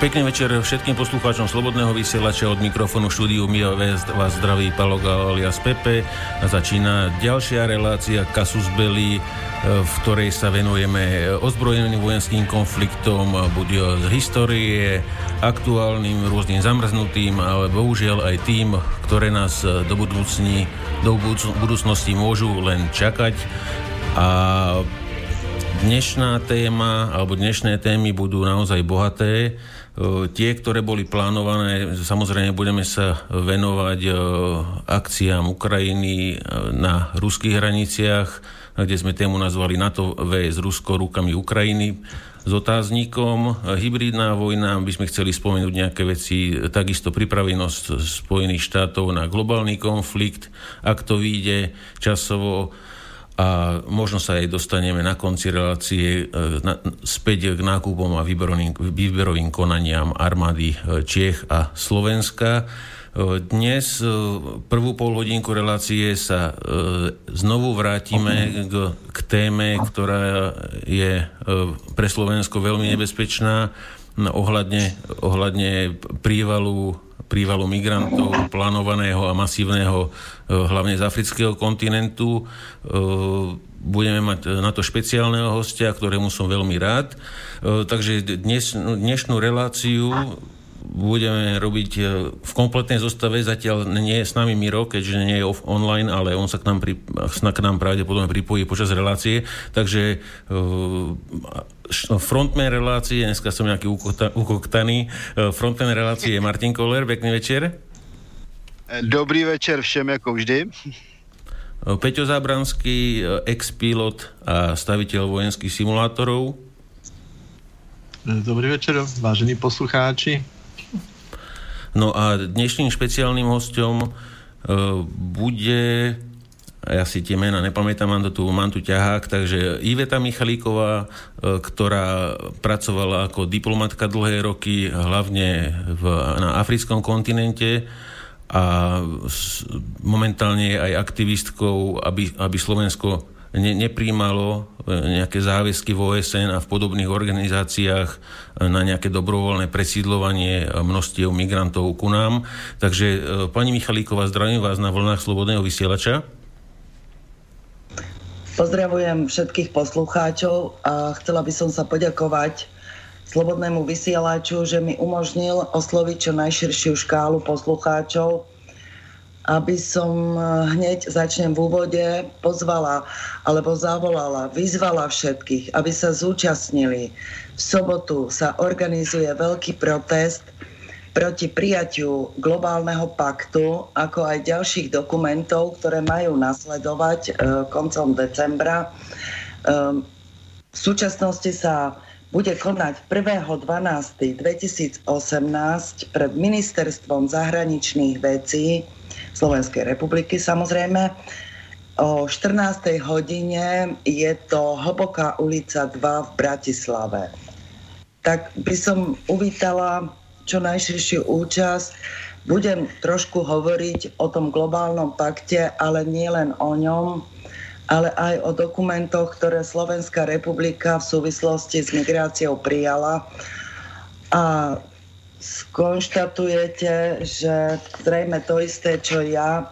Pekný večer všetkým poslucháčom Slobodného vysielača od mikrofónu štúdiu My vás zdraví Palo alias Pepe a začína ďalšia relácia Kasus Belli, e, v ktorej sa venujeme ozbrojeným vojenským konfliktom, buď z histórie, aktuálnym, rôznym zamrznutým, ale bohužiaľ aj tým, ktoré nás do, budúcni, do budúcnosti môžu len čakať. A Dnešná téma alebo dnešné témy budú naozaj bohaté. E, tie, ktoré boli plánované, samozrejme budeme sa venovať e, akciám Ukrajiny e, na ruských hraniciach, kde sme tému nazvali NATO VS Rusko rukami Ukrajiny s otáznikom. Hybridná vojna, by sme chceli spomenúť nejaké veci, takisto pripravenosť Spojených štátov na globálny konflikt, ak to vyjde časovo a možno sa aj dostaneme na konci relácie e, na, späť k nákupom a výberovým, výberovým konaniam armády e, Čiech a Slovenska. E, dnes prvú polhodinku relácie sa znovu vrátime k, k téme, ktorá je pre Slovensko veľmi nebezpečná ohľadne, ohľadne prívalu prívalu migrantov plánovaného a masívneho e, hlavne z afrického kontinentu. E, budeme mať na to špeciálneho hostia, ktorému som veľmi rád. E, takže dnes, dnešnú reláciu budeme robiť v kompletnej zostave. Zatiaľ nie je s nami Miro, keďže nie je online, ale on sa k nám, pri, k nám pravdepodobne pripojí počas relácie. Takže frontman relácie, dneska som nejaký ukoktaný, e, frontman relácie je Martin Koller, pekný večer. Dobrý večer všem, ako vždy. E, Peťo Zábranský, e, ex-pilot a staviteľ vojenských simulátorov. Dobrý večer, vážení poslucháči. No a dnešným špeciálnym hostom bude ja si tie mená nepamätám, mám, tu, mám tu ťahák, takže Iveta Michalíková, e, ktorá pracovala ako diplomatka dlhé roky, hlavne v, na africkom kontinente a momentálne je aj aktivistkou, aby, aby Slovensko ne, nepríjmalo e, nejaké záväzky v OSN a v podobných organizáciách e, na nejaké dobrovoľné presídlovanie množstiev migrantov ku nám. Takže pani Michalíková, zdravím vás na vlnách Slobodného vysielača. Pozdravujem všetkých poslucháčov a chcela by som sa poďakovať Slobodnému vysielaču, že mi umožnil osloviť čo najširšiu škálu poslucháčov, aby som hneď začnem v úvode pozvala alebo zavolala, vyzvala všetkých, aby sa zúčastnili. V sobotu sa organizuje veľký protest proti prijatiu globálneho paktu, ako aj ďalších dokumentov, ktoré majú nasledovať e, koncom decembra. E, v súčasnosti sa bude konať 1.12.2018 pred Ministerstvom zahraničných vecí Slovenskej republiky samozrejme. O 14. hodine je to Hlboká ulica 2 v Bratislave. Tak by som uvítala čo najširšiu účasť. Budem trošku hovoriť o tom globálnom pakte, ale nie len o ňom, ale aj o dokumentoch, ktoré Slovenská republika v súvislosti s migráciou prijala. A skonštatujete, že zrejme to isté, čo ja,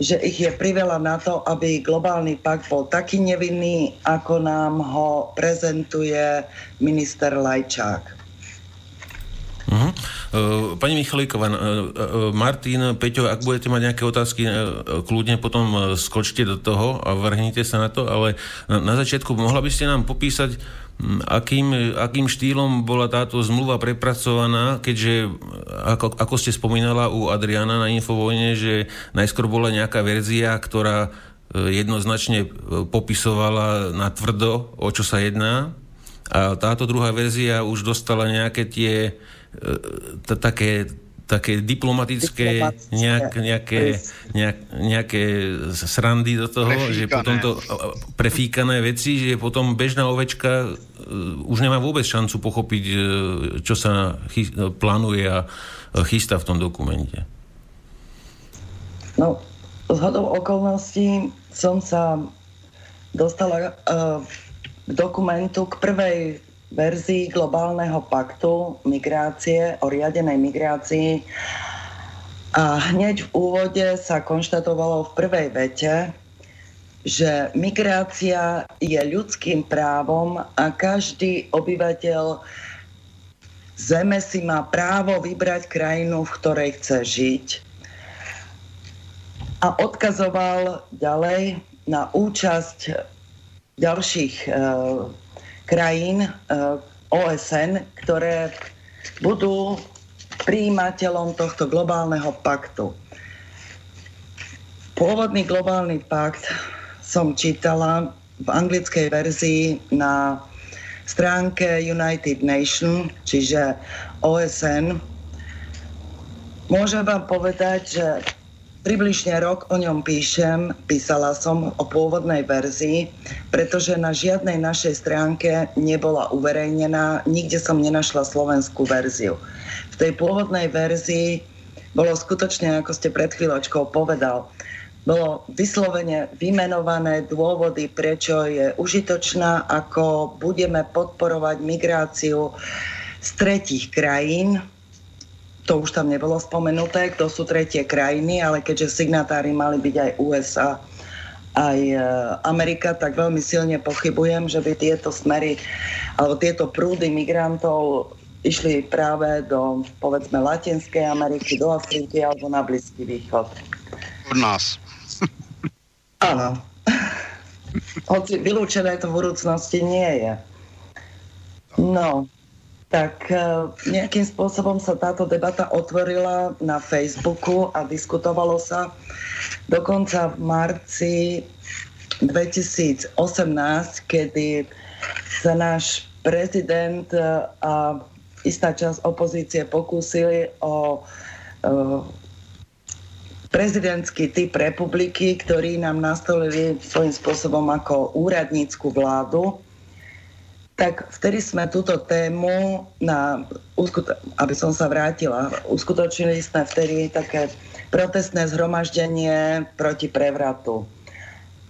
že ich je priveľa na to, aby globálny pakt bol taký nevinný, ako nám ho prezentuje minister Lajčák. Uh-huh. Pani Michalíková, uh, Martin, Peťo, ak budete mať nejaké otázky, kľudne potom skočte do toho a vrhnite sa na to, ale na začiatku mohla by ste nám popísať, akým, akým štýlom bola táto zmluva prepracovaná, keďže, ako, ako ste spomínala u Adriana na Infovojne, že najskôr bola nejaká verzia, ktorá jednoznačne popisovala na tvrdo, o čo sa jedná. A táto druhá verzia už dostala nejaké tie také také diplomatické, diplomatické nejak, nejaké, nejak, nejaké srandy do toho, prefíkané. že potom to prefíkané veci, že potom bežná ovečka uh, už nemá vôbec šancu pochopiť, uh, čo sa chy, plánuje a chystá v tom dokumente. No, z hodou okolností som sa dostala uh, k dokumentu, k prvej verzii globálneho paktu migrácie, o riadenej migrácii. A hneď v úvode sa konštatovalo v prvej vete, že migrácia je ľudským právom a každý obyvateľ Zeme si má právo vybrať krajinu, v ktorej chce žiť. A odkazoval ďalej na účasť ďalších e, krajín e, OSN, ktoré budú príjimateľom tohto globálneho paktu. Pôvodný globálny pakt som čítala v anglickej verzii na stránke United Nation, čiže OSN. Môžem vám povedať, že približne rok o ňom píšem, písala som o pôvodnej verzii, pretože na žiadnej našej stránke nebola uverejnená, nikde som nenašla slovenskú verziu. V tej pôvodnej verzii bolo skutočne, ako ste pred chvíľočkou povedal, bolo vyslovene vymenované dôvody, prečo je užitočná, ako budeme podporovať migráciu z tretich krajín. To už tam nebolo spomenuté, kto sú tretie krajiny, ale keďže signatári mali byť aj USA, aj e, Amerika, tak veľmi silne pochybujem, že by tieto smery alebo tieto prúdy migrantov išli práve do, povedzme, Latinskej Ameriky, do Afriky alebo na Blízky východ. Od nás. Áno. Hoci vylúčené to v budúcnosti nie je. No, tak e, nejakým spôsobom sa táto debata otvorila na Facebooku a diskutovalo sa. Dokonca v marci 2018, kedy sa náš prezident e, a istá časť opozície pokúsili o e, prezidentský typ republiky, ktorý nám nastolili svojím spôsobom ako úradnícku vládu, tak vtedy sme túto tému, na, aby som sa vrátila, uskutočnili sme vtedy také protestné zhromaždenie proti prevratu.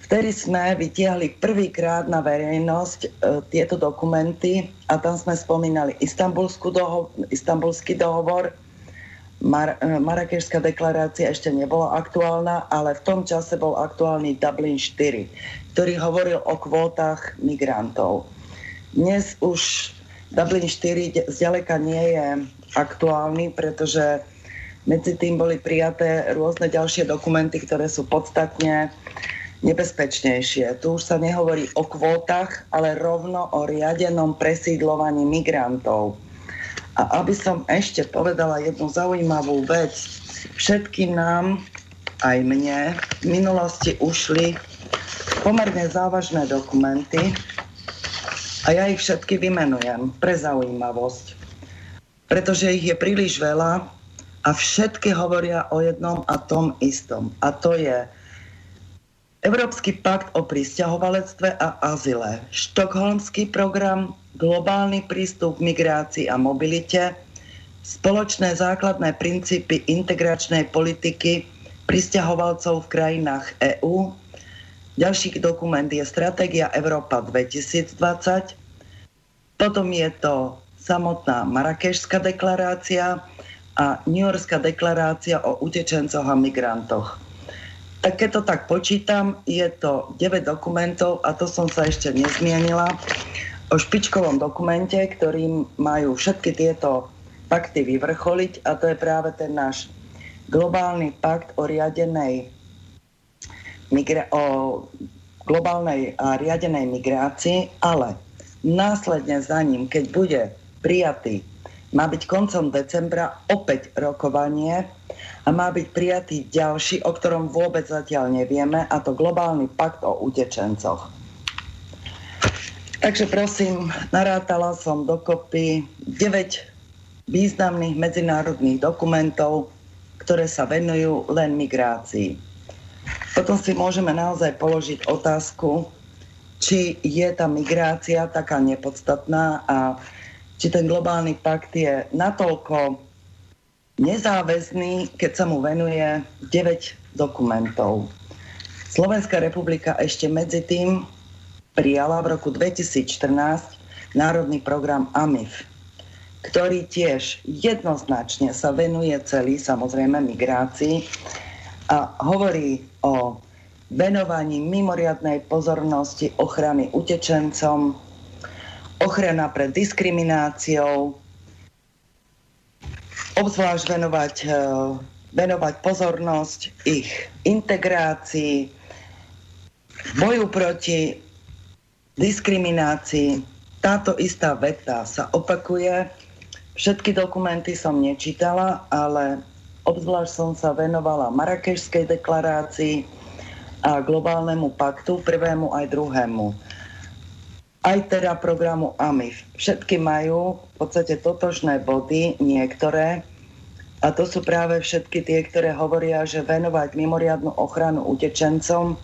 Vtedy sme vytiahli prvýkrát na verejnosť e, tieto dokumenty a tam sme spomínali istambulský dohovor, Mar- eh, Marrakešská deklarácia ešte nebola aktuálna, ale v tom čase bol aktuálny Dublin 4, ktorý hovoril o kvótach migrantov. Dnes už Dublin 4 zďaleka nie je aktuálny, pretože medzi tým boli prijaté rôzne ďalšie dokumenty, ktoré sú podstatne nebezpečnejšie. Tu už sa nehovorí o kvótach, ale rovno o riadenom presídlovaní migrantov a aby som ešte povedala jednu zaujímavú vec, všetkým nám, aj mne, v minulosti ušli pomerne závažné dokumenty a ja ich všetky vymenujem pre zaujímavosť, pretože ich je príliš veľa a všetky hovoria o jednom a tom istom. A to je Európsky pakt o pristahovalectve a azile, Štokholmský program, globálny prístup k migrácii a mobilite, spoločné základné princípy integračnej politiky pristahovalcov v krajinách EÚ. Ďalší dokument je Stratégia Európa 2020. Potom je to samotná Marrakešská deklarácia a New Yorkská deklarácia o utečencoch a migrantoch. Tak keď to tak počítam, je to 9 dokumentov a to som sa ešte nezmienila o špičkovom dokumente, ktorým majú všetky tieto pakty vyvrcholiť a to je práve ten náš globálny pakt o riadenej migra- o globálnej a riadenej migrácii, ale následne za ním, keď bude prijatý, má byť koncom decembra opäť rokovanie a má byť prijatý ďalší, o ktorom vôbec zatiaľ nevieme, a to globálny pakt o utečencoch. Takže prosím, narátala som dokopy 9 významných medzinárodných dokumentov, ktoré sa venujú len migrácii. Potom si môžeme naozaj položiť otázku, či je tá migrácia taká nepodstatná a či ten globálny pakt je natoľko nezáväzný, keď sa mu venuje 9 dokumentov. Slovenská republika ešte medzi tým prijala v roku 2014 národný program AMIF, ktorý tiež jednoznačne sa venuje celý, samozrejme, migrácii a hovorí o venovaní mimoriadnej pozornosti ochrany utečencom, ochrana pred diskrimináciou, obzvlášť venovať, eh, venovať pozornosť ich integrácii, boju proti diskriminácii. Táto istá veta sa opakuje. Všetky dokumenty som nečítala, ale obzvlášť som sa venovala Marakešskej deklarácii a globálnemu paktu, prvému aj druhému aj teda programu AMIF. Všetky majú v podstate totožné body, niektoré, a to sú práve všetky tie, ktoré hovoria, že venovať mimoriadnu ochranu utečencom,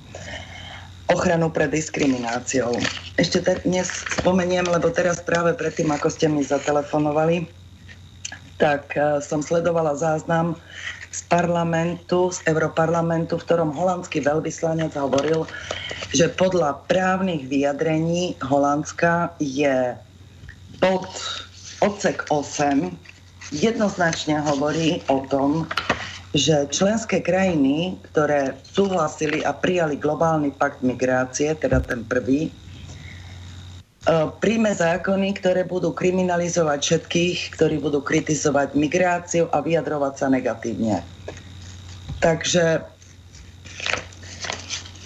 ochranu pred diskrimináciou. Ešte te, dnes spomeniem, lebo teraz práve predtým, ako ste mi zatelefonovali, tak uh, som sledovala záznam z parlamentu, z Europarlamentu, v ktorom holandský veľvyslanec hovoril, že podľa právnych vyjadrení Holandska je pod odsek 8 jednoznačne hovorí o tom, že členské krajiny, ktoré súhlasili a prijali globálny pakt migrácie, teda ten prvý, príjme zákony, ktoré budú kriminalizovať všetkých, ktorí budú kritizovať migráciu a vyjadrovať sa negatívne. Takže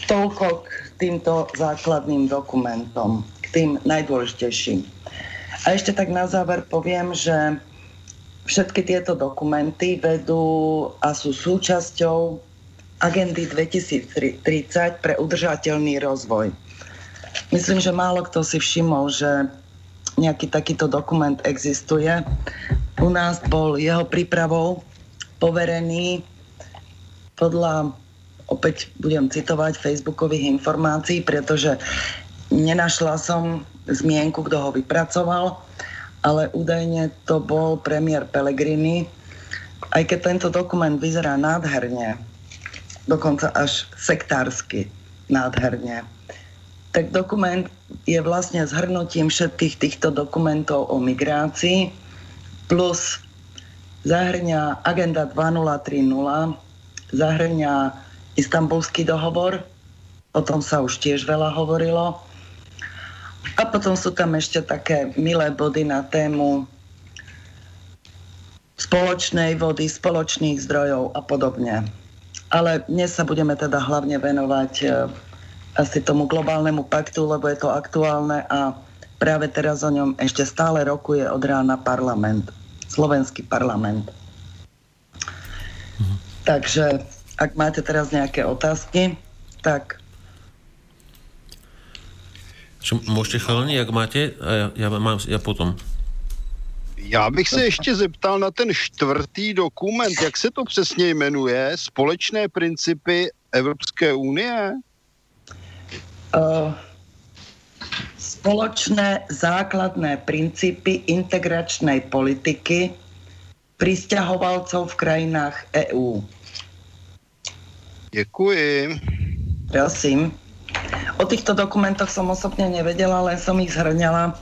toľko k týmto základným dokumentom, k tým najdôležitejším. A ešte tak na záver poviem, že všetky tieto dokumenty vedú a sú súčasťou agendy 2030 pre udržateľný rozvoj. Myslím, že málo kto si všimol, že nejaký takýto dokument existuje. U nás bol jeho prípravou poverený podľa, opäť budem citovať, facebookových informácií, pretože nenašla som zmienku, kto ho vypracoval, ale údajne to bol premiér Pellegrini. Aj keď tento dokument vyzerá nádherne, dokonca až sektársky nádherne, tak dokument je vlastne zhrnutím všetkých týchto dokumentov o migrácii plus zahrňa Agenda 2030, zahrňa Istanbulský dohovor, o tom sa už tiež veľa hovorilo. A potom sú tam ešte také milé body na tému spoločnej vody, spoločných zdrojov a podobne. Ale dnes sa budeme teda hlavne venovať eh, asi tomu globálnemu paktu, lebo je to aktuálne a práve teraz o ňom ešte stále rokuje od rána parlament, slovenský parlament. Mhm. Takže ak máte teraz nejaké otázky, tak... Čo, môžete chalani, jak máte? A ja, ja, mám, ja potom. Já bych se ještě zeptal na ten čtvrtý dokument, jak se to přesně jmenuje, společné principy Evropské unie? Uh, spoločné základné princípy integračnej politiky pristahovalcov v krajinách EÚ. Děkuji. Prosím. O týchto dokumentoch som osobne nevedela, len som ich zhrňala,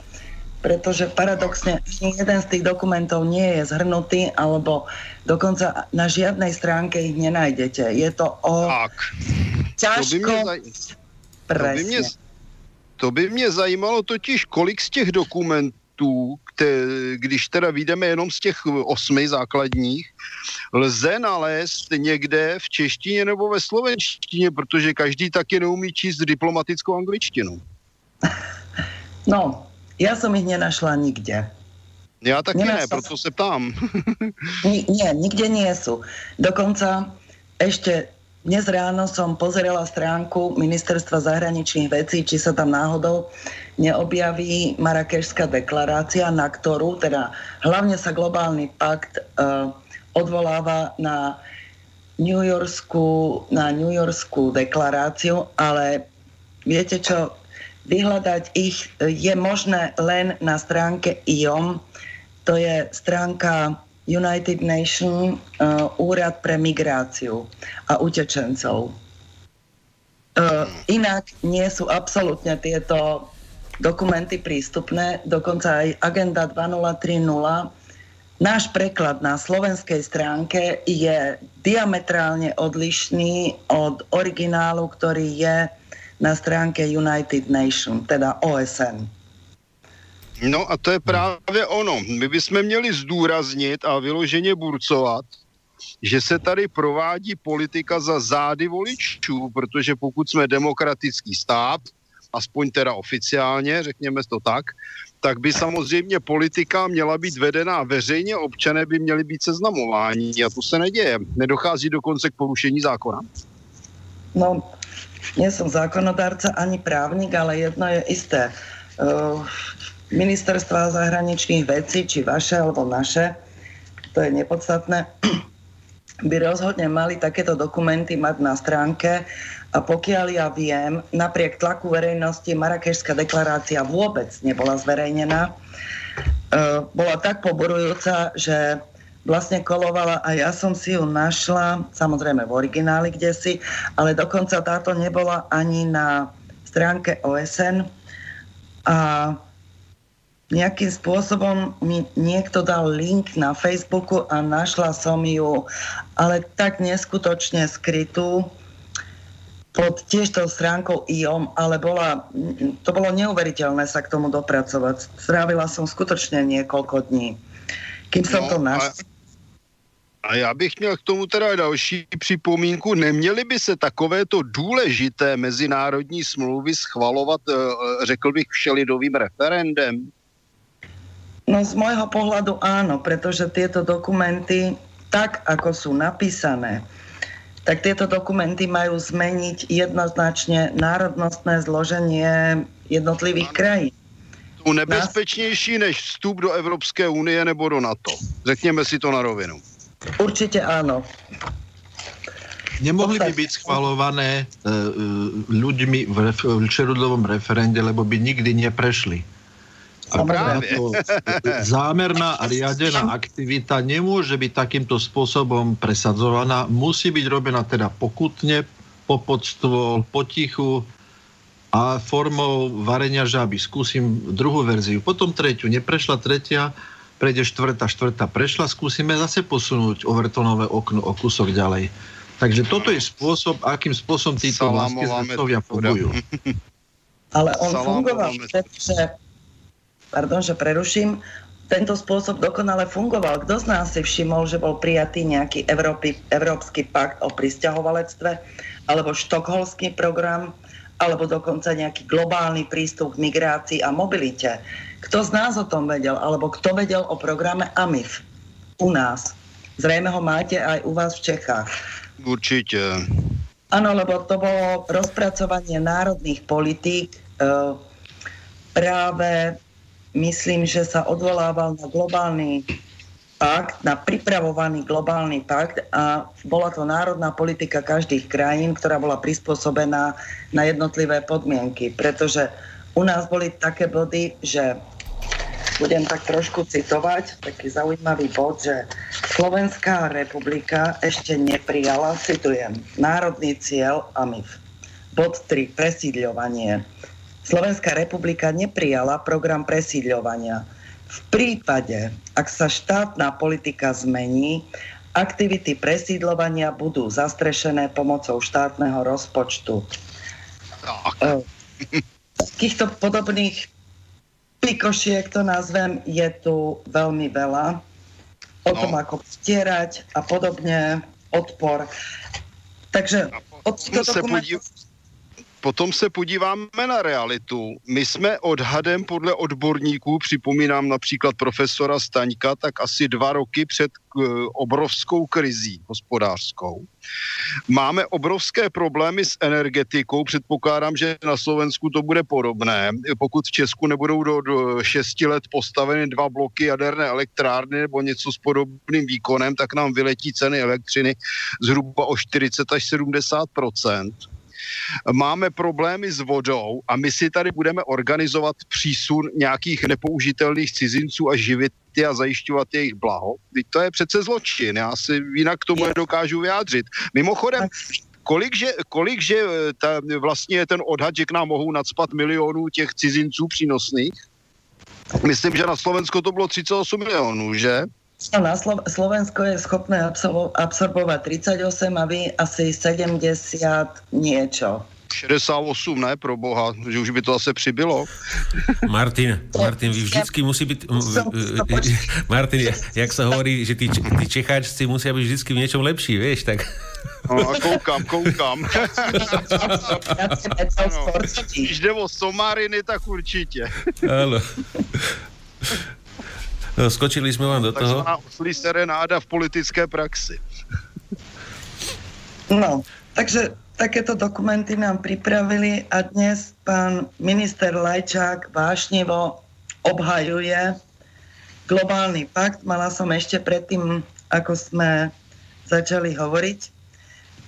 pretože paradoxne ani jeden z tých dokumentov nie je zhrnutý, alebo dokonca na žiadnej stránke ich nenájdete. Je to o tak. ťažko... To by to by, mě, to by mě zajímalo totiž, kolik z těch dokumentů, kte, když teda vyjdeme jenom z těch osmi základních, lze nalézt někde v češtině nebo ve slovenštině, protože každý taky neumí číst diplomatickou angličtinu. No, já jsem jich nenašla nikde. Já taky Nenašla ne, proto se ptám. Ni, nie, nikde nie sú. Dokonca ešte dnes ráno som pozerala stránku Ministerstva zahraničných vecí, či sa tam náhodou neobjaví Marakešská deklarácia, na ktorú teda hlavne sa globálny pakt uh, odvoláva na New, Yorkskú, na New Yorkskú deklaráciu, ale viete čo, vyhľadať ich je možné len na stránke IOM, to je stránka United Nation uh, úrad pre migráciu a utečencov. Uh, inak nie sú absolútne tieto dokumenty prístupné, dokonca aj Agenda 2030. Náš preklad na slovenskej stránke je diametrálne odlišný od originálu, ktorý je na stránke United Nation, teda OSN. No a to je právě ono. My bychom měli zdůraznit a vyloženě burcovat, že se tady provádí politika za zády voličů, protože pokud jsme demokratický stát, aspoň teda oficiálně, řekněme to tak, tak by samozřejmě politika měla být vedená veřejně, občané by měli být seznamováni a to se neděje. Nedochází dokonce k porušení zákona. No, nie som zákonodárca ani právnik, ale jedno je isté. Uh, ministerstva zahraničných vecí, či vaše alebo naše, to je nepodstatné, by rozhodne mali takéto dokumenty mať na stránke. A pokiaľ ja viem, napriek tlaku verejnosti Marrakešská deklarácia vôbec nebola zverejnená. E, bola tak poborujúca, že vlastne kolovala a ja som si ju našla, samozrejme v origináli kde si, ale dokonca táto nebola ani na stránke OSN a nejakým spôsobom mi niekto dal link na Facebooku a našla som ju, ale tak neskutočne skrytú pod tiež tou stránkou IOM, ale bola, to bolo neuveriteľné sa k tomu dopracovať. Strávila som skutočne niekoľko dní, kým som no, to našla. A já bych měl k tomu teda další připomínku. Neměly by se takovéto důležité mezinárodní smlouvy schvalovat, eh, řekl bych, všelidovým referendem? No z môjho pohľadu áno, pretože tieto dokumenty, tak ako sú napísané, tak tieto dokumenty majú zmeniť jednoznačne národnostné zloženie jednotlivých krajín. Sú nebezpečnější než vstup do Evropské unie nebo do NATO. Řekněme si to na rovinu. Určite áno. Nemohli by byť schvalované e, e, ľuďmi v, ref, v čerudovom referende, lebo by nikdy neprešli. A táto zámerná a riadená aktivita nemôže byť takýmto spôsobom presadzovaná. Musí byť robená teda pokutne, po podstôl, potichu a formou varenia žaby. Skúsim druhú verziu, potom tretiu. Neprešla tretia, prejde štvrtá, štvrtá prešla, skúsime zase posunúť overtonové okno o kúsok ďalej. Takže toto je spôsob, akým spôsobom títo vlastne fungujú. Ale on fungoval, pretože pardon, že preruším, tento spôsob dokonale fungoval. Kto z nás si všimol, že bol prijatý nejaký Európy, Európsky pakt o pristahovalectve alebo štokholský program alebo dokonca nejaký globálny prístup k migrácii a mobilite. Kto z nás o tom vedel? Alebo kto vedel o programe AMIF u nás? Zrejme ho máte aj u vás v Čechách. Určite. Áno, lebo to bolo rozpracovanie národných politík e, práve myslím, že sa odvolával na globálny pakt, na pripravovaný globálny pakt a bola to národná politika každých krajín, ktorá bola prispôsobená na jednotlivé podmienky, pretože u nás boli také body, že budem tak trošku citovať, taký zaujímavý bod, že Slovenská republika ešte neprijala, citujem, národný cieľ AMIF. Bod 3, presídľovanie Slovenská republika neprijala program presídľovania. V prípade, ak sa štátna politika zmení, aktivity presídľovania budú zastrešené pomocou štátneho rozpočtu. E, takýchto podobných pikošiek, to nazvem, je tu veľmi veľa. O tom, no. ako vstierať a podobne, odpor. Takže od týchto dokumentov Potom se podíváme na realitu. My jsme odhadem podle odborníků, připomínám například profesora Staňka, tak asi dva roky před eh, obrovskou krizí hospodářskou. Máme obrovské problémy s energetikou, předpokládám, že na Slovensku to bude podobné. Pokud v Česku nebudou do, do 6 let postaveny dva bloky jaderné elektrárny nebo něco s podobným výkonem, tak nám vyletí ceny elektřiny zhruba o 40 až 70 máme problémy s vodou a my si tady budeme organizovat přísun nějakých nepoužitelných cizinců a živit a zajišťovat jejich blaho. Teď to je přece zločin, já si jinak k tomu nedokážu vyjádřit. Mimochodem, kolik, že, kolik, že ta, vlastně je ten odhad, že k nám mohou nadspat milionů těch cizinců přínosných? Myslím, že na Slovensko to bylo 38 milionů, že? Na Slo- Slovensko je schopné absorbo- absorbovať 38 a vy asi 70 niečo. 68, ne, pro boha, že už by to zase přibylo. Martin, Martin, vy vždycky musí byť... Martin, jak sa hovorí, že tí, tí Čecháčci musia byť vždycky v niečom lepší, vieš, tak... No, a koukám, koukám. Když jde o somáriny, tak určitě. Áno. Skočili sme vám do toho. Takzvaná serenáda v politické praxi. No, takže takéto dokumenty nám pripravili a dnes pán minister Lajčák vášnivo obhajuje globálny pakt. Mala som ešte predtým, ako sme začali hovoriť,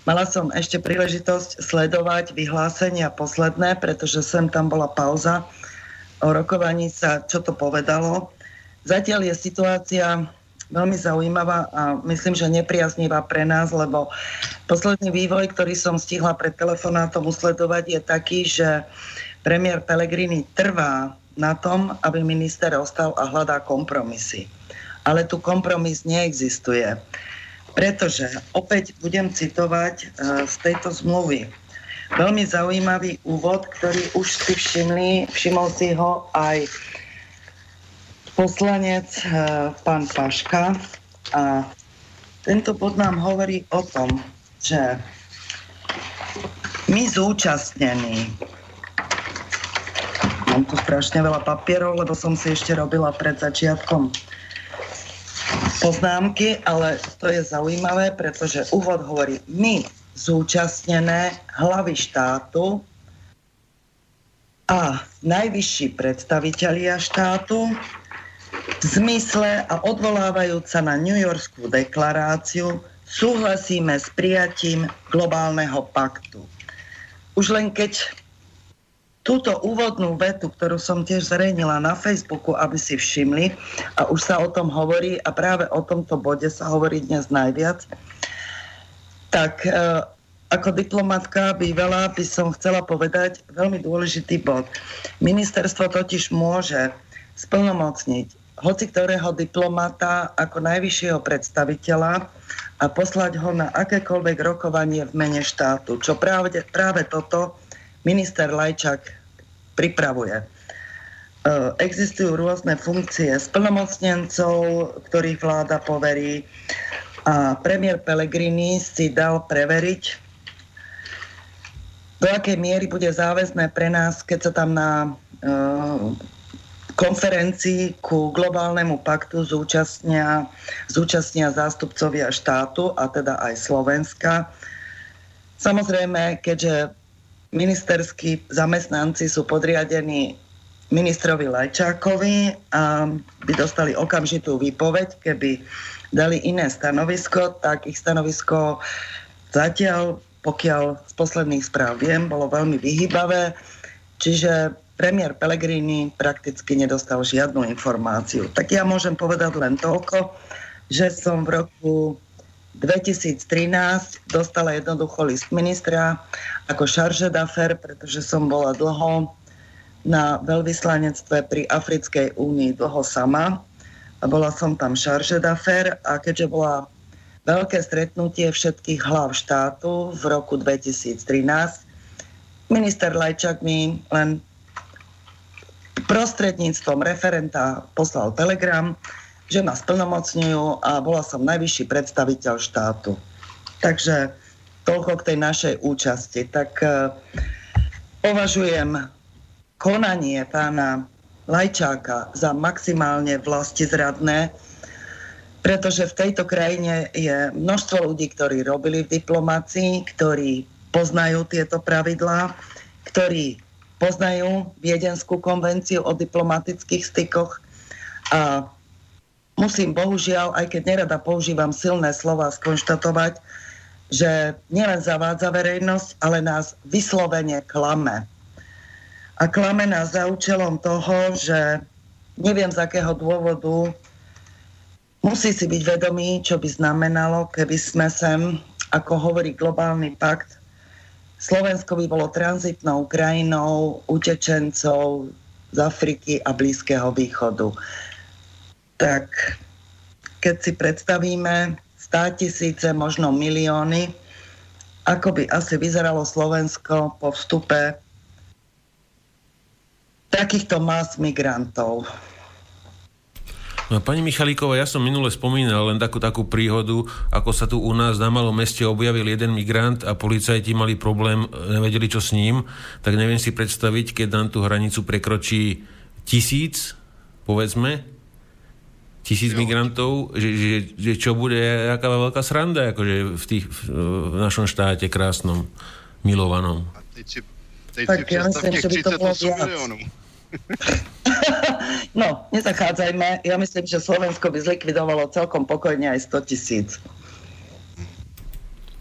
mala som ešte príležitosť sledovať vyhlásenia posledné, pretože sem tam bola pauza o rokovaní sa, čo to povedalo. Zatiaľ je situácia veľmi zaujímavá a myslím, že nepriaznivá pre nás, lebo posledný vývoj, ktorý som stihla pred telefonátom usledovať, je taký, že premiér Pellegrini trvá na tom, aby minister ostal a hľadá kompromisy. Ale tu kompromis neexistuje. Pretože opäť budem citovať uh, z tejto zmluvy. Veľmi zaujímavý úvod, ktorý už si všimli, všimol si ho aj poslanec eh, pán Paška. A tento bod nám hovorí o tom, že my zúčastnení mám tu strašne veľa papierov, lebo som si ešte robila pred začiatkom poznámky, ale to je zaujímavé, pretože úvod hovorí my zúčastnené hlavy štátu a najvyšší predstavitelia štátu v zmysle a odvolávajúc sa na New Yorkskú deklaráciu súhlasíme s prijatím globálneho paktu. Už len keď túto úvodnú vetu, ktorú som tiež zverejnila na Facebooku, aby si všimli, a už sa o tom hovorí, a práve o tomto bode sa hovorí dnes najviac, tak e, ako diplomatka bývalá by som chcela povedať veľmi dôležitý bod. Ministerstvo totiž môže splnomocniť hoci ktorého diplomata ako najvyššieho predstaviteľa a poslať ho na akékoľvek rokovanie v mene štátu, čo práve, práve toto minister Lajčak pripravuje. E, existujú rôzne funkcie splnomocnencov, ktorých vláda poverí a premiér Pellegrini si dal preveriť, do akej miery bude záväzné pre nás, keď sa tam na e, konferencii ku globálnemu paktu zúčastnia, zúčastnia zástupcovia štátu, a teda aj Slovenska. Samozrejme, keďže ministerskí zamestnanci sú podriadení ministrovi Lajčákovi a by dostali okamžitú výpoveď, keby dali iné stanovisko, tak ich stanovisko zatiaľ, pokiaľ z posledných správ viem, bolo veľmi vyhybavé. Čiže premiér Pellegrini prakticky nedostal žiadnu informáciu. Tak ja môžem povedať len toľko, že som v roku 2013 dostala jednoducho list ministra ako charge d'affaires, pretože som bola dlho na veľvyslanectve pri Africkej únii dlho sama a bola som tam charge d'affaires a keďže bola veľké stretnutie všetkých hlav štátu v roku 2013, minister Lajčak mi len prostredníctvom referenta poslal telegram, že ma splnomocňujú a bola som najvyšší predstaviteľ štátu. Takže toľko k tej našej účasti. Tak uh, považujem konanie pána Lajčáka za maximálne vlastizradné, pretože v tejto krajine je množstvo ľudí, ktorí robili v diplomácii, ktorí poznajú tieto pravidlá, ktorí poznajú Viedenskú konvenciu o diplomatických stykoch a musím bohužiaľ, aj keď nerada používam silné slova, skonštatovať, že nielen zavádza verejnosť, ale nás vyslovene klame. A klame nás za účelom toho, že neviem z akého dôvodu musí si byť vedomý, čo by znamenalo, keby sme sem, ako hovorí globálny pakt, Slovensko by bolo tranzitnou krajinou utečencov z Afriky a Blízkeho východu. Tak keď si predstavíme 100 tisíce, možno milióny, ako by asi vyzeralo Slovensko po vstupe takýchto más migrantov. No, pani Michalíková, ja som minule spomínal len takú, takú príhodu, ako sa tu u nás na malom meste objavil jeden migrant a policajti mali problém, nevedeli čo s ním, tak neviem si predstaviť, keď nám tú hranicu prekročí tisíc, povedzme, tisíc jo. migrantov, že, že, že čo bude, aká veľká sranda, akože v, tých, v našom štáte krásnom, milovanom. A teď si, teď tak si ja myslím, že by to bolo miliónov. no, nezachádzajme. Ja myslím, že Slovensko by zlikvidovalo celkom pokojne aj 100 tisíc.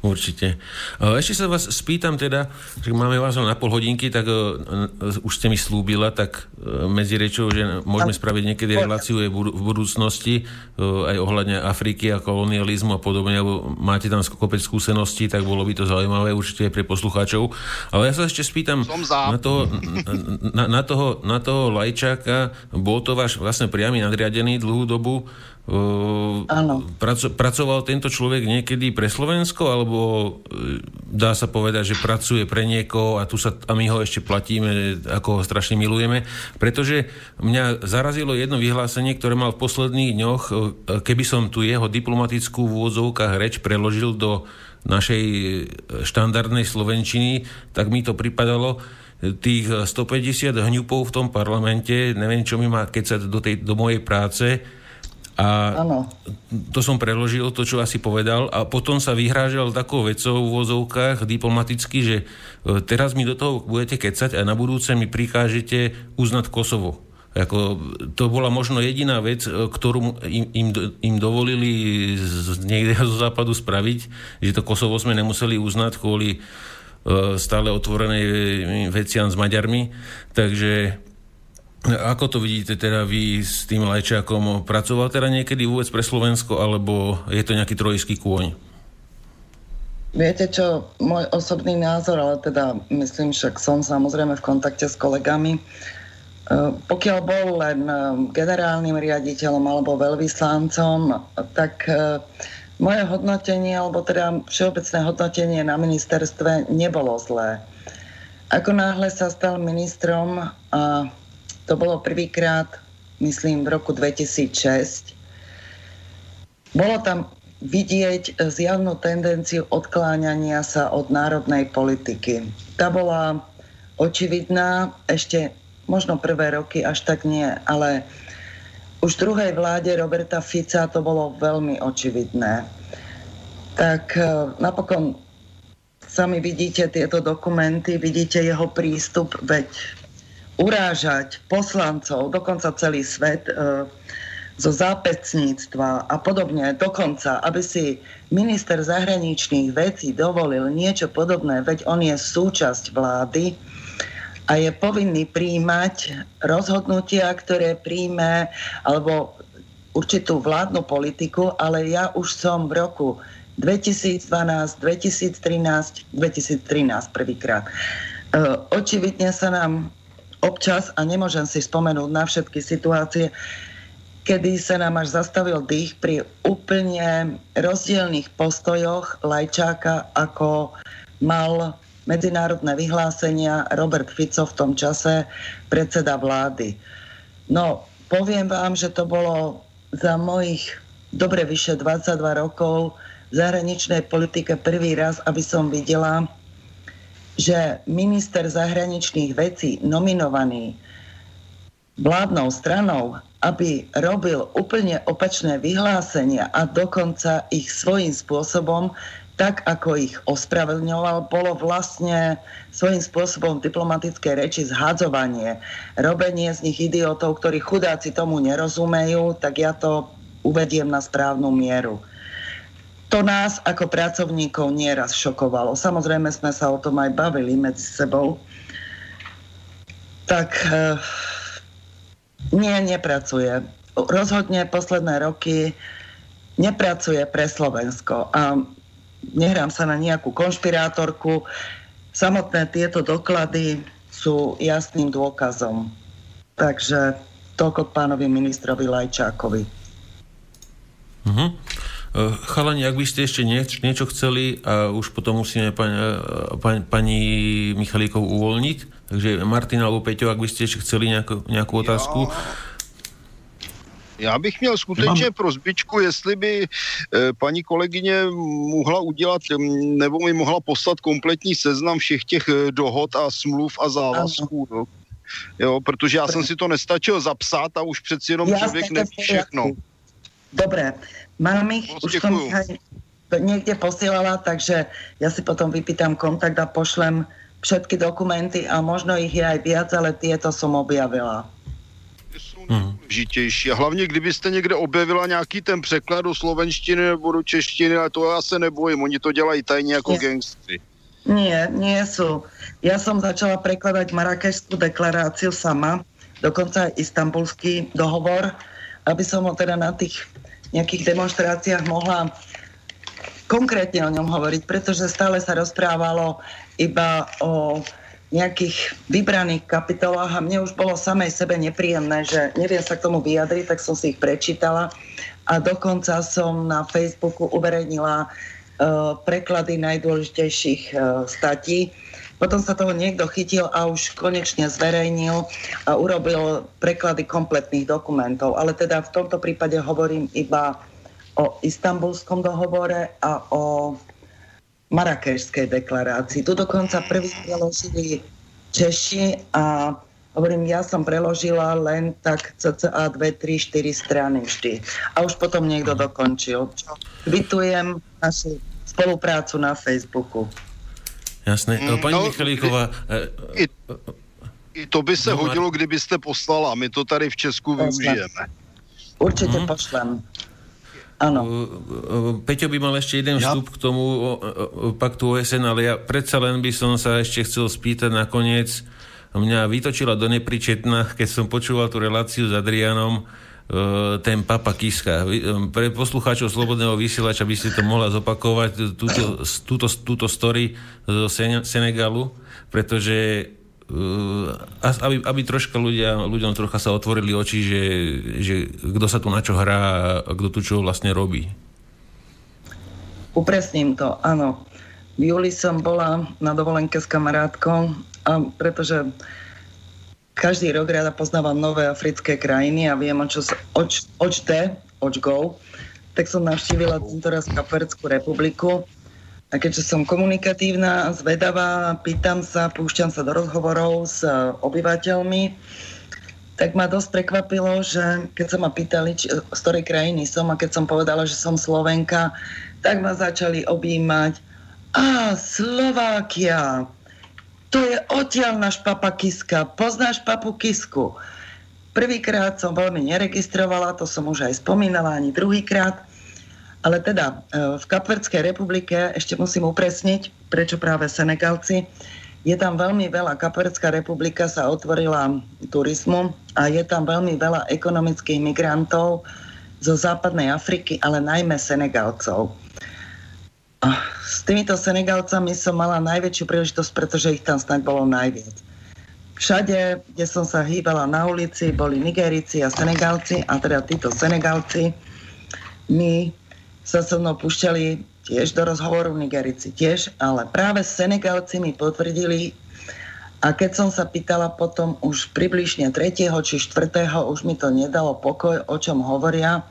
Určite. Ešte sa vás spýtam teda, že máme vás na pol hodinky, tak uh, už ste mi slúbila, tak medzi rečou, že môžeme spraviť niekedy reláciu aj v budúcnosti, aj ohľadne Afriky a kolonializmu a podobne, lebo máte tam kopec skúseností, tak bolo by to zaujímavé určite pre poslucháčov. Ale ja sa ešte spýtam na toho, na, na, toho, na toho Lajčáka, bol to váš vlastne priamy nadriadený dlhú dobu, Áno. Praco- pracoval tento človek niekedy pre Slovensko, alebo e, dá sa povedať, že pracuje pre niekoho a, tu sa, a my ho ešte platíme, ako ho strašne milujeme. Pretože mňa zarazilo jedno vyhlásenie, ktoré mal v posledných dňoch, e, keby som tu jeho diplomatickú v úvodzovkách reč preložil do našej štandardnej slovenčiny, tak mi to pripadalo, tých 150 hňupov v tom parlamente, neviem, čo mi má kecať do, tej, do mojej práce, a ano. to som preložil, to, čo asi povedal. A potom sa vyhrážal takou vecou v vozovkách diplomaticky, že e, teraz mi do toho budete kecať a na budúce mi prikážete uznať Kosovo. Ako, to bola možno jediná vec, e, ktorú im, im, im dovolili z, niekde zo západu spraviť, že to Kosovo sme nemuseli uznať kvôli uh, stále otvorenej veciam s Maďarmi. Takže ako to vidíte teda vy s tým Lajčákom? Pracoval teda niekedy vôbec pre Slovensko, alebo je to nejaký trojský kôň? Viete čo, môj osobný názor, ale teda myslím, však som samozrejme v kontakte s kolegami. E, pokiaľ bol len e, generálnym riaditeľom alebo veľvyslancom, tak e, moje hodnotenie, alebo teda všeobecné hodnotenie na ministerstve nebolo zlé. Ako náhle sa stal ministrom a to bolo prvýkrát, myslím, v roku 2006. Bolo tam vidieť zjavnú tendenciu odkláňania sa od národnej politiky. Tá bola očividná, ešte možno prvé roky až tak nie, ale už druhej vláde Roberta Fica to bolo veľmi očividné. Tak e, napokon sami vidíte tieto dokumenty, vidíte jeho prístup, veď urážať poslancov, dokonca celý svet e, zo zápecníctva a podobne, dokonca, aby si minister zahraničných vecí dovolil niečo podobné, veď on je súčasť vlády a je povinný príjmať rozhodnutia, ktoré príjme, alebo určitú vládnu politiku, ale ja už som v roku 2012, 2013, 2013 prvýkrát. E, očividne sa nám občas, a nemôžem si spomenúť na všetky situácie, kedy sa nám až zastavil dých pri úplne rozdielných postojoch Lajčáka, ako mal medzinárodné vyhlásenia Robert Fico v tom čase, predseda vlády. No, poviem vám, že to bolo za mojich dobre vyše 22 rokov v zahraničnej politike prvý raz, aby som videla, že minister zahraničných vecí nominovaný vládnou stranou, aby robil úplne opačné vyhlásenia a dokonca ich svojím spôsobom, tak ako ich ospravedlňoval, bolo vlastne svojím spôsobom diplomatické reči zhadzovanie, robenie z nich idiotov, ktorí chudáci tomu nerozumejú, tak ja to uvediem na správnu mieru. To nás ako pracovníkov nieraz šokovalo. Samozrejme sme sa o tom aj bavili medzi sebou. Tak e, nie, nepracuje. Rozhodne posledné roky nepracuje pre Slovensko. A nehrám sa na nejakú konšpirátorku. samotné tieto doklady sú jasným dôkazom. Takže toľko k pánovi ministrovi Lajčákovi. Uh-huh. Chalani, ak by ste ešte nieč, niečo chceli a už potom musíme pani, pani, pani Michalíkov uvoľniť. Takže Martina alebo Peťo, ak by ste ešte chceli nejakú, nejakú otázku. Ja já bych měl skutečně Mám... prozbičku, jestli by e, paní kolegyně mohla udělat, nebo mi mohla poslat kompletní seznam všech těch eh, dohod a smluv a závazků. No. Jo, protože já jsem si to nestačil zapsat a už přeci jenom člověk neví všechno. Dobré, mám ich, už som ich aj niekde posielala, takže ja si potom vypýtam kontakt a pošlem všetky dokumenty a možno ich je aj viac, ale tieto som objavila důležitější. A hlavně, kdybyste někde objevila nějaký ten překlad do slovenštiny nebo do češtiny, ale to já se nebojím, oni to dělají tajně jako gangstry. Nie, nie sú. Ja som začala prekladať Marrakešskú deklaráciu sama, dokonca aj istambulský dohovor, aby som ho teda na tých nejakých demonstráciách mohla konkrétne o ňom hovoriť, pretože stále sa rozprávalo iba o nejakých vybraných kapitolách a mne už bolo samej sebe nepríjemné, že neviem sa k tomu vyjadriť, tak som si ich prečítala a dokonca som na Facebooku uverejnila uh, preklady najdôležitejších uh, statí. Potom sa toho niekto chytil a už konečne zverejnil a urobil preklady kompletných dokumentov. Ale teda v tomto prípade hovorím iba o istambulskom dohovore a o Marrakešskej deklarácii. Tu dokonca prvý preložili Češi a hovorím, ja som preložila len tak cca 2, 3, 4 strany vždy. A už potom niekto dokončil. Kvitujem našu spoluprácu na Facebooku. Jasné. Mm, Pani no, Michalíková... I, I to by se no, hodilo, kdybyste poslala. My to tady v Česku využijeme. Určite mm. pošlem. Áno. Peťo by mal ešte jeden ja. vstup k tomu paktu OSN, ale ja predsa len by som sa ešte chcel spýtať nakoniec. Mňa vytočila do nepričetna, keď som počúval tú reláciu s Adrianom, ten Papa Kiska. Pre poslucháčov Slobodného vysielača by ste to mohla zopakovať, túto, túto, túto story zo Senegalu, pretože aby, aby troška ľudia, ľuďom trocha sa otvorili oči, že, že kto sa tu na čo hrá a kto tu čo vlastne robí. Upresním to, áno. V júli som bola na dovolenke s kamarátkou, a pretože každý rok rada poznávam nové africké krajiny a viem, o čo oč de, oč go, tak som navštívila tento raz Kapverskú republiku a keďže som komunikatívna, zvedavá, pýtam sa, púšťam sa do rozhovorov s e, obyvateľmi, tak ma dosť prekvapilo, že keď sa ma pýtali, či, z ktorej krajiny som a keď som povedala, že som Slovenka, tak ma začali objímať. A, Slovákia, to je odtiaľ náš papa Kiska. Poznáš papu Kisku? Prvýkrát som veľmi neregistrovala, to som už aj spomínala, ani druhýkrát. Ale teda e, v Kapverdskej republike ešte musím upresniť, prečo práve Senegalci. Je tam veľmi veľa, Kapverdská republika sa otvorila turizmu a je tam veľmi veľa ekonomických migrantov zo západnej Afriky, ale najmä Senegalcov. S týmito Senegalcami som mala najväčšiu príležitosť, pretože ich tam snáď bolo najviac. Všade, kde som sa hýbala na ulici, boli Nigerici a Senegalci, a teda títo Senegalci mi sa so mnou púšťali tiež do rozhovoru Nigerici tiež, ale práve Senegalci mi potvrdili a keď som sa pýtala potom už približne 3. či 4. už mi to nedalo pokoj, o čom hovoria.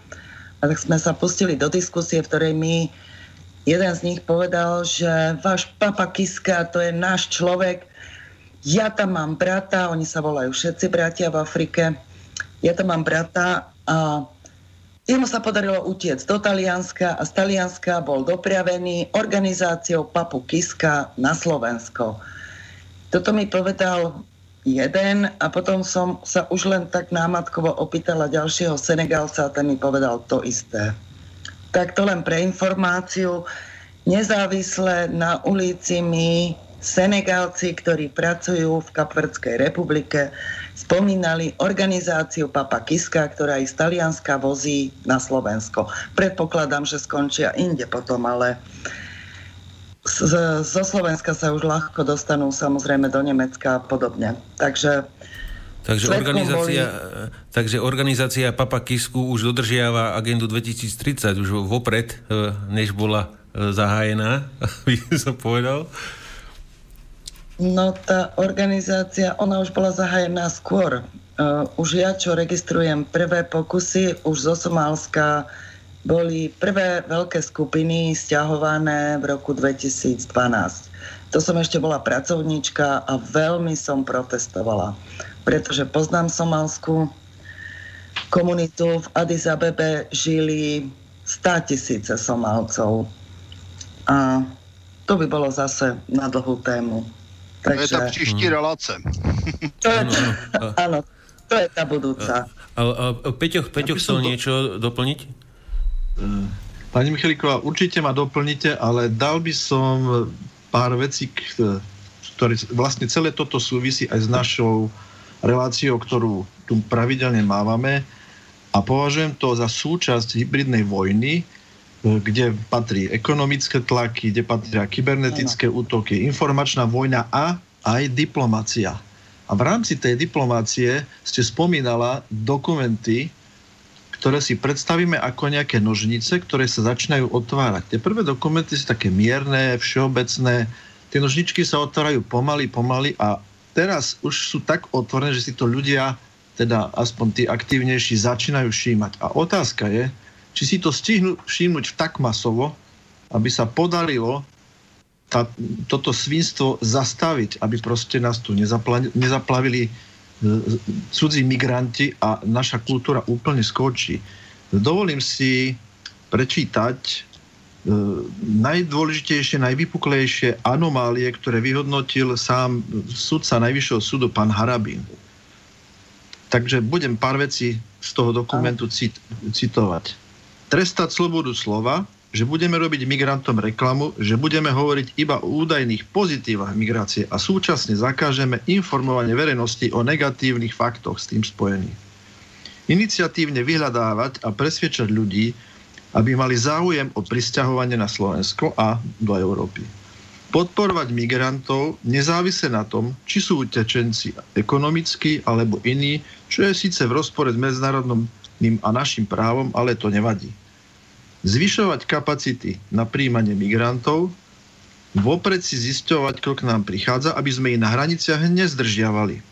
A tak sme sa pustili do diskusie, v ktorej mi jeden z nich povedal, že váš papa Kiska, to je náš človek, ja tam mám brata, oni sa volajú všetci bratia v Afrike, ja tam mám brata a Jemu sa podarilo utiec do Talianska a z Talianska bol dopriavený organizáciou Papu Kiska na Slovensko. Toto mi povedal jeden a potom som sa už len tak námatkovo opýtala ďalšieho Senegalca a ten mi povedal to isté. Tak to len pre informáciu. Nezávisle na ulici mi Senegalci, ktorí pracujú v Kapverdskej republike, spomínali organizáciu Papa Kiska, ktorá z Talianska vozí na Slovensko. Predpokladám, že skončia inde potom, ale zo Slovenska sa už ľahko dostanú samozrejme do Nemecka a podobne. Takže Takže organizácia, boli... takže organizácia Papa Kisku už dodržiava agendu 2030 už vopred, e, než bola e, zahájená, by som povedal. No tá organizácia, ona už bola zahájená skôr. Uh, už ja, čo registrujem prvé pokusy, už zo Somálska boli prvé veľké skupiny stiahované v roku 2012. To som ešte bola pracovníčka a veľmi som protestovala, pretože poznám somalskú komunitu. V Addis Abebe žili 100 tisíce Somálcov. A to by bolo zase na dlhú tému. Takže... To je tá příští hmm. relace. To je, áno, to je tá budúca. A, a, a Peťo, Peťo chcel to... niečo doplniť? Eh, pani Michalíková, určite ma doplnite, ale dal by som pár vecí, ktoré vlastne celé toto súvisí aj s našou reláciou, ktorú tu pravidelne mávame a považujem to za súčasť hybridnej vojny, E, kde patrí ekonomické tlaky, kde patria kybernetické ano. útoky, informačná vojna a aj diplomácia. A v rámci tej diplomácie ste spomínala dokumenty, ktoré si predstavíme ako nejaké nožnice, ktoré sa začínajú otvárať. Tie prvé dokumenty sú také mierne, všeobecné. Tie nožničky sa otvárajú pomaly, pomaly a teraz už sú tak otvorené, že si to ľudia, teda aspoň tí aktívnejší, začínajú všímať. A otázka je, či si to stihnú všimnúť tak masovo, aby sa podarilo tá, toto svinstvo zastaviť, aby proste nás tu nezapla, nezaplavili e, cudzí migranti a naša kultúra úplne skočí. Dovolím si prečítať najdôležitejšie, najvypuklejšie anomálie, ktoré vyhodnotil sám sudca Najvyššieho súdu, pán Harabín. Takže budem pár vecí z toho dokumentu cit- citovať trestať slobodu slova, že budeme robiť migrantom reklamu, že budeme hovoriť iba o údajných pozitívach migrácie a súčasne zakážeme informovanie verejnosti o negatívnych faktoch s tým spojených. Iniciatívne vyhľadávať a presviečať ľudí, aby mali záujem o prisťahovanie na Slovensko a do Európy. Podporovať migrantov nezávisle na tom, či sú utečenci ekonomickí alebo iní, čo je síce v rozpore s medzinárodným a našim právom, ale to nevadí. Zvyšovať kapacity na príjmanie migrantov, vopred si zisťovať, kto k nám prichádza, aby sme ich na hraniciach nezdržiavali.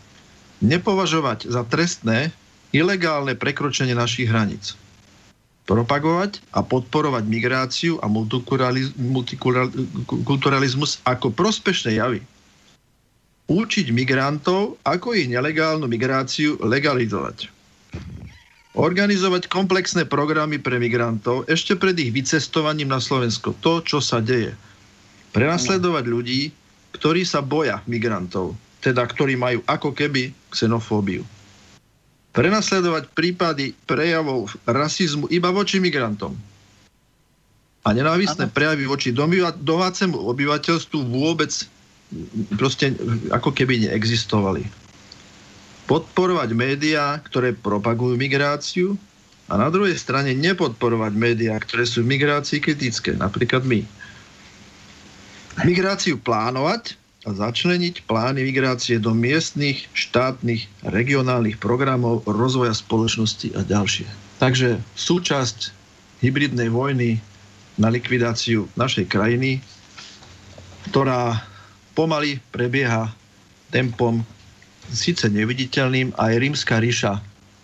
Nepovažovať za trestné ilegálne prekročenie našich hraníc. Propagovať a podporovať migráciu a multikulturalizmus ako prospešné javy. Učiť migrantov, ako ich nelegálnu migráciu legalizovať organizovať komplexné programy pre migrantov ešte pred ich vycestovaním na Slovensko. To, čo sa deje. Prenasledovať ľudí, ktorí sa boja migrantov, teda ktorí majú ako keby xenofóbiu. Prenasledovať prípady prejavov rasizmu iba voči migrantom. A nenávistné prejavy voči domácemu obyvateľstvu vôbec proste ako keby neexistovali podporovať médiá, ktoré propagujú migráciu a na druhej strane nepodporovať médiá, ktoré sú v migrácii kritické, napríklad my. Migráciu plánovať a začleniť plány migrácie do miestnych, štátnych, regionálnych programov rozvoja spoločnosti a ďalšie. Takže súčasť hybridnej vojny na likvidáciu našej krajiny, ktorá pomaly prebieha tempom síce neviditeľným, aj rímska ríša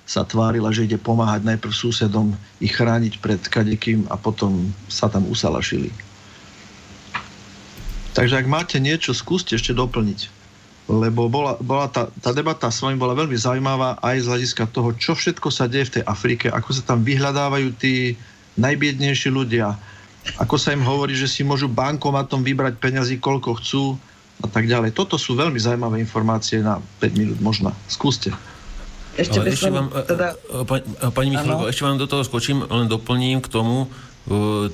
sa tvárila, že ide pomáhať najprv susedom, ich chrániť pred kadekým a potom sa tam usalašili. Takže ak máte niečo, skúste ešte doplniť. Lebo bola, bola tá, tá debata s vami bola veľmi zaujímavá aj z hľadiska toho, čo všetko sa deje v tej Afrike, ako sa tam vyhľadávajú tí najbiednejší ľudia, ako sa im hovorí, že si môžu bankomatom vybrať peňazí, koľko chcú, a tak ďalej. Toto sú veľmi zaujímavé informácie na 5 minút možno. Skúste. Ešte, ešte vám, teda... pani, pani Michalko, ešte vám do toho skočím, len doplním k tomu,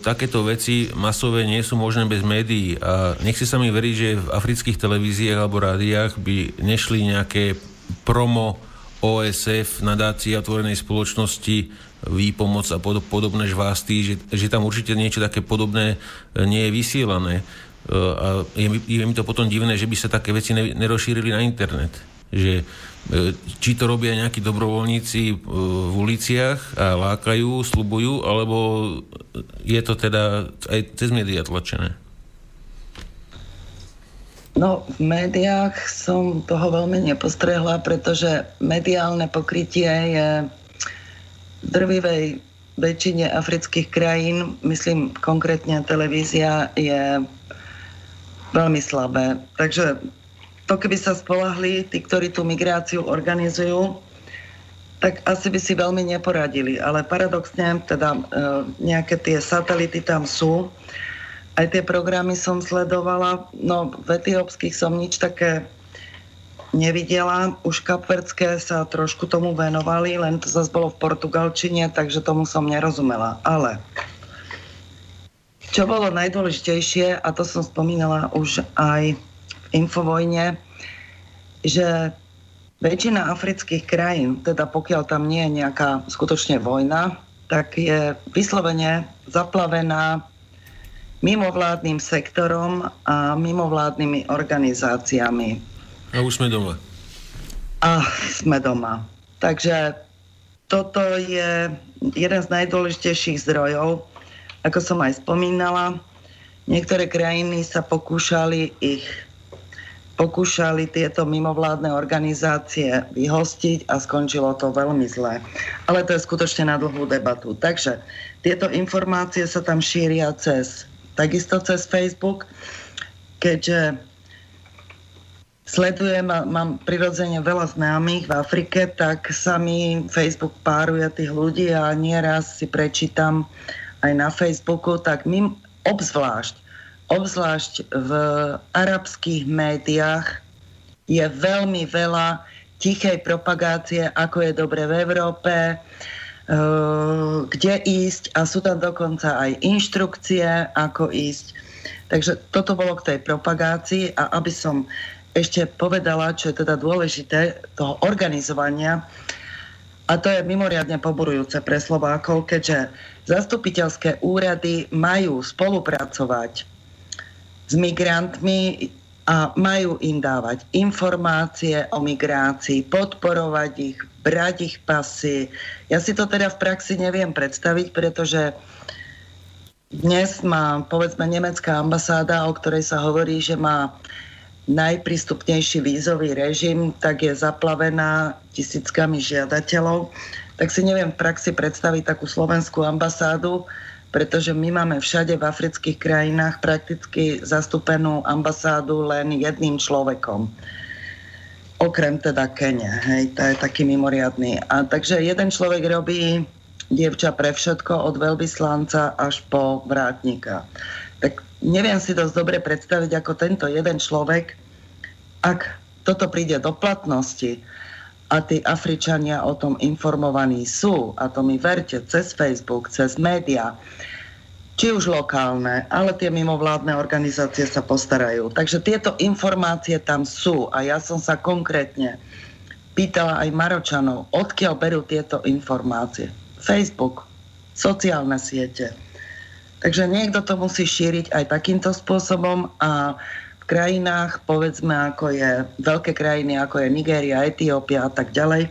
Takéto veci masové nie sú možné bez médií a nechci sa mi veriť, že v afrických televíziách alebo rádiách by nešli nejaké promo OSF, nadácia otvorenej spoločnosti, výpomoc a podobné žvásty, že, že tam určite niečo také podobné nie je vysielané. a je je mi to potom divné, že by sa také veci nerozšírili na internet. Že či to robia nejakí dobrovoľníci v uliciach a lákajú, slubujú, alebo je to teda aj cez médiá tlačené? No, v médiách som toho veľmi nepostrehla, pretože mediálne pokrytie je v drvivej väčšine afrických krajín, myslím konkrétne televízia, je veľmi slabé. Takže to, keby sa spolahli tí, ktorí tú migráciu organizujú, tak asi by si veľmi neporadili. Ale paradoxne, teda e, nejaké tie satelity tam sú, aj tie programy som sledovala. No, v etiópskych som nič také nevidela. Už kapvercké sa trošku tomu venovali, len to zase bolo v portugalčine, takže tomu som nerozumela. Ale čo bolo najdôležitejšie, a to som spomínala už aj Infovojne, že väčšina afrických krajín, teda pokiaľ tam nie je nejaká skutočne vojna, tak je vyslovene zaplavená mimovládnym sektorom a mimovládnymi organizáciami. A už sme doma. A sme doma. Takže toto je jeden z najdôležitejších zdrojov. Ako som aj spomínala, niektoré krajiny sa pokúšali ich pokúšali tieto mimovládne organizácie vyhostiť a skončilo to veľmi zle. Ale to je skutočne na dlhú debatu. Takže tieto informácie sa tam šíria cez takisto cez Facebook, keďže sledujem a mám prirodzene veľa známych v Afrike, tak sa mi Facebook páruje tých ľudí a nieraz si prečítam aj na Facebooku, tak my obzvlášť, obzvlášť v arabských médiách je veľmi veľa tichej propagácie, ako je dobre v Európe, Eh, kde ísť a sú tam dokonca aj inštrukcie, ako ísť. Takže toto bolo k tej propagácii a aby som ešte povedala, čo je teda dôležité, toho organizovania, a to je mimoriadne poburujúce pre Slovákov, keďže zastupiteľské úrady majú spolupracovať s migrantmi a majú im dávať informácie o migrácii, podporovať ich, brať ich pasy. Ja si to teda v praxi neviem predstaviť, pretože dnes má, povedzme, nemecká ambasáda, o ktorej sa hovorí, že má najprístupnejší vízový režim, tak je zaplavená tisíckami žiadateľov. Tak si neviem v praxi predstaviť takú slovenskú ambasádu, pretože my máme všade v afrických krajinách prakticky zastúpenú ambasádu len jedným človekom okrem teda Kene, hej, to je taký mimoriadný. A takže jeden človek robí dievča pre všetko od veľvyslanca až po vrátnika. Tak neviem si dosť dobre predstaviť, ako tento jeden človek, ak toto príde do platnosti a tí Afričania o tom informovaní sú, a to mi verte, cez Facebook, cez média, či už lokálne, ale tie mimovládne organizácie sa postarajú. Takže tieto informácie tam sú a ja som sa konkrétne pýtala aj Maročanov, odkiaľ berú tieto informácie. Facebook, sociálne siete. Takže niekto to musí šíriť aj takýmto spôsobom a krajinách, povedzme, ako je veľké krajiny, ako je Nigéria, Etiópia a tak ďalej,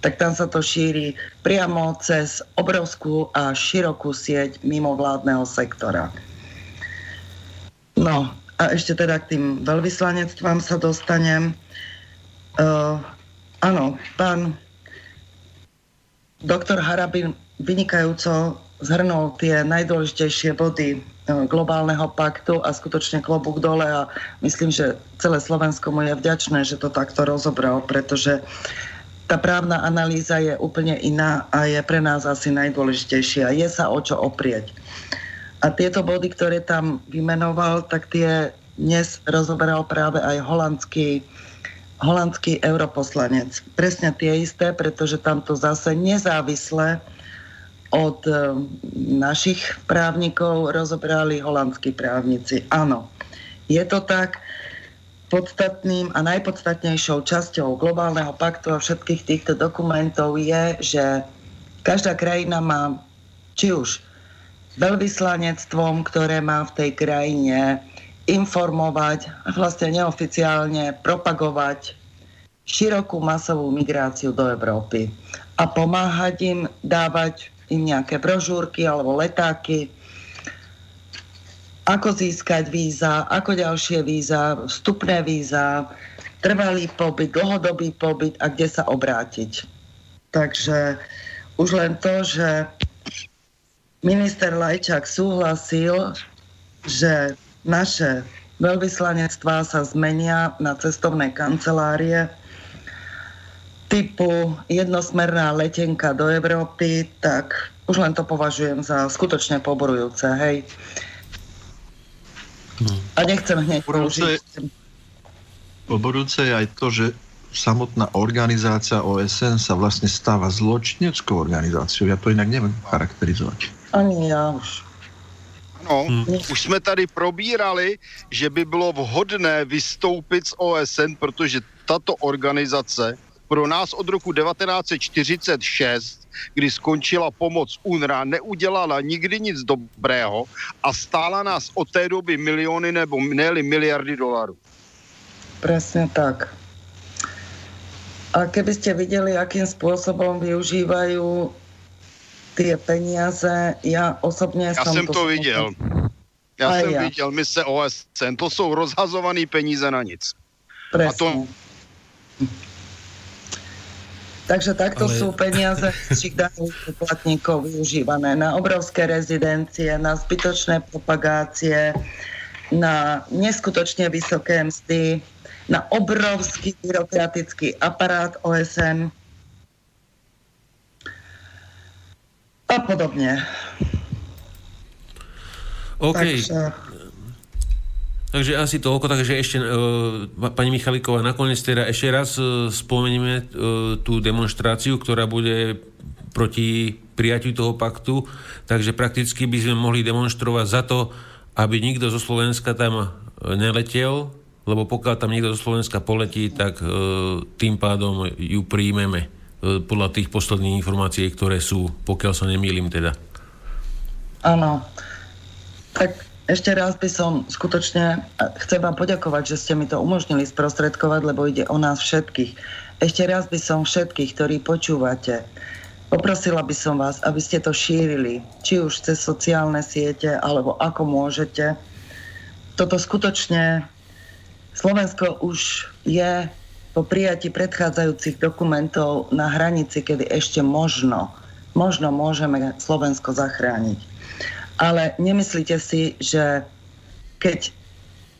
tak tam sa to šíri priamo cez obrovskú a širokú sieť mimovládneho sektora. No a ešte teda k tým veľvyslanectvám sa dostanem. Uh, áno, pán doktor Harabin vynikajúco zhrnul tie najdôležitejšie body globálneho paktu a skutočne klobúk dole a myslím, že celé Slovensko mu je vďačné, že to takto rozobral, pretože tá právna analýza je úplne iná a je pre nás asi najdôležitejšia. Je sa o čo oprieť. A tieto body, ktoré tam vymenoval, tak tie dnes rozoberal práve aj holandský, holandský europoslanec. Presne tie isté, pretože tam to zase nezávisle od e, našich právnikov rozobrali holandskí právnici. Áno, je to tak podstatným a najpodstatnejšou časťou globálneho paktu a všetkých týchto dokumentov je, že každá krajina má či už veľvyslanectvom, ktoré má v tej krajine informovať a vlastne neoficiálne propagovať širokú masovú migráciu do Európy a pomáhať im, dávať im nejaké brožúrky alebo letáky, ako získať víza, ako ďalšie víza, vstupné víza, trvalý pobyt, dlhodobý pobyt a kde sa obrátiť. Takže už len to, že minister Lajčák súhlasil, že naše veľvyslanectvá sa zmenia na cestovné kancelárie typu jednosmerná letenka do Európy, tak už len to považujem za skutočne poborujúce, hej. No. A nechcem hneď použiť. Poborujúce je aj to, že samotná organizácia OSN sa vlastne stáva zločineckou organizáciou. Ja to inak neviem charakterizovať. Ani ja už. No, hmm. už jsme tady probírali, že by bylo vhodné vystoupit z OSN, protože tato organizace pro nás od roku 1946, kdy skončila pomoc UNRA, neudělala nikdy nic dobrého a stála nás od té doby miliony nebo ne miliardy dolarů. Presne tak. A keby ste videli, akým spôsobom využívajú tie peniaze, ja osobně já som jsem to, to viděl. Já jsem ja. viděl mise OSN, to jsou rozhazované peníze na nic. Presne. A to Takže takto Ale... sú peniaze našich daných poplatníkov využívané na obrovské rezidencie, na zbytočné propagácie, na neskutočne vysoké mzdy, na obrovský byrokratický aparát OSN a podobne. OK. Takže... Takže asi toľko, takže ešte uh, pani Michalíková, nakoniec teda ešte raz uh, spomenieme uh, tú demonstráciu, ktorá bude proti prijatiu toho paktu, takže prakticky by sme mohli demonstrovať za to, aby nikto zo Slovenska tam neletel, lebo pokiaľ tam niekto zo Slovenska poletí, tak uh, tým pádom ju príjmeme uh, podľa tých posledných informácií, ktoré sú, pokiaľ sa nemýlim teda. Áno. Tak ešte raz by som skutočne, chcem vám poďakovať, že ste mi to umožnili sprostredkovať, lebo ide o nás všetkých. Ešte raz by som všetkých, ktorí počúvate, poprosila by som vás, aby ste to šírili, či už cez sociálne siete, alebo ako môžete. Toto skutočne, Slovensko už je po prijati predchádzajúcich dokumentov na hranici, kedy ešte možno, možno môžeme Slovensko zachrániť. Ale nemyslíte si, že keď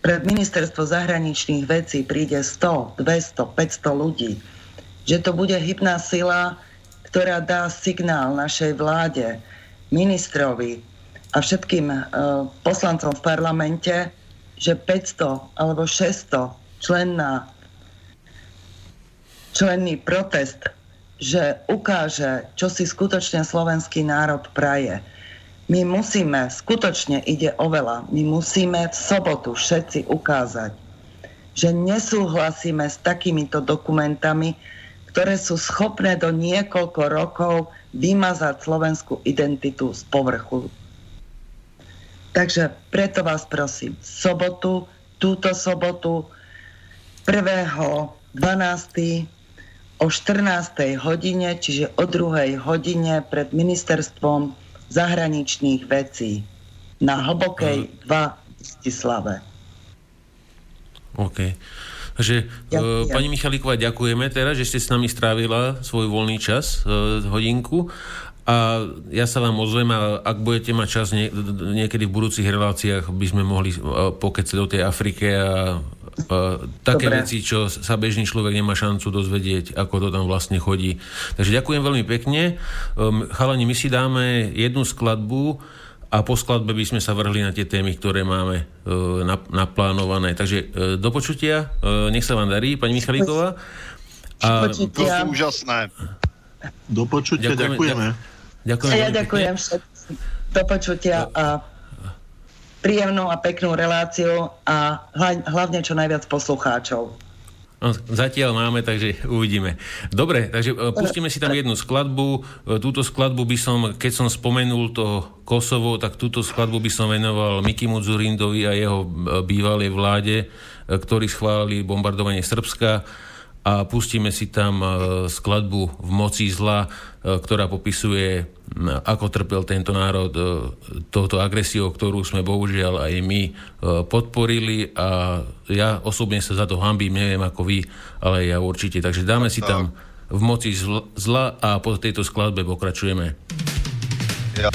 pred ministerstvo zahraničných vecí príde 100, 200, 500 ľudí, že to bude hybná sila, ktorá dá signál našej vláde, ministrovi a všetkým uh, poslancom v parlamente, že 500 alebo 600 členná členný protest, že ukáže, čo si skutočne slovenský národ praje my musíme, skutočne ide o veľa, my musíme v sobotu všetci ukázať, že nesúhlasíme s takýmito dokumentami, ktoré sú schopné do niekoľko rokov vymazať slovenskú identitu z povrchu. Takže preto vás prosím, sobotu, túto sobotu, 1.12. o 14. hodine, čiže o 2. hodine pred ministerstvom zahraničných vecí na hlbokej 2 Stislave. OK. Takže uh, pani Michalíková, ďakujeme teraz, že ste s nami strávila svoj voľný čas, uh, hodinku. A ja sa vám ozvem a ak budete mať čas nie, niekedy v budúcich reláciách, by sme mohli uh, pokecať do tej Afrike a uh, také Dobre. veci, čo sa bežný človek nemá šancu dozvedieť, ako to tam vlastne chodí. Takže ďakujem veľmi pekne. Um, chalani, my si dáme jednu skladbu a po skladbe by sme sa vrhli na tie témy, ktoré máme uh, naplánované. Takže uh, do počutia, uh, nech sa vám darí, pani Michalíková. A... To sú úžasné. Do počutia, ďakujeme. ďakujeme. ďakujeme a ja ďakujem všetkým. Do počutia a príjemnú a peknú reláciu a hlavne čo najviac poslucháčov. No, zatiaľ máme, takže uvidíme. Dobre, takže e, pustíme si tam jednu skladbu. E, túto skladbu by som, keď som spomenul to Kosovo, tak túto skladbu by som venoval Miki Mudzurindovi a jeho e, bývalej vláde, ktorí schválili bombardovanie Srbska a pustíme si tam skladbu V moci zla, ktorá popisuje ako trpel tento národ e, touto agresiou, ktorú sme bohužiaľ aj my e, podporili a ja osobne sa za to hambím, neviem ako vy, ale ja určite. Takže dáme si tam v moci zla a po tejto skladbe pokračujeme. Ja.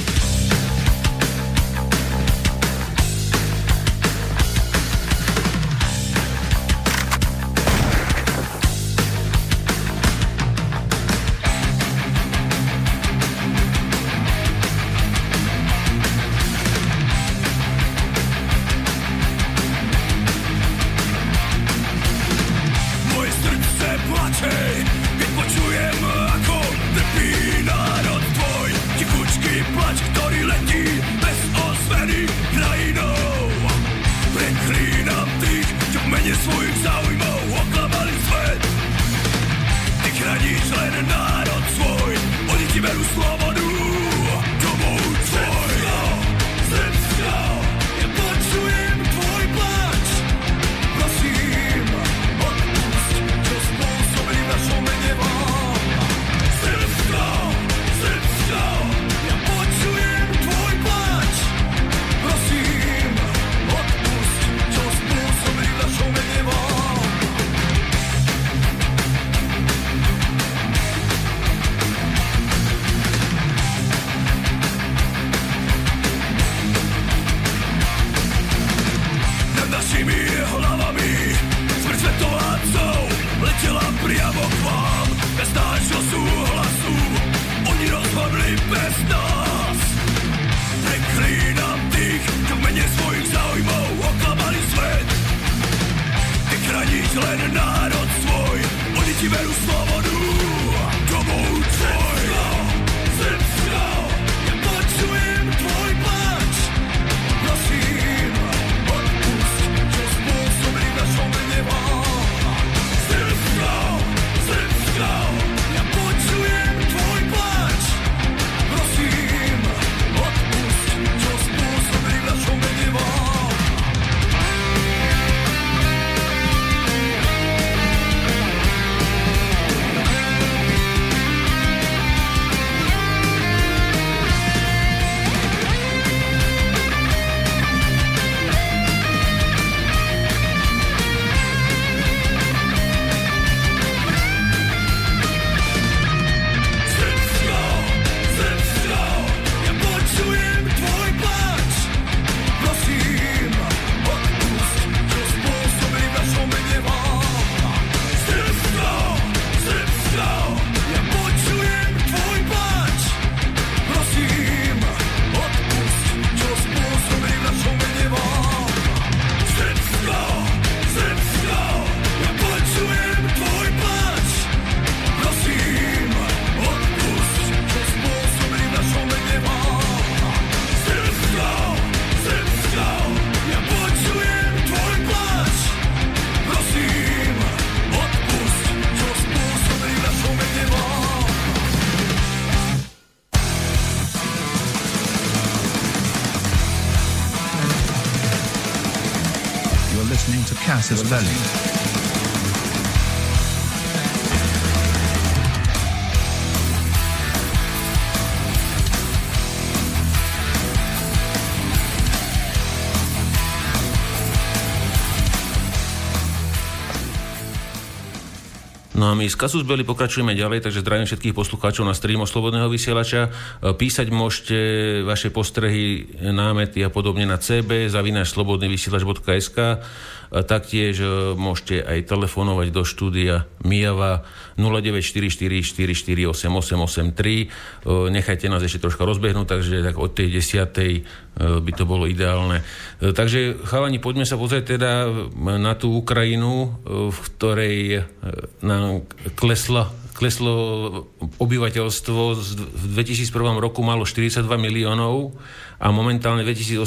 Cassius Belli. No a my z Kasus Belli pokračujeme ďalej, takže zdravím všetkých poslucháčov na streamu Slobodného vysielača. E, písať môžete vaše postrehy, námety a podobne na cb zavinaš slobodnyvysielač.sk Taktiež e, môžete aj telefonovať do štúdia Mijava 0944448883. E, nechajte nás ešte troška rozbehnúť, takže tak od tej desiatej e, by to bolo ideálne. Takže chalani, poďme sa pozrieť teda na tú Ukrajinu, v ktorej nám klesla kleslo obyvateľstvo v 2001 roku malo 42 miliónov a momentálne 2018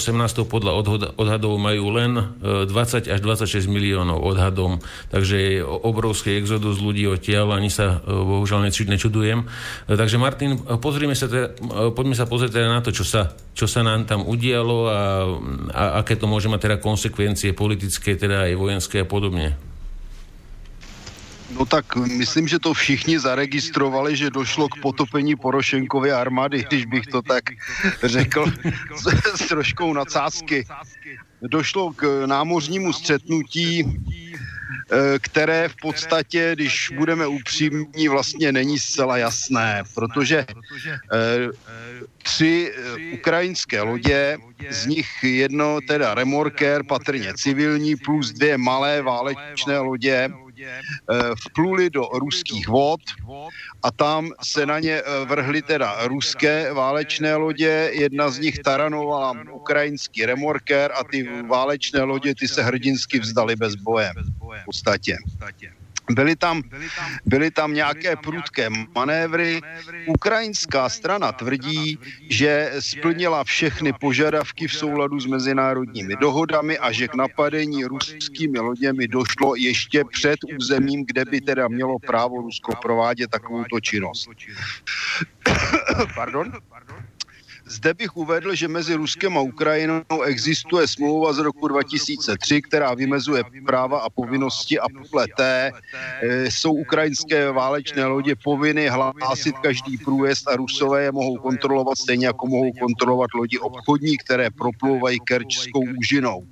podľa odhadov majú len 20 až 26 miliónov odhadom, takže je obrovský exodus ľudí odtiaľ, ani sa bohužiaľ nečudujem. Takže Martin, pozrime sa teda, poďme sa pozrieť teda na to, čo sa, čo sa nám tam udialo a, a aké to môže mať teda konsekvencie politické, teda aj vojenské a podobne. No tak myslím, že to všichni zaregistrovali, že došlo k potopení Porošenkovy armády, když bych to tak řekl s, s troškou nadsázky. Došlo k námořnímu střetnutí, eh, které v podstatě, když budeme upřímní, vlastně není zcela jasné, protože eh, tři eh, ukrajinské lodě, z nich jedno teda remorker, patrně civilní, plus dvě malé válečné lodě, vpluli do ruských vod a tam se na ně eh, vrhly teda ruské válečné lodě, jedna z nich taranovala ukrajinský remorker a ty válečné lodě ty se hrdinsky vzdali bez boje v podstatě. Byly tam, byly tam nějaké prudké manévry. Ukrajinská strana tvrdí, že splnila všechny požadavky v souladu s mezinárodními dohodami a že k napadení ruskými loděmi došlo ještě před územím, kde by teda mělo právo Rusko provádět takovouto činnost. Pardon? Zde bych uvedl, že mezi Ruskem a Ukrajinou existuje smlouva z roku 2003, která vymezuje práva a povinnosti a podle té e, jsou ukrajinské válečné lodě povinny hlásit každý průjezd a Rusové je mohou kontrolovat stejně jako mohou kontrolovat lodi obchodní, které proplouvají Kerčskou úžinou.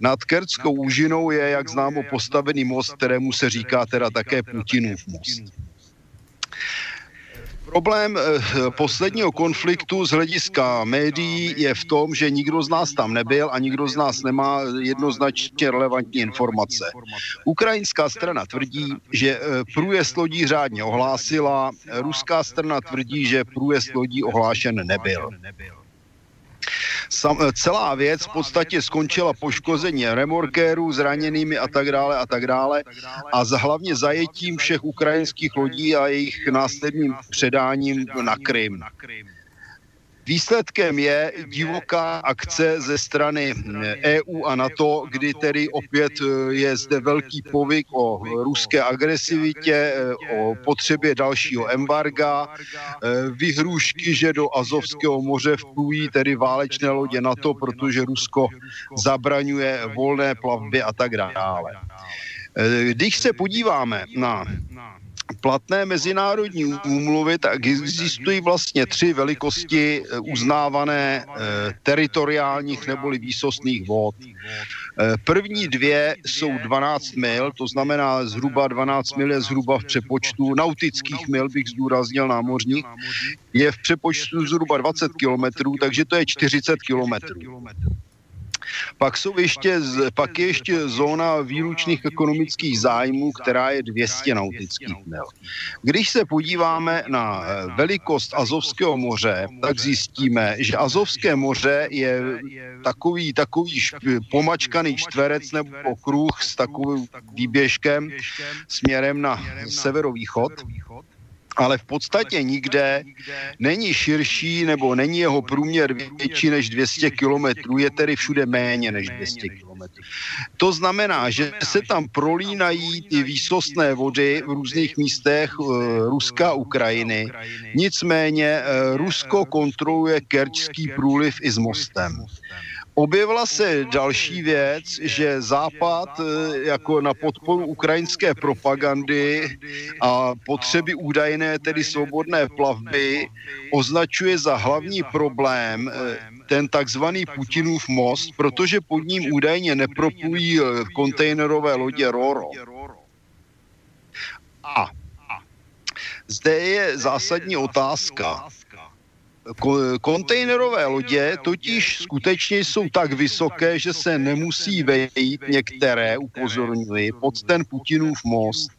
Nad Kerčskou úžinou je, jak známo, postavený most, kterému se říká teda také Putinův most. Problém eh, posledního konfliktu z hlediska médií je v tom, že nikdo z nás tam nebyl a nikdo z nás nemá jednoznačně relevantní informace. Ukrajinská strana tvrdí, že eh, průjezd lodí řádně ohlásila, ruská strana tvrdí, že průjezd lodí ohlášen nebyl. Sam, celá věc v podstatě skončila poškození remorkérů, zraněnými a tak dále a tak dále a za hlavně zajetím všech ukrajinských lodí a jejich následným předáním na Krym. Výsledkem je divoká akce ze strany EU a NATO, kdy tedy opět eh, je zde velký povyk o ruské agresivitě, o potřebě dalšího embarga, vyhrůžky, že do Azovského moře vplují tedy válečné lodě NATO, protože Rusko zabraňuje volné plavby a tak dále. Když se podíváme na platné mezinárodní úmluvy, tak existují vlastně tři velikosti eh, uznávané eh, teritoriálních neboli výsostných vod. Eh, první dvě jsou 12 mil, to znamená zhruba 12 mil je zhruba v přepočtu nautických mil, bych zdůraznil námořních, je v přepočtu zhruba 20 kilometrů, takže to je 40 kilometrů. Pak, jsou ještě, pak je ještě zóna výlučných ekonomických zájmů, která je 200 nautických mil. Když se podíváme na eh, velikost Azovského moře, tak zjistíme, že Azovské moře je takový, takový pomačkaný čtverec nebo okruh s takovým výběžkem směrem na severovýchod ale v podstatě nikde není širší nebo není jeho průměr větší než 200 kilometrů, je tedy všude méně než 200 kilometrů. To znamená, že se tam prolínají ty výsostné vody v různých místech uh, Ruska a Ukrajiny. Nicméně uh, Rusko kontroluje Kerčský průliv i s mostem. Objevila se další věc, že Západ eh, jako na podporu ukrajinské propagandy a potřeby údajné, tedy svobodné plavby, označuje za hlavní problém eh, ten takzvaný Putinův most, protože pod ním údajně neproplují eh, kontejnerové lodě Roro. A zde je zásadní otázka Kontejnerové lodě totiž skutečně jsou tak vysoké, že se nemusí vejít některé, upozorňuji, pod ten Putinův most.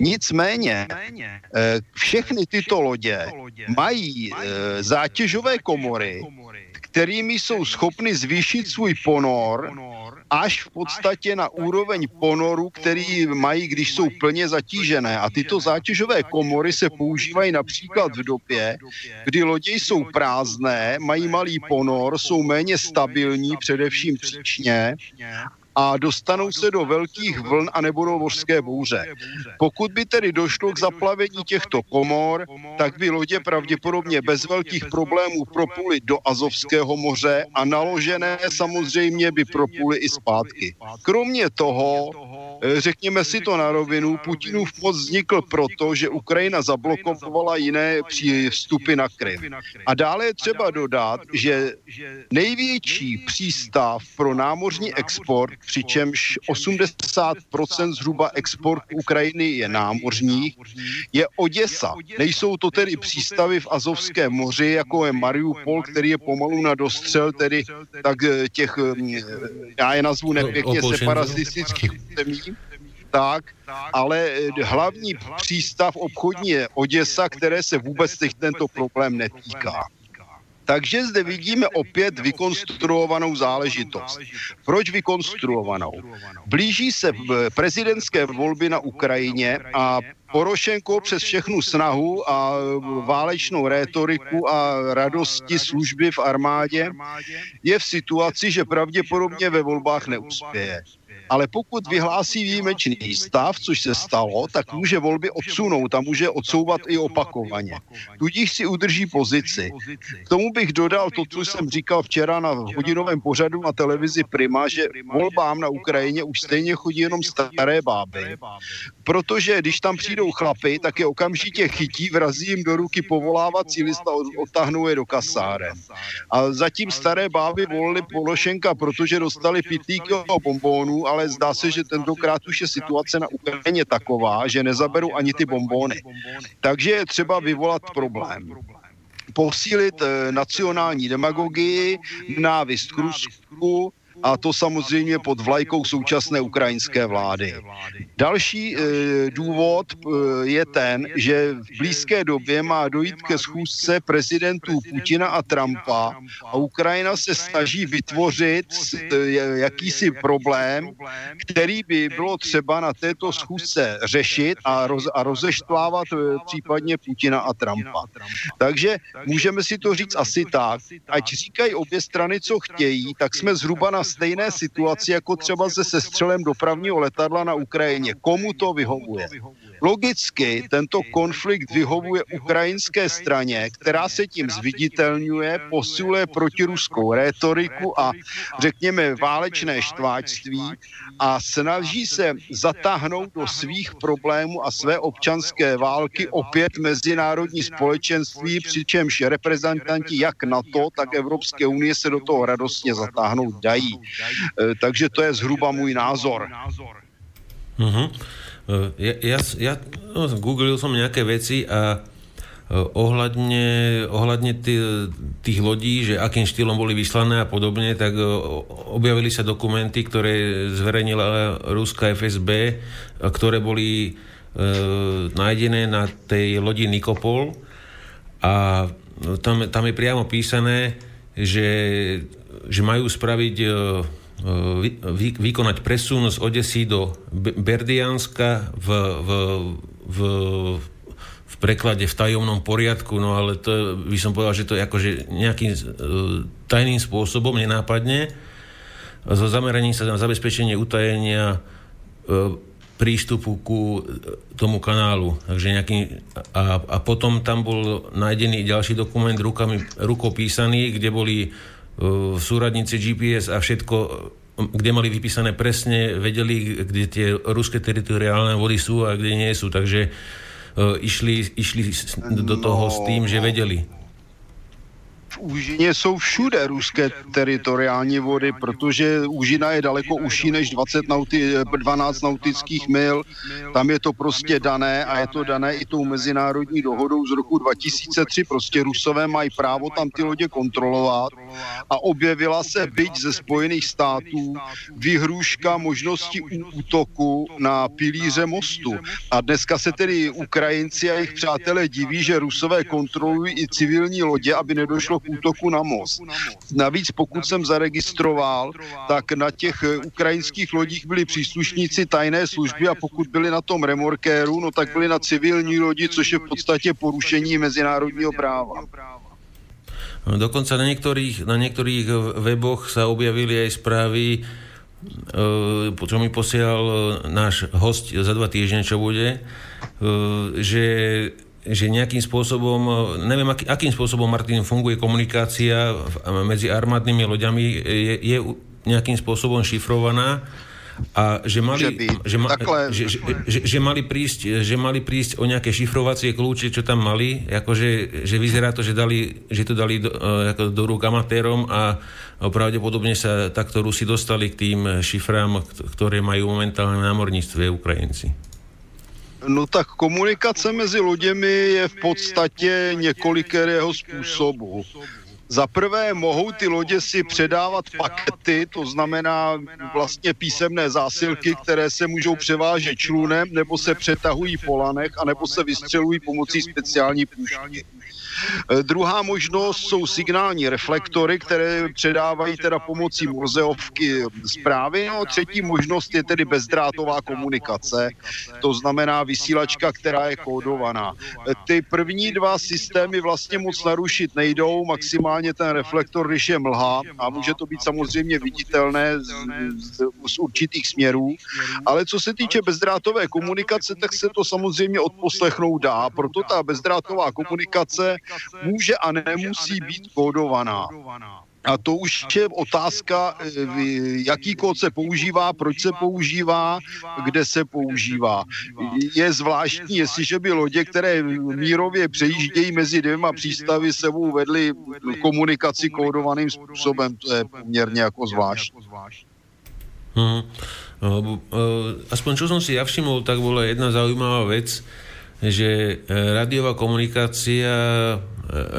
Nicméně eh, všechny tyto lodě mají eh, zátěžové komory, kterými jsou schopny zvýšit svůj ponor až v podstatě na úroveň ponoru, který mají, když jsou plně zatížené. A tyto zátěžové komory se používají například v době, kdy lodě jsou prázdné, mají malý ponor, jsou méně stabilní, především příčně a dostanou se do velkých vln a nebudou mořské bouře. Pokud by tedy došlo k zaplavení těchto komor, tak by lodě pravděpodobně bez velkých problémů propluly do Azovského moře a naložené samozřejmě by propluly i zpátky. Kromě toho, řekněme si to na rovinu, Putinův moc vznikl proto, že Ukrajina zablokovala jiné vstupy na Krym. A dále je třeba dodat, že největší přístav pro námořní export přičemž 80% zhruba export Ukrajiny je námořních, je Oděsa. Nejsou to tedy přístavy v Azovském moři, jako je Mariupol, který je pomalu na dostřel, tedy tak eh, těch, eh, já je nazvu nepěkně, separatistických zemí tak, ale eh, hlavní přístav obchodní je Oděsa, které se vůbec teď tento problém netýká. Takže zde vidíme opět vykonstruovanou záležitost. Proč vykonstruovanou? Blíží se prezidentské volby na Ukrajině a Porošenko přes všechnu snahu a válečnou rétoriku a radosti služby v armádě je v situaci, že pravděpodobně ve volbách neuspěje ale pokud vyhlásí výjimečný stav, což se stalo, tak může volby odsunout a může odsouvat i opakovaně. Tudíž si udrží pozici. K tomu bych dodal to, co jsem říkal včera na hodinovém pořadu na televizi Prima, že volbám na Ukrajině už stejně chodí jenom staré báby, protože když tam přijdou chlapy, tak je okamžitě chytí, vrazí jim do ruky povolávací list a odtahnou je do kasáre. A zatím staré báby volili Pološenka, protože dostali pitlíky a bombónů, ale zdá se, že tentokrát už je situace na Ukrajině taková, že nezaberou ani ty bombóny. Takže je třeba vyvolat problém posílit e, nacionální demagogii, návist k Rusku, a to samozřejmě pod vlajkou současné ukrajinské vlády. Další e, důvod e, je ten, že v blízké době má dojít ke schůzce prezidentů Putina a Trumpa a Ukrajina se snaží vytvořit e, jakýsi problém, který by bylo třeba na této schůzce řešit a, roz, a rozeštvávat případně Putina a Trumpa. Takže můžeme si to říct asi tak, ať říkají obě strany, co chtějí, tak jsme zhruba na stejné situaci jako třeba se sestřelem dopravního letadla na Ukrajině. Komu to vyhovuje? Logicky tento konflikt vyhovuje ukrajinské straně, která se tím zviditelňuje, posiluje protiruskou rétoriku a řekněme válečné štváčství a snaží se zatáhnout do svých problémů a své občanské války opět mezinárodní společenství, přičemž reprezentanti jak NATO, tak Evropské unie se do toho radostně zatáhnout dají. E, takže to je zhruba můj názor. Uh-huh. Ja, ja, ja no, googlil som nejaké veci a ohľadne, ohľadne tý, tých lodí, že akým štýlom boli vyslané a podobne, tak objavili sa dokumenty, ktoré zverejnila ruská FSB, ktoré boli e, nájdené na tej lodi Nikopol. A tam, tam je priamo písané, že, že majú spraviť e, vy, vykonať presun z Odesy do Berdianska v, v, v preklade v tajomnom poriadku, no ale to by som povedal, že to je akože nejakým uh, tajným spôsobom, nenápadne, so zameraním sa na zabezpečenie utajenia uh, prístupu ku tomu kanálu. Takže nejaký, a, a potom tam bol nájdený ďalší dokument rukami, rukou písaný, kde boli uh, súradníci GPS a všetko, kde mali vypísané presne, vedeli, kde tie ruské teritoriálne vody sú a kde nie sú. Takže išli, išli do toho no. s tým, že vedeli v úžině jsou všude ruské teritoriální vody, protože úžina je daleko užší než 20 nauti, 12 nautických mil. Tam je to prostě dané a je to dané i tou mezinárodní dohodou z roku 2003. Prostě Rusové mají právo tam ty lodě kontrolovat a objevila se byť ze Spojených států vyhrůžka možnosti útoku na pilíře mostu. A dneska se tedy Ukrajinci a jejich přátelé diví, že Rusové kontrolují i civilní lodě, aby nedošlo útoku na most. Navíc pokud jsem zaregistroval, tak na těch ukrajinských lodích byli příslušníci tajné služby a pokud byli na tom remorkéru, no tak byli na civilní lodi, což je v podstatě porušení mezinárodního práva. Dokonca na niektorých, na niektorých weboch sa objavili aj správy, čo mi posielal náš host za dva týždne, čo bude, že že nejakým spôsobom, neviem aký, akým spôsobom, Martin, funguje komunikácia medzi armádnymi loďami, je, je nejakým spôsobom šifrovaná a že mali, že, ma, že, že, že, že, mali prísť, že mali prísť o nejaké šifrovacie kľúče, čo tam mali, akože, že vyzerá to, že, dali, že to dali do, e, ako do rúk amatérom a pravdepodobne sa takto Rusi dostali k tým šifrám, ktoré majú momentálne na námorníctve Ukrajinci. No tak komunikace mezi loděmi je v podstatě několikerého způsobu. Za prvé mohou ty lodě si předávat pakety, to znamená vlastně písemné zásilky, které se můžou převážet člunem, nebo se přetahují po lanech, anebo se vystřelují pomocí speciální pušky. Eh, druhá možnost jsou signální reflektory, které předávají teda pomocí morzeovky zprávy. No, třetí možnost je tedy bezdrátová komunikace, to znamená vysílačka, která je kódovaná. Eh, ty první dva systémy vlastně moc narušit nejdou, maximálně ten reflektor, když je mlha a může to být samozřejmě viditelné z, z, z určitých směrů, ale co se týče bezdrátové komunikace, tak se to samozřejmě odposlechnout dá, proto ta bezdrátová komunikace může a nemusí být kódovaná. A to už je otázka, eh, jaký kód se používá, proč se používá, kde se používá. Je zvláštní, jestliže by lodě, které mírově přejíždějí mezi dvěma přístavy, sebou vedly komunikaci kódovaným způsobem. To je poměrně jako zvláštní. Hmm. Aspoň čo som si ja všimol, tak bola jedna zaujímavá vec, že e, radiová komunikácia e,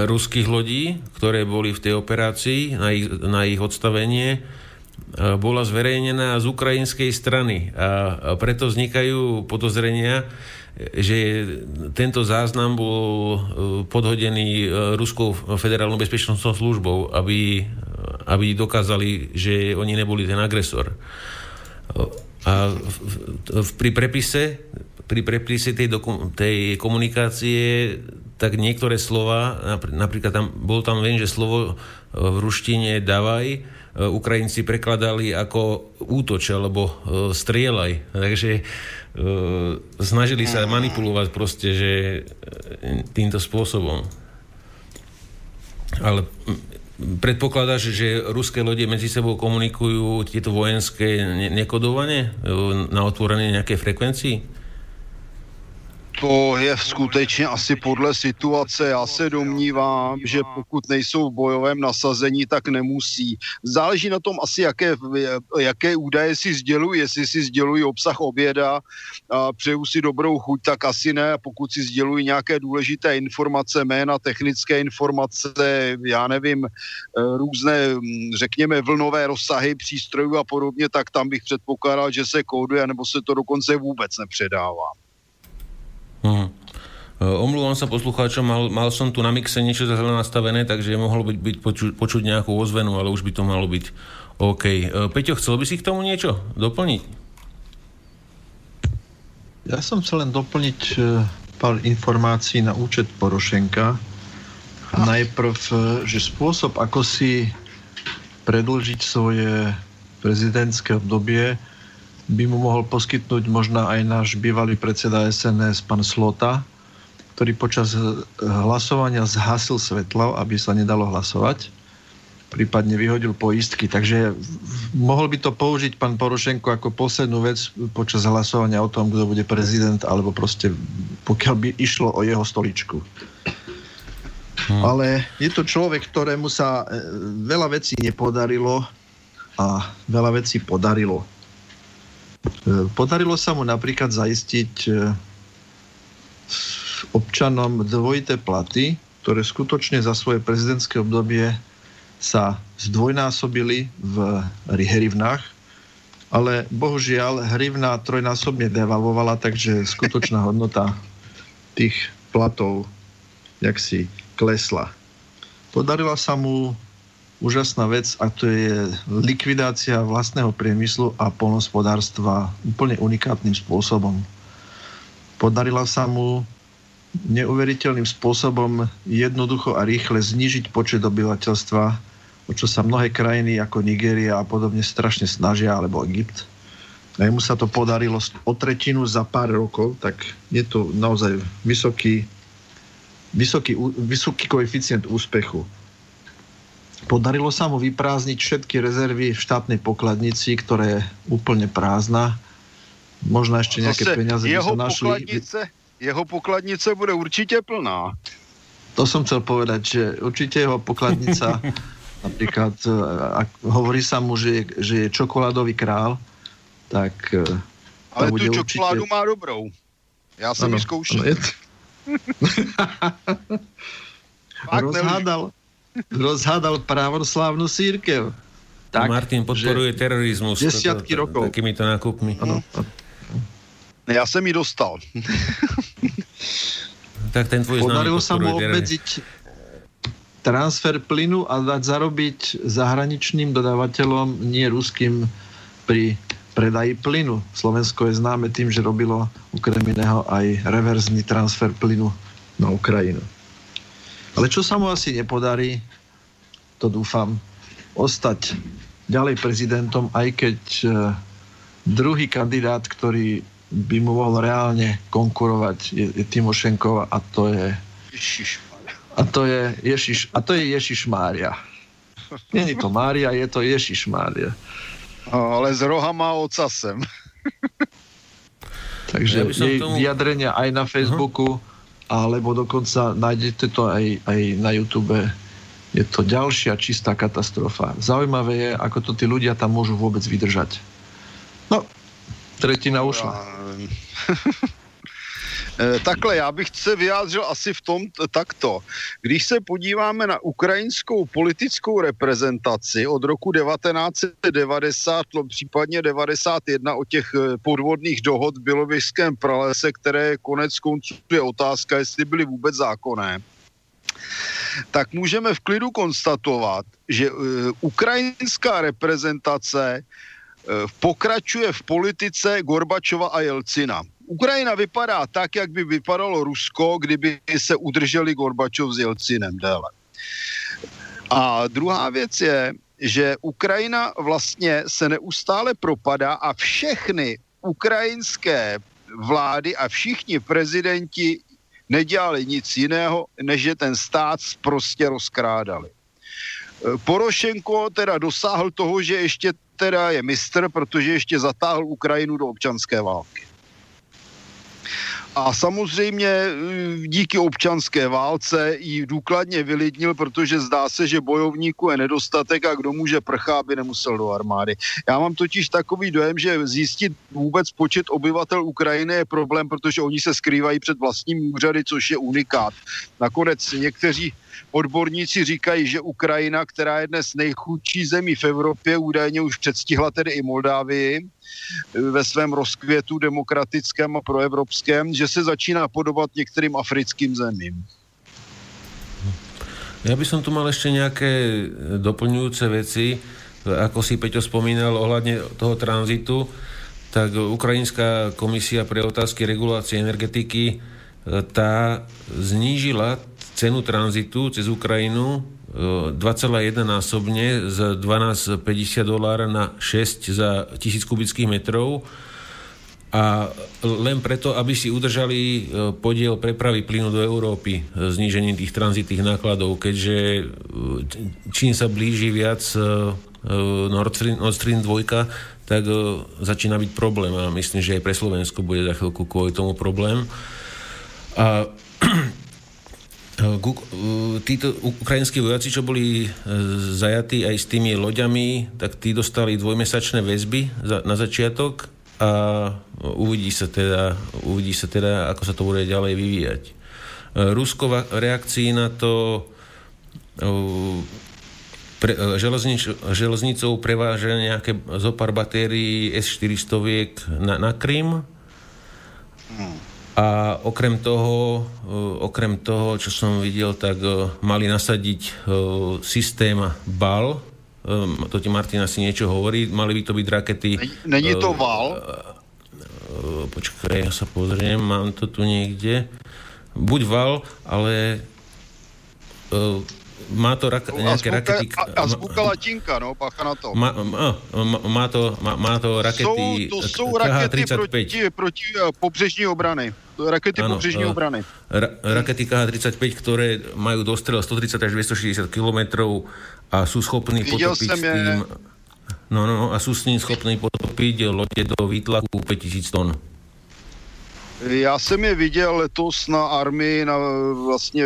ruských lodí, ktoré boli v tej operácii na ich, na ich odstavenie, e, bola zverejnená z ukrajinskej strany a preto vznikajú podozrenia, že tento záznam bol podhodený Ruskou federálnou bezpečnostnou službou, aby, aby dokázali, že oni neboli ten agresor. A v, v, pri prepise pri prepise tej, doku- tej komunikácie tak niektoré slova, napríklad tam, bol tam, viem, že slovo e, v ruštine davaj, e, Ukrajinci prekladali ako útoč alebo e, strieľaj. Takže snažili sa manipulovať proste, že týmto spôsobom. Ale predpokladáš, že ruské lode medzi sebou komunikujú tieto vojenské nekodovanie na otvorenie nejakej frekvencii? To je skutečně asi podle situace. Já se domnívám, že pokud nejsou v bojovém nasazení, tak nemusí. Záleží na tom asi, jaké, jaké údaje si sdělují. Jestli si sdělují obsah oběda a přeju si dobrou chuť, tak asi ne. Pokud si sdělují nějaké důležité informace, jména, technické informace, já nevím, eh, různé, hm, řekněme, vlnové rozsahy přístrojů a podobně, tak tam bych předpokládal, že se kóduje, nebo se to dokonce vůbec nepředává. Uh-huh. Omlúvam sa poslucháčom, mal, mal som tu na mixe niečo zle nastavené, takže mohlo byť, byť poču, počuť nejakú ozvenu, ale už by to malo byť OK. E, Peťo, chcel by si k tomu niečo doplniť? Ja som chcel len doplniť e, pár informácií na účet Porošenka. Najprv, že spôsob, ako si predlžiť svoje prezidentské obdobie, by mu mohol poskytnúť možno aj náš bývalý predseda SNS, pán Slota, ktorý počas hlasovania zhasil svetlo, aby sa nedalo hlasovať, prípadne vyhodil poistky. Takže mohol by to použiť pán Porošenko ako poslednú vec počas hlasovania o tom, kto bude prezident, alebo proste pokiaľ by išlo o jeho stoličku. Hmm. Ale je to človek, ktorému sa e, veľa vecí nepodarilo a veľa vecí podarilo. Podarilo sa mu napríklad zaistiť e, občanom dvojité platy, ktoré skutočne za svoje prezidentské obdobie sa zdvojnásobili v hrivnách, ale bohužiaľ hrivna trojnásobne devalvovala, takže skutočná hodnota tých platov jak si klesla. Podarila sa mu úžasná vec a to je likvidácia vlastného priemyslu a polnospodárstva úplne unikátnym spôsobom. Podarila sa mu neuveriteľným spôsobom jednoducho a rýchle znižiť počet obyvateľstva, o čo sa mnohé krajiny ako Nigéria a podobne strašne snažia, alebo Egypt. A mu sa to podarilo o tretinu za pár rokov, tak je to naozaj vysoký, vysoký, vysoký koeficient úspechu. Podarilo sa mu vyprázdniť všetky rezervy v štátnej pokladnici, ktoré je úplne prázdna. Možno ešte nejaké peniaze by sa našli. Pokladnice, jeho pokladnice bude určite plná. To som chcel povedať, že určite jeho pokladnica, napríklad, e, ak hovorí sa mu, že je, že je čokoládový král, tak e, Ale tú čokoládu určite... má dobrou. Som ano, ji zkoušel. Je... Rozhádal rozhádal právoslávnu církev. Tak, Martin podporuje terorizmus. Desiatky to, to, rokov. Takýmito nákupmi. Ano. Ja som mi dostal. tak ten tvoj Podarilo sa mu obmedziť transfer plynu a dať zarobiť zahraničným dodávateľom, nie ruským, pri predaji plynu. Slovensko je známe tým, že robilo okrem iného aj reverzný transfer plynu na Ukrajinu. Ale čo sa mu asi nepodarí, to dúfam, ostať ďalej prezidentom, aj keď e, druhý kandidát, ktorý by mu mohol reálne konkurovať, je, je Timošenkova a to je... A to je Ježiš, a to je Ježiš Mária. Není to Mária, je to Ježiš Mária. Ale z roha má ocasem. Takže ja jej tomu... vyjadrenia aj na Facebooku uh-huh alebo dokonca nájdete to aj, aj na YouTube. Je to ďalšia čistá katastrofa. Zaujímavé je, ako to tí ľudia tam môžu vôbec vydržať. No, tretina ušla. Eh, takhle, já bych se vyjádřil asi v tom takto. Když se podíváme na ukrajinskou politickou reprezentaci od roku 1990, případně 91 o těch eh, podvodných dohod v Bělověžském pralese, které konec konců je otázka, jestli byly vůbec zákonné, tak můžeme v klidu konstatovat, že uh, ukrajinská reprezentace uh, pokračuje v politice Gorbačova a Jelcina. Ukrajina vypadá tak, jak by vypadalo Rusko, kdyby se udrželi Gorbačov s Jelcinem déle. A druhá věc je, že Ukrajina vlastně se neustále propadá a všechny ukrajinské vlády a všichni prezidenti nedělali nic jiného, než že ten stát prostě rozkrádali. Porošenko teda dosáhl toho, že ještě teda je mistr, protože ještě zatáhl Ukrajinu do občanské války. A samozřejmě eh, díky občanské válce ji důkladně vylidnil, protože zdá se, že bojovníků je nedostatek a kdo může prchá, aby nemusel do armády. Já mám totiž takový dojem, že zjistit vůbec počet obyvatel Ukrajiny je problém, protože oni se skrývají před vlastními úřady, což je unikát. Nakonec někteří odborníci říkají, že Ukrajina, která je dnes nejchudší zemí v Evropě, údajně už předstihla tedy i Moldávii, ve svém rozkvětu demokratickém a proevropském, že se začíná podobat některým africkým zemím. Ja by som tu mal ešte nejaké doplňujúce veci, ako si Peťo spomínal ohľadne toho tranzitu, tak Ukrajinská komisia pre otázky regulácie energetiky tá znížila cenu tranzitu cez Ukrajinu 2,1 násobne z 12,50 dolára na 6 za tisíc kubických metrov a len preto, aby si udržali e, podiel prepravy plynu do Európy e, znížením tých tranzitných nákladov, keďže e, čím sa blíži viac Nord Stream, Nord Stream 2, tak začína byť problém a myslím, že aj pre Slovensko bude za chvíľku kvôli tomu problém. A títo ukrajinskí vojaci, čo boli e, zajatí aj s tými loďami, tak tí dostali dvojmesačné väzby na začiatok a uvidí sa teda, uvidí sa teda ako sa to bude ďalej vyvíjať. Rusko v reakcii na to pre, železnič, železnicou preváža nejaké zopár batérií S-400 na, na Krym. Hmm A okrem toho, okrem toho, čo som videl, tak mali nasadiť systém BAL, to ti Martin asi niečo hovorí, mali by to byť rakety... Není to VAL? Počkaj, ja sa pozriem, mám to tu niekde. Buď VAL, ale má to rak, nejaké azbuka, rakety... A, azbuka latinka, no, pacha na to. Má, má, má, to, má, má to rakety jsou, To jsou rakety proti, proti pobřežní obrany. Rakety ano, pobřežní obrany. Ra, rakety KH-35, ktoré majú dostrel 130 až 260 km a sú schopní potopiť s tým... Je... No, no, no, a sú s ním schopní potopiť lode do výtlaku 5000 tón. Já jsem je viděl letos na armii na vlastně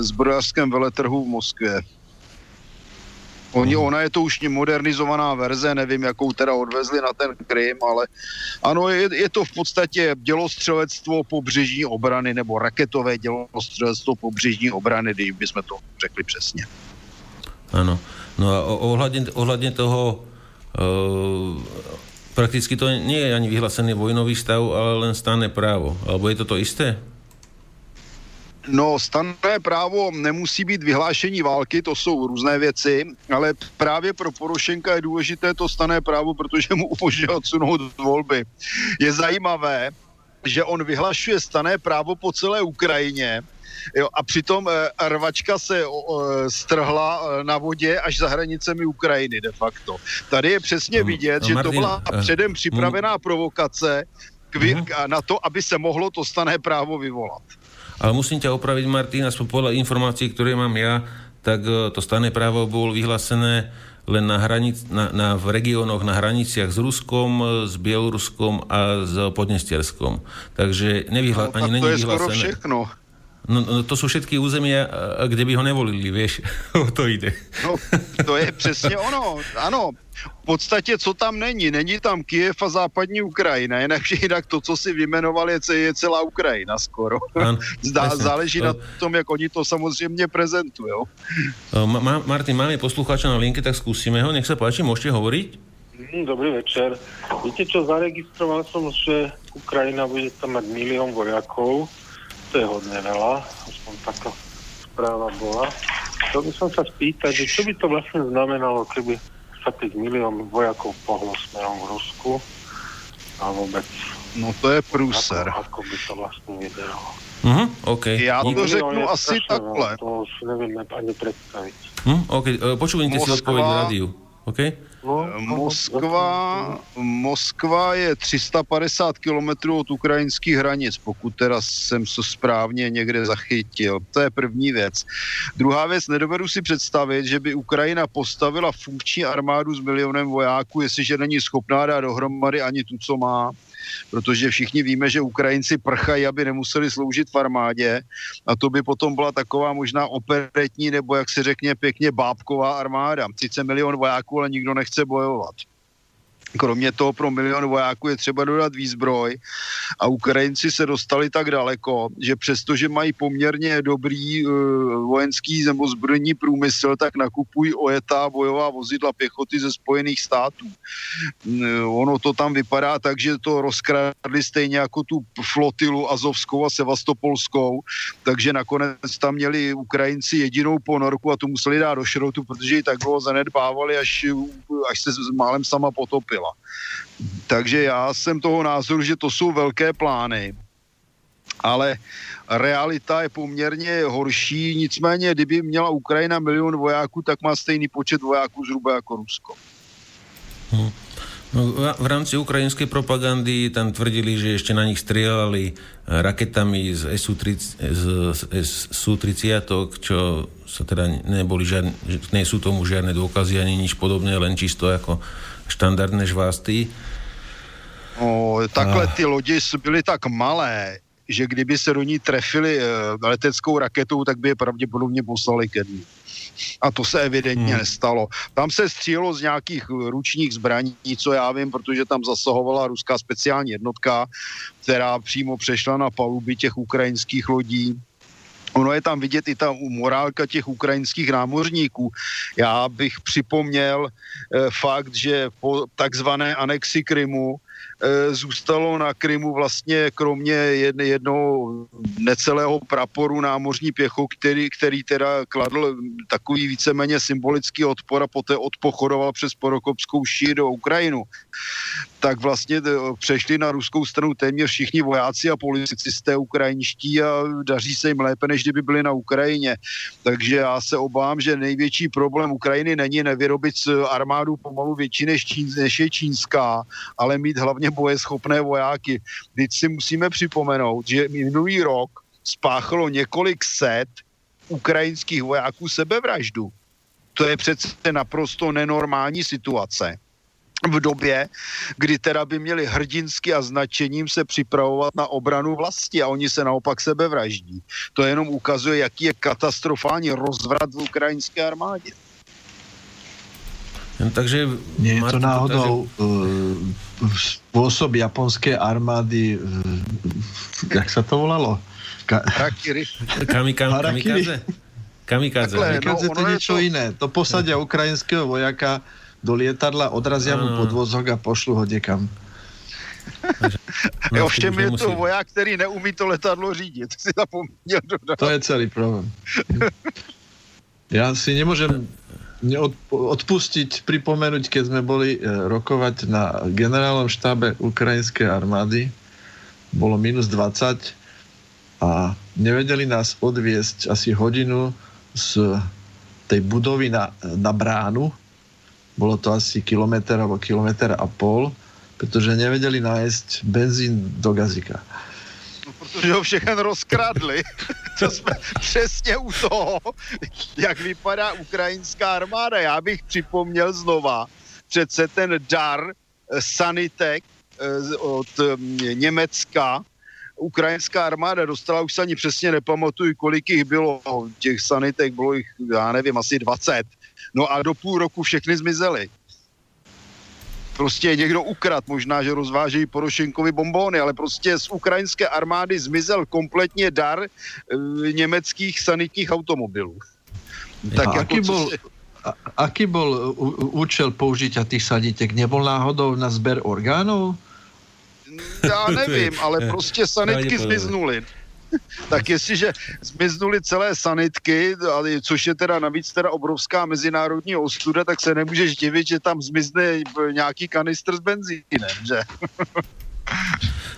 zbrojařském veletrhu v Moskvě. Oni, ona je to už modernizovaná verze, nevím, jakou teda odvezli na ten Krym, ale ano, je, je to v podstatě dělostřelectvo pobřežní obrany nebo raketové dělostřelectvo pobřežní obrany, když bychom to řekli přesně. Ano. No a ohľadne, ohľadne toho uh, prakticky to nie je ani vyhlásený vojnový stav, ale len stanné právo. Alebo je to to isté? No, stanné právo nemusí být vyhlášení války, to jsou různé věci, ale právě pro Porošenka je důležité to stané právo, protože mu umožňuje odsunout volby. Je zajímavé, že on vyhlašuje stané právo po celé Ukrajině, Jo, a přitom e, rvačka se e, strhla e, na vodě až za hranicemi Ukrajiny de facto. Tady je přesně mm, vidět, že to byla předem připravená provokace mhm. na to, aby se mohlo to stané právo vyvolat. Ale musím ťa opraviť, Martin, aspoň podľa informácií, ktoré mám ja, tak to stané právo bolo vyhlásené len na, hranic, na, na, v regiónoch na hraniciach s Ruskom, s Bieloruskom a s Podnestierskom. Takže nevyhla, no, ani není vyhlásené. Skoro všechno. No, no to sú všetky územia, kde by ho nevolili, vieš, o to ide. No, to je přesně ono, ano. V podstatě, co tam není? Není tam Kiev a západní Ukrajina, jinak, jinak to, co si vyjmenoval, je, je celá Ukrajina skoro. An, Zdá, záleží na tom, jak oni to samozřejmě prezentují. Ma, Martin, máme poslucháča na linke, tak skúsime ho. Nech sa páči, môžete hovoriť? Mm, dobrý večer. Viete čo, zaregistroval som, že Ukrajina bude tam mať milión vojakov to je hodne veľa, aspoň taká správa bola. Chcel by som sa spýtať, že čo by to vlastne znamenalo, keby sa tých milión vojakov pohlo smerom v Rusku a vôbec No to je prúser. Ako, ako by to vlastne vyzeralo. Uh-huh, okay. Ja to řeknu asi takhle. To si neviem ani predstaviť. Uh, OK, počúvajte si odpoveď v rádiu. Okay? Moskva, Moskva je 350 kilometrů od ukrajinských hranic, pokud teda jsem se správně někde zachytil. To je první věc. Druhá věc, nedovedu si představit, že by Ukrajina postavila funkční armádu s milionem vojáků, jestliže není schopná dát dohromady ani tu, co má protože všichni víme, že Ukrajinci prchají, aby nemuseli sloužit v armádě a to by potom byla taková možná operetní nebo jak se řekne pěkně bábková armáda. Sice milion vojáků, ale nikdo nechce bojovat. Kromě toho pro milion vojáků je třeba dodat výzbroj a Ukrajinci se dostali tak daleko, že přestože mají poměrně dobrý uh, vojenský nebo zbrojní průmysl, tak nakupují ojetá bojová vozidla pěchoty ze Spojených států. Uh, ono to tam vypadá tak, že to rozkradli stejně jako tu flotilu Azovskou a Sevastopolskou, takže nakonec tam měli Ukrajinci jedinou ponorku a tu museli dát do šrotu, protože ji tak dlouho zanedbávali, až, až se málem sama potopila byla. Takže já jsem toho názoru, že to jsou velké plány, ale realita je poměrně horší, nicméně kdyby měla Ukrajina milion vojáků, tak má stejný počet vojáků zhruba jako Rusko. Hmm. No, v rámci ukrajinskej propagandy tam tvrdili, že ešte na nich strieľali raketami z SU-30, čo sa teda neboli žiadne, nie sú tomu žiadne dôkazy ani nič podobné, len čisto ako štandardné žvásty. No, takhle ty lodi byly tak malé, že kdyby se do ní trefili e, leteckou raketou, tak by je pravděpodobně poslali ke dní. A to se evidentně hmm. nestalo. Tam se střílo z nějakých ručních zbraní, co já vím, protože tam zasahovala ruská speciální jednotka, která přímo přešla na paluby těch ukrajinských lodí Ono je tam vidět i ta morálka těch ukrajinských námořníků. Já bych připomněl e, fakt, že po takzvané anexi Krymu zůstalo na Krymu vlastně kromě jedne, jednoho necelého praporu námořní pěchu, který, který teda kladl takový víceméně symbolický odpor a poté odpochodoval přes Porokopskou šíř do Ukrajinu tak vlastně přešli na ruskou stranu téměř všichni vojáci a policisté ukrajinští a daří se jim lépe, než kdyby byli na Ukrajině. Takže já se obávám, že největší problém Ukrajiny není nevyrobit armádu pomalu větší než, čín, než je čínská, ale mít hlavně bojeschopné vojáky. Teď si musíme připomenout, že minulý rok spáchalo několik set ukrajinských vojáků sebevraždu. To je přece naprosto nenormální situace v době, kdy teda by měli hrdinsky a značením se připravovat na obranu vlasti a oni se naopak sebevraždí. To jenom ukazuje, jaký je katastrofální rozvrat v ukrajinské armádě. No, takže... Nie je to náhodou takže... spôsob japonskej armády, uh, jak sa to volalo? Ka... kamikaze? Kamikaze. Kamikaze to je niečo to... iné. To posadia ukrajinského vojaka do lietadla, odrazia mu podvozok a pošlu ho dekam. No, Ovšem je to voják, který neumí to letadlo řídit. Si zapomněl dodat. To je celý problém. Ja si nemôžem odpustiť, pripomenúť, keď sme boli e, rokovať na generálnom štábe ukrajinskej armády, bolo minus 20 a nevedeli nás odviesť asi hodinu z tej budovy na, na bránu, bolo to asi kilometr alebo kilometr a pol, pretože nevedeli nájsť benzín do gazika. Protože ho všechno rozkradli. to jsme přesně u toho, jak vypadá ukrajinská armáda. Já bych připomněl znova, přece ten dar eh, sanitek eh, od mm, Německa, ukrajinská armáda dostala, už se ani přesně nepamatuju, kolik jich bylo, těch sanitek bylo jich, já nevím, asi 20 No a do půl roku všechny zmizely. Prostě někdo ukrad, možná, že rozvážejí Porošenkovi bombóny, ale prostě z ukrajinské armády zmizel kompletně dar e, německých sanitních automobilů. Tak a jako aký, bol, si... a, aký bol účel použitia tých sanitek? Nebol náhodou na zber orgánov? Já nevím, ale prostě sanitky zmiznuly. tak jestliže zmiznuly celé sanitky, což je teda navíc teda obrovská mezinárodní ostuda, tak se nemůžeš divit, že tam zmizne nějaký kanistr s benzínem, že?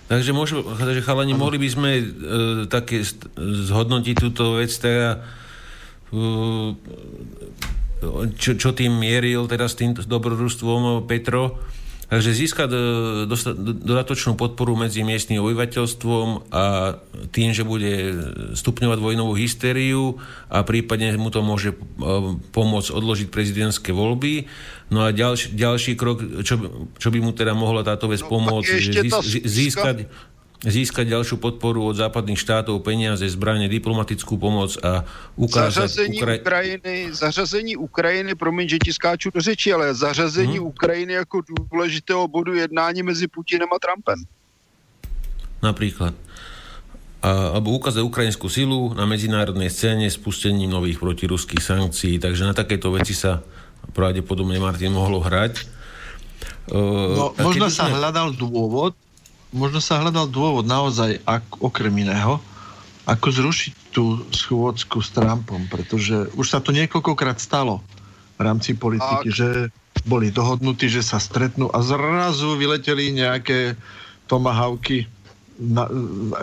Takže, môžu, takže chalani, ano. mohli by sme uh, také zhodnotiť túto vec teda uh, čo, čo tým mieril teda s tým dobrodružstvom Petro Takže získať e, dodatočnú podporu medzi miestnym obyvateľstvom a tým, že bude stupňovať vojnovú hystériu a prípadne mu to môže e, pomôcť odložiť prezidentské voľby. No a ďalší, ďalší krok, čo, čo by mu teda mohla táto vec no, pomôcť, získať, získať ďalšiu podporu od západných štátov, peniaze, zbranie, diplomatickú pomoc a ukázať... Zařazení Ukra... Ukrajiny, zařazení Ukrajiny, promiň, že ti skáču do řeči, ale zařazení hmm. Ukrajiny jako důležitého bodu jednání mezi Putinem a Trumpem. Napríklad. A, alebo ukázať ukrajinskú silu na medzinárodnej scéne spustením nových protiruských sankcií. Takže na takéto veci sa pravdepodobne Martin mohlo hrať. No, možno sa sme... hľadal dôvod, možno sa hľadal dôvod naozaj, ak, okrem iného, ako zrušiť tú schôdzku s Trumpom, pretože už sa to niekoľkokrát stalo v rámci politiky, Ak. že boli dohodnutí, že sa stretnú a zrazu vyleteli nejaké tomahawky na,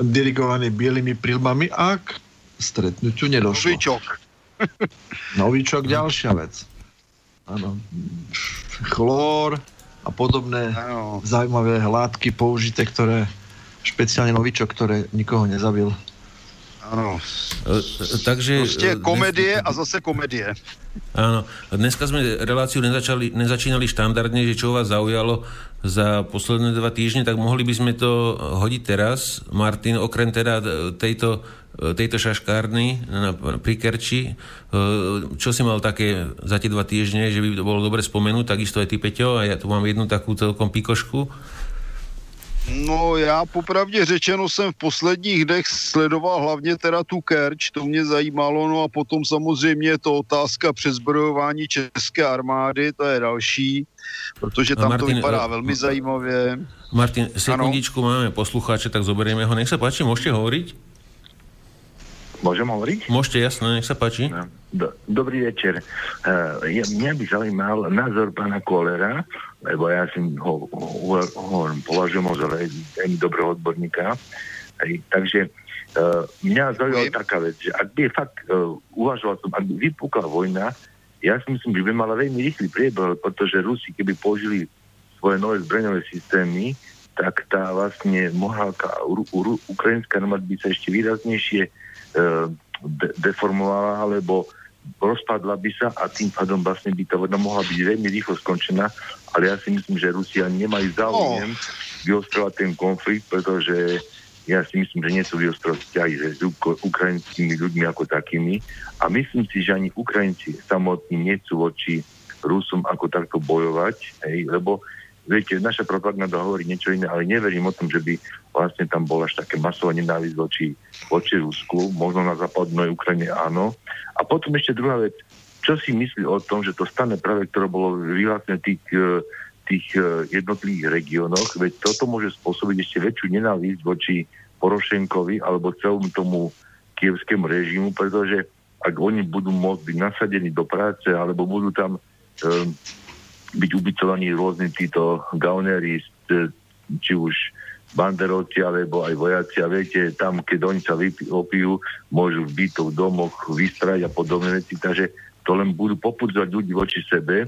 dirigované bielými prilmami a k stretnutiu nedošlo. Novičok. Novičok, ďalšia vec. Áno. Chlór, a podobné ano. zaujímavé látky použité, ktoré špeciálne novičok, ktoré nikoho nezabil. Áno. E, takže... E, komedie a zase komedie. Áno. Dneska sme reláciu nezačali, nezačínali štandardne, že čo vás zaujalo za posledné dva týždne, tak mohli by sme to hodiť teraz. Martin, okrem teda tejto tejto šaškárny pri Kerči. E, čo si mal také za tie dva týždne, že by to bolo dobre spomenúť, takisto aj ty, Peťo, a ja tu mám jednu takú celkom pikošku. No já popravdě řečeno jsem v posledních dnech sledoval hlavně teda tu Kerč, to mě zajímalo, no a potom samozřejmě je to otázka přezbrojování české armády, to je další, protože tam Martin, to vypadá velmi zajímavě. Martin, sekundičku ano? máme poslucháče, tak zoberieme ho. Nech sa páči, môžete hovoriť? Môžem hovoriť? Môžete, jasné, nech sa páči. Do, dobrý večer. Uh, mňa by zaujímal názor pána Kolera, lebo ja si ho, ho, ho považujem za veľmi dobrého odborníka. Hej, takže uh, mňa zaujala taká vec, že ak by fakt uh, uvažoval som, ak by vypukla vojna, ja si myslím, že by mala veľmi rýchly priebeh, pretože Rusi, keby použili svoje nové zbraňové systémy, tak tá vlastne morálka ukrajinská armáda by sa ešte výraznejšie uh, de- deformovala, alebo rozpadla by sa a tým pádom vlastne by tá vojna mohla byť veľmi rýchlo skončená, ale ja si myslím, že Rusia nemajú záujem oh. vyostrovať ten konflikt, pretože ja si myslím, že nie sú vyostrovať vzťahy s ukrajinskými ľuďmi ako takými a myslím si, že ani Ukrajinci samotní nechcú voči Rusom ako takto bojovať, hej, lebo viete, naša propaganda hovorí niečo iné, ale neverím o tom, že by vlastne tam bola až také masová nenávisť voči, voči Rusku, možno na západnej Ukrajine áno. A potom ešte druhá vec, čo si myslí o tom, že to stane práve, ktoré bolo vyhlásené tých, e, tých e, jednotlivých regiónoch, veď toto môže spôsobiť ešte väčšiu nenávisť voči Porošenkovi alebo celom tomu kievskému režimu, pretože ak oni budú môcť byť nasadení do práce alebo budú tam um, byť ubytovaní rôzni títo gaunery, či už banderovci alebo aj vojaci a viete, tam keď oni sa opijú, môžu v bytov domoch vystrať a podobné veci, takže to len budú popudzovať ľudí voči sebe,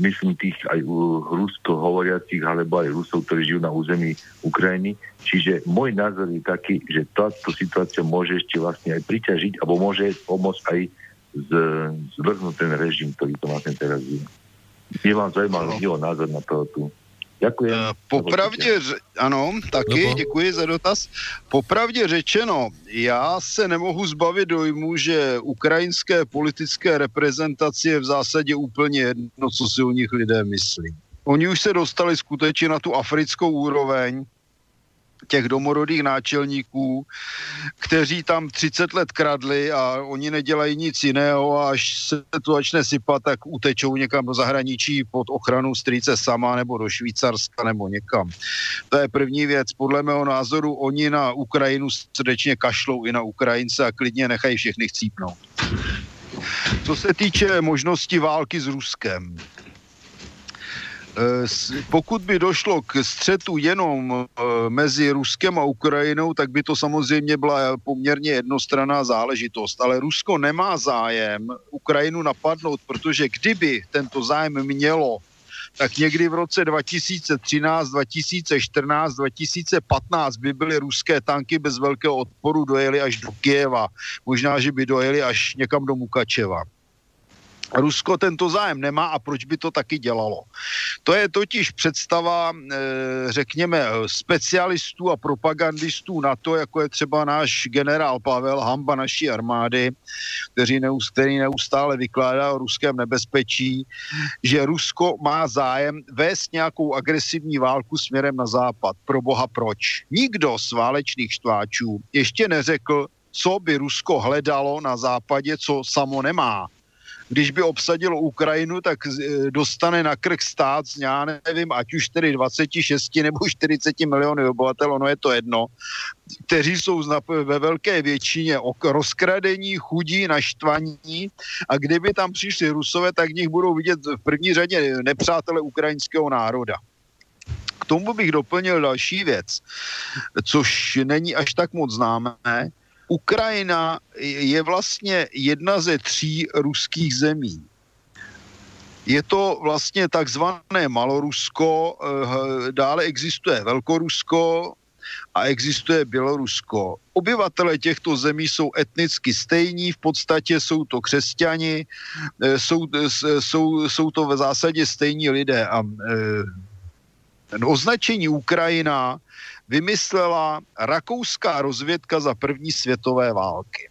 myslím tých aj rusko hovoriacich alebo aj Rusov, ktorí žijú na území Ukrajiny. Čiže môj názor je taký, že táto situácia môže ešte vlastne aj priťažiť alebo môže pomôcť aj z, zvrhnúť ten režim, ktorý to vlastne teraz je. Je vám zajímal jeho názor na to tu. Ďakujem. Uh, popravdě, ano, taky, no, děkuji za dotaz. Popravdě řečeno, já se nemohu zbavit dojmu, že ukrajinské politické reprezentaci je v zásadě úplně jedno, co si o nich lidé myslí. Oni už se dostali skutečně na tu africkou úroveň, těch domorodých náčelníků, kteří tam 30 let kradli a oni nedělají nic jiného a až se to začne sypat, tak utečou někam do zahraničí pod ochranu strýce sama nebo do Švýcarska nebo někam. To je první věc. Podle mého názoru oni na Ukrajinu srdečně kašlou i na Ukrajince a klidně nechají všechny chcípnout. Co se týče možnosti války s Ruskem, pokud by došlo k střetu jenom eh, mezi Ruskem a Ukrajinou, tak by to samozřejmě byla poměrně jednostranná záležitost. Ale Rusko nemá zájem Ukrajinu napadnout, protože kdyby tento zájem mělo, tak někdy v roce 2013, 2014, 2015 by byly ruské tanky bez velkého odporu dojeli až do Kieva. Možná, že by dojeli až někam do Mukačeva. Rusko tento zájem nemá a proč by to taky dělalo. To je totiž představa, eh, řekněme, specialistů a propagandistů na to, jako je třeba náš generál Pavel Hamba naší armády, který neustále vykládá o ruském nebezpečí, že Rusko má zájem vést nějakou agresivní válku směrem na západ. Pro boha proč? Nikdo z válečných štváčů ještě neřekl, co by Rusko hledalo na západě, co samo nemá když by obsadilo Ukrajinu, tak e, dostane na krk stát, já nevím, ať už tedy 26 nebo 40 miliony obyvatel, ono je to jedno, kteří jsou ve velké většině rozkradení, chudí, naštvaní a kdyby tam přišli Rusové, tak nich budou vidět v první řadě nepřátele ukrajinského národa. K tomu bych doplnil další věc, což není až tak moc známé, Ukrajina je vlastně jedna ze tří ruských zemí. Je to vlastně takzvané Malorusko, eh, dále existuje Velkorusko a existuje Bělorusko. Obyvatele těchto zemí jsou etnicky stejní, v podstatě jsou to křesťani, eh, jsou, jsou, jsou to v zásadě stejní lidé. A eh, označení Ukrajina vymyslela rakouská rozvědka za první světové války.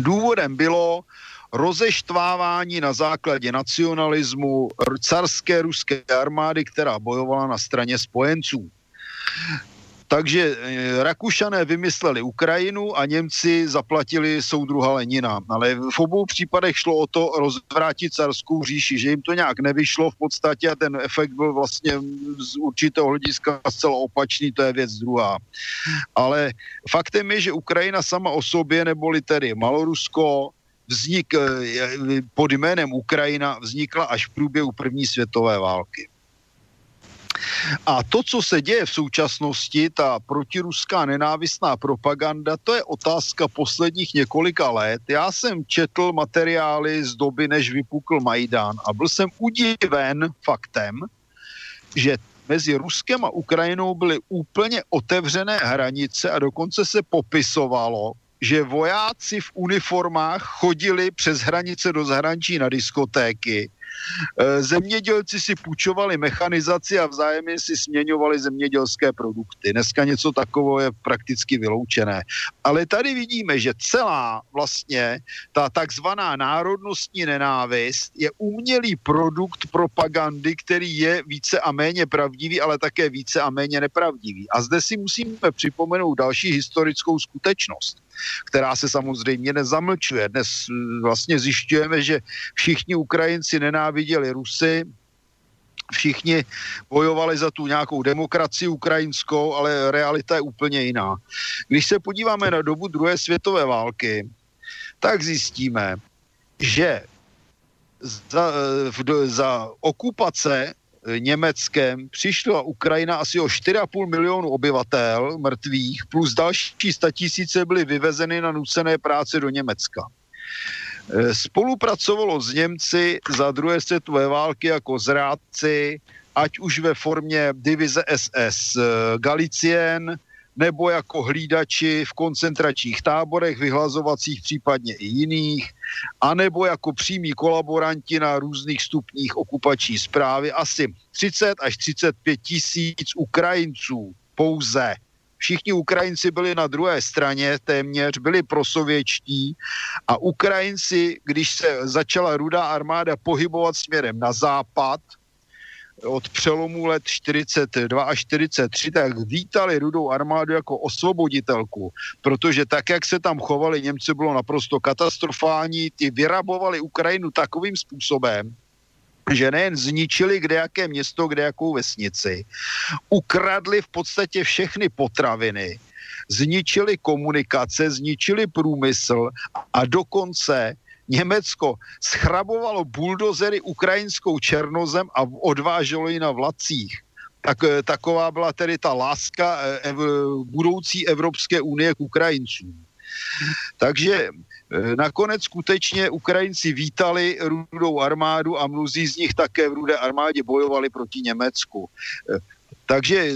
Důvodem bylo rozeštvávání na základě nacionalismu carské ruské armády, která bojovala na straně spojenců. Takže eh, Rakušané vymysleli Ukrajinu a Němci zaplatili soudruha Lenina. Ale v obou případech šlo o to rozvrátit carskou říši, že jim to nějak nevyšlo v podstatě a ten efekt byl vlastně z určitého hlediska zcela opačný, to je věc druhá. Ale faktem je, že Ukrajina sama o sobě, neboli tedy Malorusko, vznik eh, pod jménem Ukrajina vznikla až v průběhu první světové války. A to, co se děje v současnosti, ta protiruská nenávistná propaganda, to je otázka posledních několika let. Já jsem četl materiály z doby, než vypukl Majdan a byl jsem udiven faktem, že mezi Ruskem a Ukrajinou byly úplně otevřené hranice a dokonce se popisovalo, že vojáci v uniformách chodili přes hranice do zahraničí na diskotéky zemědělci si půjčovali mechanizaci a vzájemně si směňovali zemědělské produkty. Dneska něco takového je prakticky vyloučené. Ale tady vidíme, že celá vlastně ta takzvaná národnostní nenávist je umělý produkt propagandy, který je více a méně pravdivý, ale také více a méně nepravdivý. A zde si musíme připomenout další historickou skutečnost která se samozřejmě nezamlčuje. Dnes eh, vlastně zjišťujeme, že všichni Ukrajinci nenáviděli Rusy, všichni bojovali za tu nějakou demokracii ukrajinskou, ale realita je úplně jiná. Když se podíváme na dobu druhé světové války, tak zjistíme, že za, eh, za okupace Německem přišla Ukrajina asi o 4,5 milionu obyvatel mrtvých, plus další statisíce byly vyvezeny na nucené práce do Německa. E, spolupracovalo s Němci za druhé světové války jako zrádci, ať už ve formě divize SS e, Galicien, nebo jako hlídači v koncentračních táborech, vyhlazovacích případně i jiných, anebo jako přímí kolaboranti na různých stupních okupační zprávy. Asi 30 až 35 tisíc Ukrajinců pouze. Všichni Ukrajinci byli na druhé straně téměř, byli prosověčtí a Ukrajinci, když se začala rudá armáda pohybovat směrem na západ, od přelomu let 42 a 43, tak vítali rudou armádu jako osvoboditelku, protože tak, jak se tam chovali Němci, bylo naprosto katastrofální. Ty vyrabovali Ukrajinu takovým způsobem, že nejen zničili kde město, kde jakou vesnici, ukradli v podstatě všechny potraviny, zničili komunikace, zničili průmysl a dokonce Německo schrabovalo buldozery ukrajinskou černozem a odváželo ji na vlacích. Tak, eh, taková byla tedy ta láska eh, ev, budoucí Evropské unie k Ukrajincům. Takže eh, nakonec skutečně Ukrajinci vítali rudou armádu a mnozí z nich také v rudé armádě bojovali proti Německu. Takže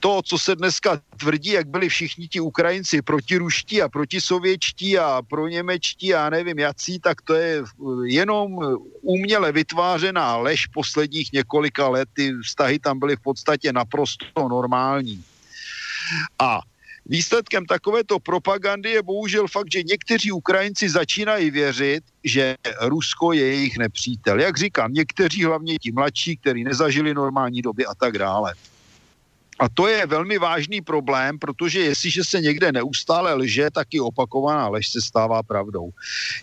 to, co se dneska tvrdí, jak byli všichni ti Ukrajinci protiruští a protisověčtí a pro němečtí a nevím jací, tak to je jenom uměle vytvářená lež posledních několika let. Ty vztahy tam byly v podstatě naprosto normální. A Výsledkem takovéto propagandy je bohužel fakt, že někteří Ukrajinci začínají věřit, že Rusko je jejich nepřítel. Jak říkám, někteří, hlavně ti mladší, kteří nezažili normální doby a tak dále. A to je velmi vážný problém, protože jestliže se někde neustále lže, tak i opakovaná lež se stává pravdou.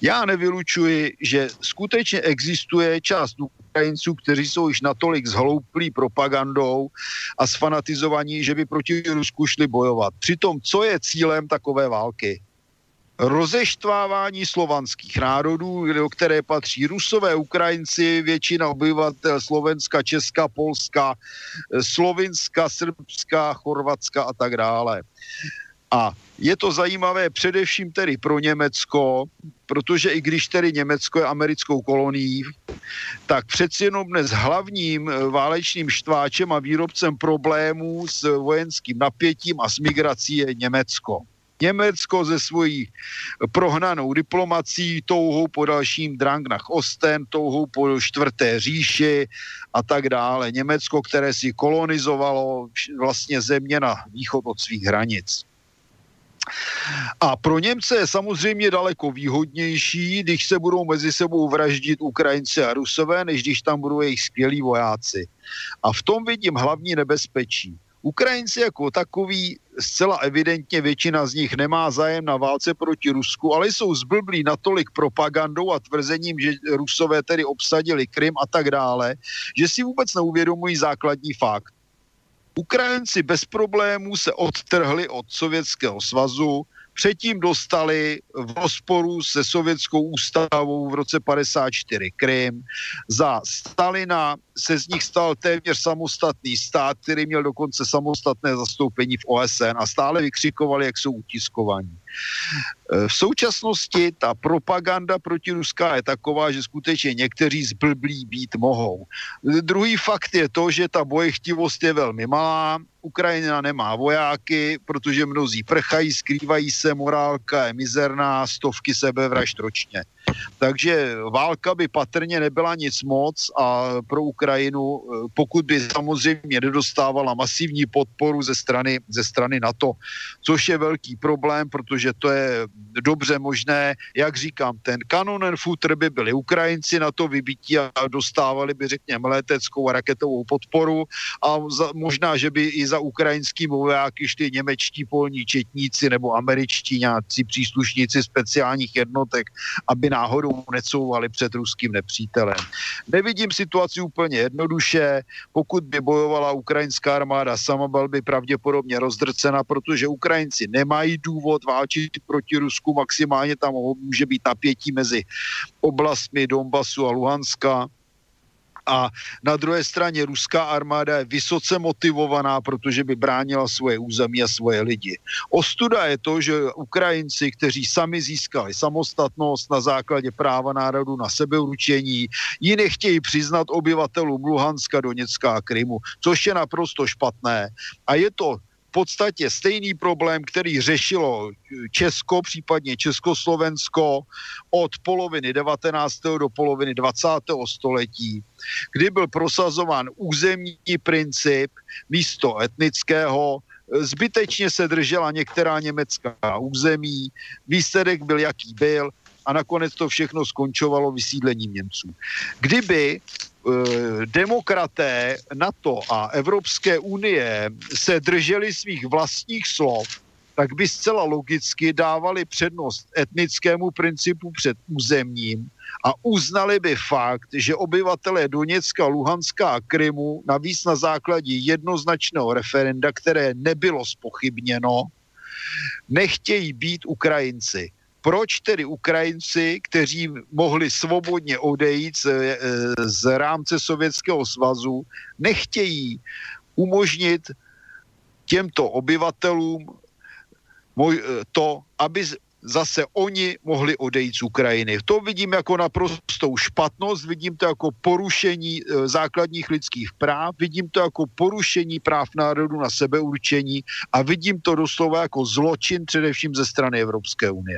Já nevylučuji, že skutečně existuje část Ukrajinců, kteří jsou již natolik zhlouplí propagandou a sfanatizovaní, že by proti Rusku šli bojovat. Přitom, co je cílem takové války? Rozeštvávání slovanských národů, do které patří Rusové, Ukrajinci, většina obyvatel Slovenska, Česka, Polska, Slovinska, Srbska, Chorvatska a tak dále. A je to zajímavé především tedy pro Německo, protože i když tedy Německo je americkou kolonií, tak přeci jenom dnes hlavním válečným štváčem a výrobcem problémů s vojenským napětím a s migrací je Německo. Německo ze svojí prohnanou diplomací, touhou po dalším drang nach Osten, touhou po čtvrté říši a tak dále. Německo, které si kolonizovalo vlastně země na východ od svých hranic. A pro Němce je samozřejmě daleko výhodnější, když se budou mezi sebou vraždit Ukrajinci a Rusové, než když tam budou jejich skvělí vojáci. A v tom vidím hlavní nebezpečí. Ukrajinci jako takový zcela evidentně většina z nich nemá zájem na válce proti Rusku, ale jsou zblblí natolik propagandou a tvrzením, že Rusové tedy obsadili Krym a tak dále, že si vůbec neuvědomují základní fakt. Ukrajinci bez problémů se odtrhli od Sovětského svazu, Předtím dostali v rozporu se sovětskou ústavou v roce 54 Krym. Za Stalina se z nich stal téměř samostatný stát, který měl dokonce samostatné zastoupení v OSN a stále vykřikovali, jak jsou utiskovaní. E, v současnosti ta propaganda proti Ruská je taková, že skutečně někteří zblblí být mohou. Druhý fakt je to, že ta bojechtivost je velmi malá, Ukrajina nemá vojáky, protože mnozí prchají, skrývají se, morálka je mizerná, stovky sebevražd ročně. Takže válka by patrně nebyla nic moc a pro Ukrajinu, eh, pokud by samozřejmě nedostávala masivní podporu ze strany, ze strany NATO, což je velký problém, protože to je dobře možné, jak říkám, ten kanonen futr by byli Ukrajinci na to vybití a dostávali by, řekněme, leteckou a raketovou podporu a za, možná, že by i za ukrajinský vojáky šli němečtí polní četníci nebo američtí nějací příslušníci speciálních jednotek, aby náhodou necouvali před ruským nepřítelem. Nevidím situaci úplně jednoduše. Pokud by bojovala ukrajinská armáda sama, byl by pravděpodobně rozdrcena, protože Ukrajinci nemají důvod válčit proti Rusku. Maximálně tam může být napětí mezi oblastmi Donbasu a Luhanska a na druhé straně ruská armáda je vysoce motivovaná, protože by bránila svoje území a svoje lidi. Ostuda je to, že Ukrajinci, kteří sami získali samostatnost na základě práva národu na sebeurčení, ji nechtějí přiznat obyvatelům Luhanska, Doněcka a Krymu, což je naprosto špatné. A je to podstatě stejný problém, který řešilo Česko, případně Československo od poloviny 19. do poloviny 20. století, kdy byl prosazován územní princip místo etnického, zbytečně se držela některá německá území, výsledek byl, jaký byl, a nakonec to všechno skončovalo vysídlením Němců. Kdyby Eh, demokraté NATO a Evropské unie se drželi svých vlastních slov, tak by zcela logicky dávali přednost etnickému principu před územním a uznali by fakt, že obyvatelé Doněcka, Luhanska a Krymu navíc na základě jednoznačného referenda, které nebylo spochybněno, nechtějí být Ukrajinci proč tedy Ukrajinci, kteří mohli svobodně odejít z, eh, z rámce Sovětského svazu, nechtějí umožnit těmto obyvatelům eh, to, aby zase oni mohli odejít z Ukrajiny. To vidím jako naprostou špatnost, vidím to jako porušení e, základních lidských práv, vidím to jako porušení práv národu na sebeurčení a vidím to doslova jako zločin především ze strany Evropské unie.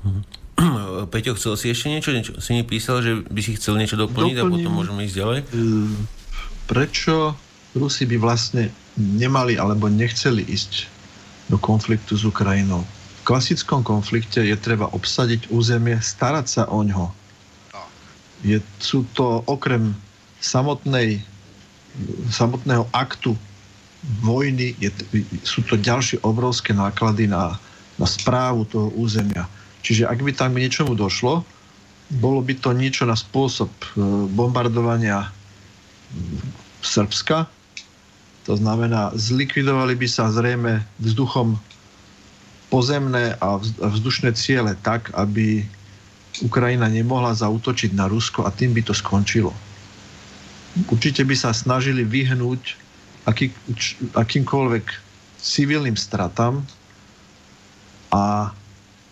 Peťo, chcel si ešte niečo? niečo si mi písal, že by si chcel niečo doplniť Doplním, a potom môžeme ísť ďalej? Prečo Rusi by vlastne nemali alebo nechceli ísť do konfliktu s Ukrajinou? V klasickom konflikte je treba obsadiť územie, starať sa o ňo. Je, sú to okrem samotnej, samotného aktu vojny, je, sú to ďalšie obrovské náklady na, na správu toho územia Čiže ak by tam k niečomu došlo, bolo by to niečo na spôsob e, bombardovania Srbska. To znamená, zlikvidovali by sa zrejme vzduchom pozemné a vzdušné ciele tak, aby Ukrajina nemohla zautočiť na Rusko a tým by to skončilo. Určite by sa snažili vyhnúť aký, akýmkoľvek civilným stratám a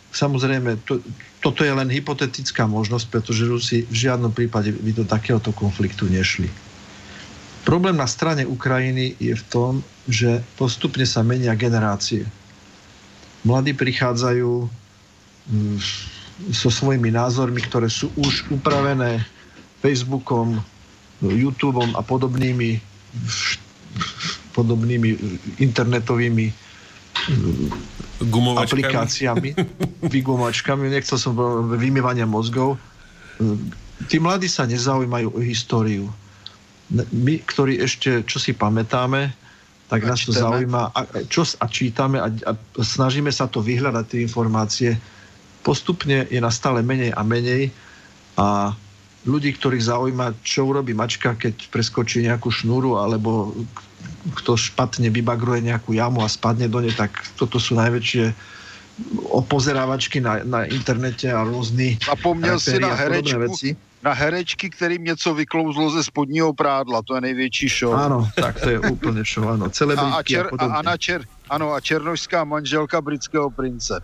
Samozrejme, to, toto je len hypotetická možnosť, pretože Rusi v žiadnom prípade by do takéhoto konfliktu nešli. Problém na strane Ukrajiny je v tom, že postupne sa menia generácie. Mladí prichádzajú mm, so svojimi názormi, ktoré sú už upravené Facebookom, YouTubeom a podobnými podobnými internetovými Gumovačkami. aplikáciami, vygumovačkami, nechcel som vymývania mozgov. Tí mladí sa nezaujímajú o históriu. my, ktorí ešte, čo si pamätáme, tak a nás to zaujíma a, čo, a čítame a, a snažíme sa to vyhľadať, tie informácie. Postupne je na stále menej a menej a ľudí, ktorých zaujíma, čo urobí mačka, keď preskočí nejakú šnúru alebo kto špatne vybagruje nejakú jamu a spadne do nej, tak toto sú najväčšie opozerávačky na, na internete a rôzny Zapomněl si na herečku, veci. na herečky, kterým něco vyklouzlo ze spodního prádla, to je největší show. Áno, tak to je úplne show, áno. A, a, čer, a, a, na čer, ano, a černožská manželka britského prince.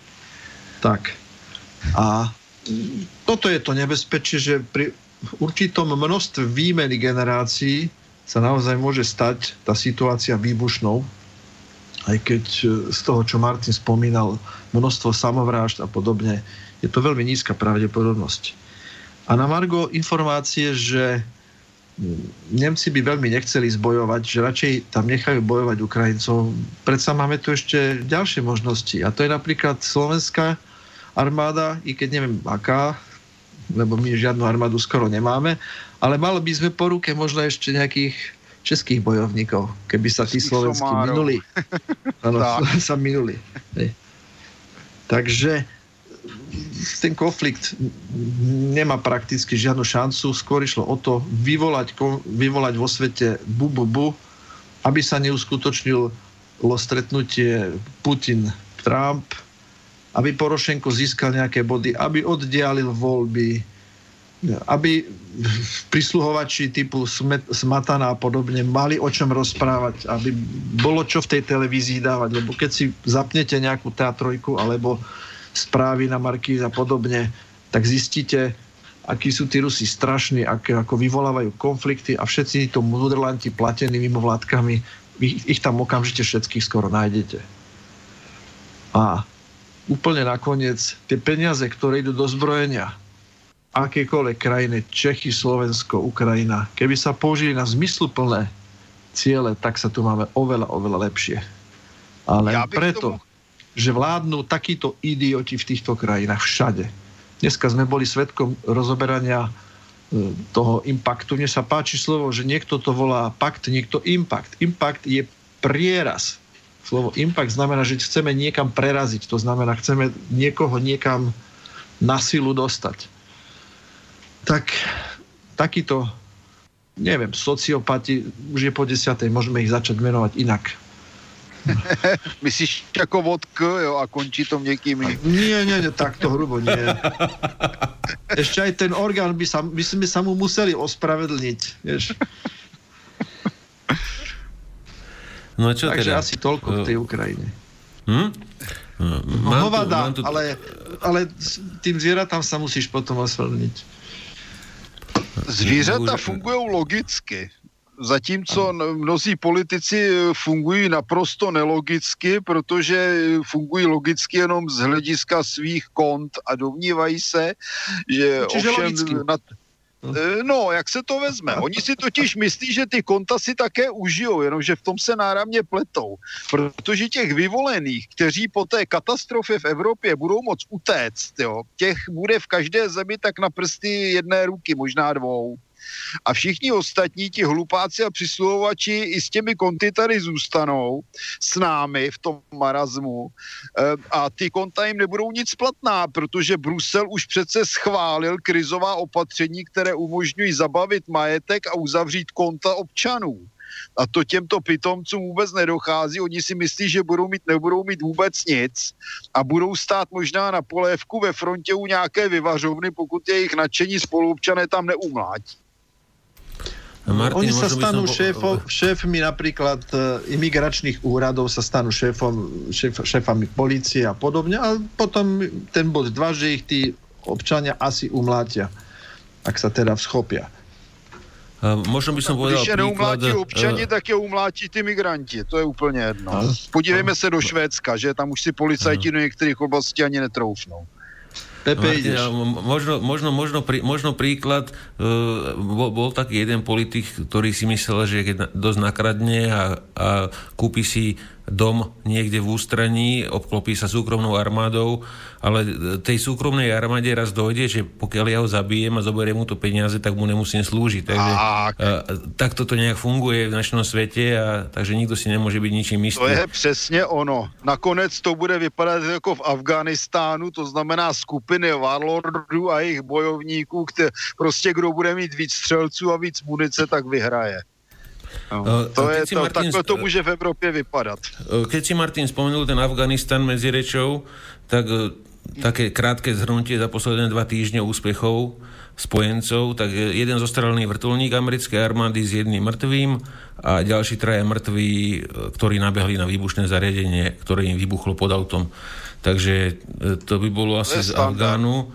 tak. A toto je to nebezpečie, že pri určitom množstve výmeny generácií sa naozaj môže stať tá situácia výbušnou, aj keď e, z toho, čo Martin spomínal, množstvo samovrážd a podobne, je to veľmi nízka pravdepodobnosť. A na Margo informácie, že Nemci by veľmi nechceli zbojovať, že radšej tam nechajú bojovať Ukrajincov. Predsa máme tu ešte ďalšie možnosti. A to je napríklad slovenská armáda, i keď neviem aká, lebo my žiadnu armádu skoro nemáme, ale malo by sme po ruke možno ešte nejakých českých bojovníkov, keby sa tí slovenskí minuli. Áno, sa minuli. Takže ten konflikt nemá prakticky žiadnu šancu. Skôr išlo o to vyvolať, vyvolať vo svete bu, bu, bu aby sa neuskutočnilo stretnutie Putin-Trump, aby Porošenko získal nejaké body, aby oddialil voľby, aby prisluhovači typu Smatana a podobne mali o čom rozprávať, aby bolo čo v tej televízii dávať, lebo keď si zapnete nejakú teatrojku alebo správy na Markíz a podobne, tak zistíte, akí sú tí Rusi strašní, ako, ako vyvolávajú konflikty a všetci to mudrlanti platení mimo vládkami, ich, ich tam okamžite všetkých skoro nájdete. A úplne nakoniec tie peniaze, ktoré idú do zbrojenia, akékoľvek krajiny, Čechy, Slovensko, Ukrajina, keby sa použili na zmysluplné ciele, tak sa tu máme oveľa, oveľa lepšie. Ale ja preto, tomu... že vládnu takíto idioti v týchto krajinách všade. Dneska sme boli svetkom rozoberania e, toho impaktu. Mne sa páči slovo, že niekto to volá pakt, niekto impact. Impact je prieraz Slovo impact znamená, že chceme niekam preraziť. To znamená, chceme niekoho niekam na silu dostať. Tak takýto, neviem, sociopati, už je po desiatej, môžeme ich začať menovať inak. Myslíš ako vodk, jo, a končí to niekým Nie, nie, nie, takto hrubo nie. Ešte aj ten orgán by, sa, by sme sa mu museli ospravedlniť, vieš. No čo Takže teda? asi toľko v tej Ukrajine. Hm? Mám Hovada, tu, tu... ale, ale tým zvieratám sa musíš potom ospravedlniť. Zvířata fungují logicky. Zatímco mnozí politici fungují naprosto nelogicky, protože fungují logicky jenom z hlediska svých kont a domnívají se, že Čiže ovšem... Logicky. Na, E, no, jak se to vezme? Oni si totiž myslí, že ty konta si také užijou, jenomže v tom se náramně pletou. Protože těch vyvolených, kteří po té katastrofě v Evropě budou moc utéct, jo, těch bude v každé zemi tak na prsty jedné ruky, možná dvou. A všichni ostatní, ti hlupáci a přisluhovači i s těmi konty tady zůstanou s námi v tom marazmu eh, a ty konta jim nebudou nic platná, protože Brusel už přece schválil krizová opatření, které umožňují zabavit majetek a uzavřít konta občanů. A to těmto pitomcům vůbec nedochází. Oni si myslí, že budou mít, nebudou mít vůbec nic a budou stát možná na polévku ve frontě u nějaké vyvařovny, pokud jejich nadšení spoluobčané tam neumlátí. Martin, Oni sa stanú som... šéfov, šéfmi napríklad uh, imigračných úradov, sa stanú šéfom, šéf, šéfami policie a podobne a potom ten bod 2, že ich tí občania asi umlátia, ak sa teda vschopia. A možno by som povedal Když je neumlátí občani, uh... tak je umlátí ty migranti. To je úplně jedno. Podívejme uh... se do Švédska, že tam už si policajti do některých oblastí ani netroufnou. Pepe, Martin, možno, možno, možno, prí, možno príklad, uh, bol, bol taký jeden politik, ktorý si myslel, že keď dosť nakradne a, a kúpi si dom niekde v ústraní, obklopí sa súkromnou armádou, ale tej súkromnej armáde raz dojde, že pokiaľ ja ho zabijem a zoberiem mu to peniaze, tak mu nemusím slúžiť. Takže tak. takto to nejak funguje v našom svete a takže nikto si nemôže byť ničím istý. To je přesně ono. Nakonec to bude vypadat jako v Afganistánu, to znamená skupiny warlordů a jejich bojovníků, které, prostě kdo bude mít víc střelců a víc munice, tak vyhraje. No, to je to, Martin, takhle to môže v Európe vypadať. Keď si Martin spomenul ten Afganistan medzi rečou, tak také krátke zhrnutie za posledné dva týždne úspechov spojencov, tak jeden zostrelený vrtulník americkej armády s jedným mŕtvým a ďalší traja mŕtvi, ktorí nabehli na výbušné zariadenie, ktoré im vybuchlo pod autom. Takže to by bolo asi z Afgánu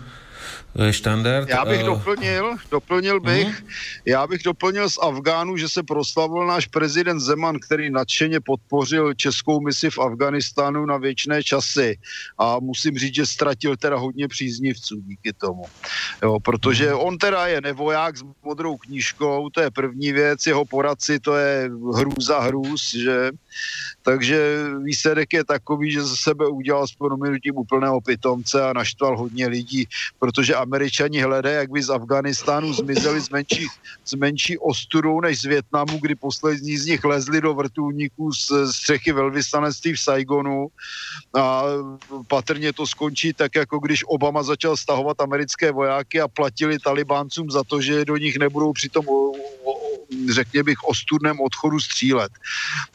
štandard. Já bych doplnil, doplnil bych, uh-huh. já bych doplnil z Afgánu, že se proslavil náš prezident Zeman, který nadšeně podpořil českou misi v Afganistánu na věčné časy a musím říct, že ztratil teda hodně příznivců díky tomu. Jo, protože uh-huh. on teda je nevoják s modrou knížkou, to je první věc, jeho poradci to je hrůza hrůz, že takže výsledek je takový, že ze sebe udělal s proměnutím úplného pitomce a naštval hodně lidí, protože američani hledají, jak by z Afganistánu zmizeli z menší, z menší ostudou než z Větnamu, kdy poslední z nich lezli do vrtulníků z střechy velvyslanectví v Saigonu a patrně to skončí tak, jako když Obama začal stahovat americké vojáky a platili talibáncům za to, že do nich nebudou přitom řekně bych, ostudném odchodu střílet.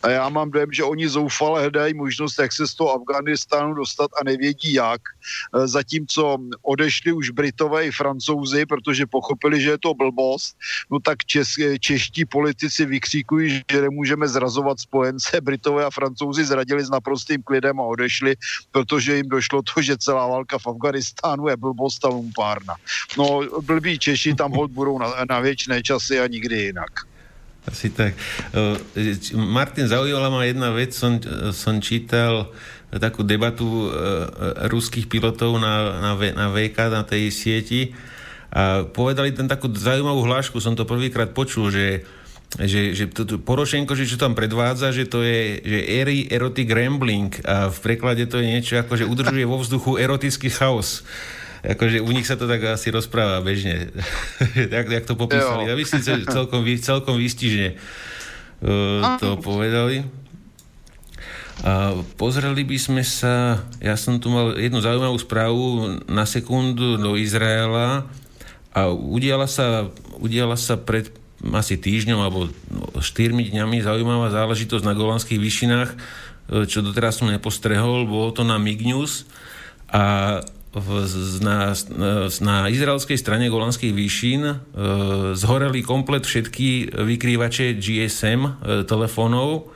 A já mám dojem, že oni zoufale hledají možnost, jak se z toho Afganistánu dostat a nevědí jak. E, zatímco odešli už Britové i Francouzi, protože pochopili, že je to blbost, no tak čes, čeští politici vykříkují, že nemůžeme zrazovat spojence. Britové a Francouzi zradili s naprostým klidem a odešli, protože jim došlo to, že celá válka v Afganistánu je blbost a lumpárna. No, blbí Češi tam hod budou na, na věčné časy a nikdy jinak. Asi tak. Martin, zaujala ma jedna vec. Som, som čítal takú debatu uh, ruských pilotov na, na, na VK, na tej sieti a povedali tam takú zaujímavú hlášku, som to prvýkrát počul, že že, že to, to Porošenko, že čo tam predvádza, že to je že ery erotic rambling a v preklade to je niečo ako, že udržuje vo vzduchu erotický chaos akože u nich sa to tak asi rozpráva bežne. jak, jak to popísali. Jo. A že celkom, celkom výstižne uh, to povedali. A pozreli by sme sa, ja som tu mal jednu zaujímavú správu na sekundu do Izraela a udiala sa, udiala sa pred asi týždňom alebo štyrmi dňami zaujímavá záležitosť na Golanských výšinách, e, čo doteraz som nepostrehol, bolo to na Mignews a na, na izraelskej strane Golanských výšin e, zhoreli komplet všetky vykrývače GSM e, telefónov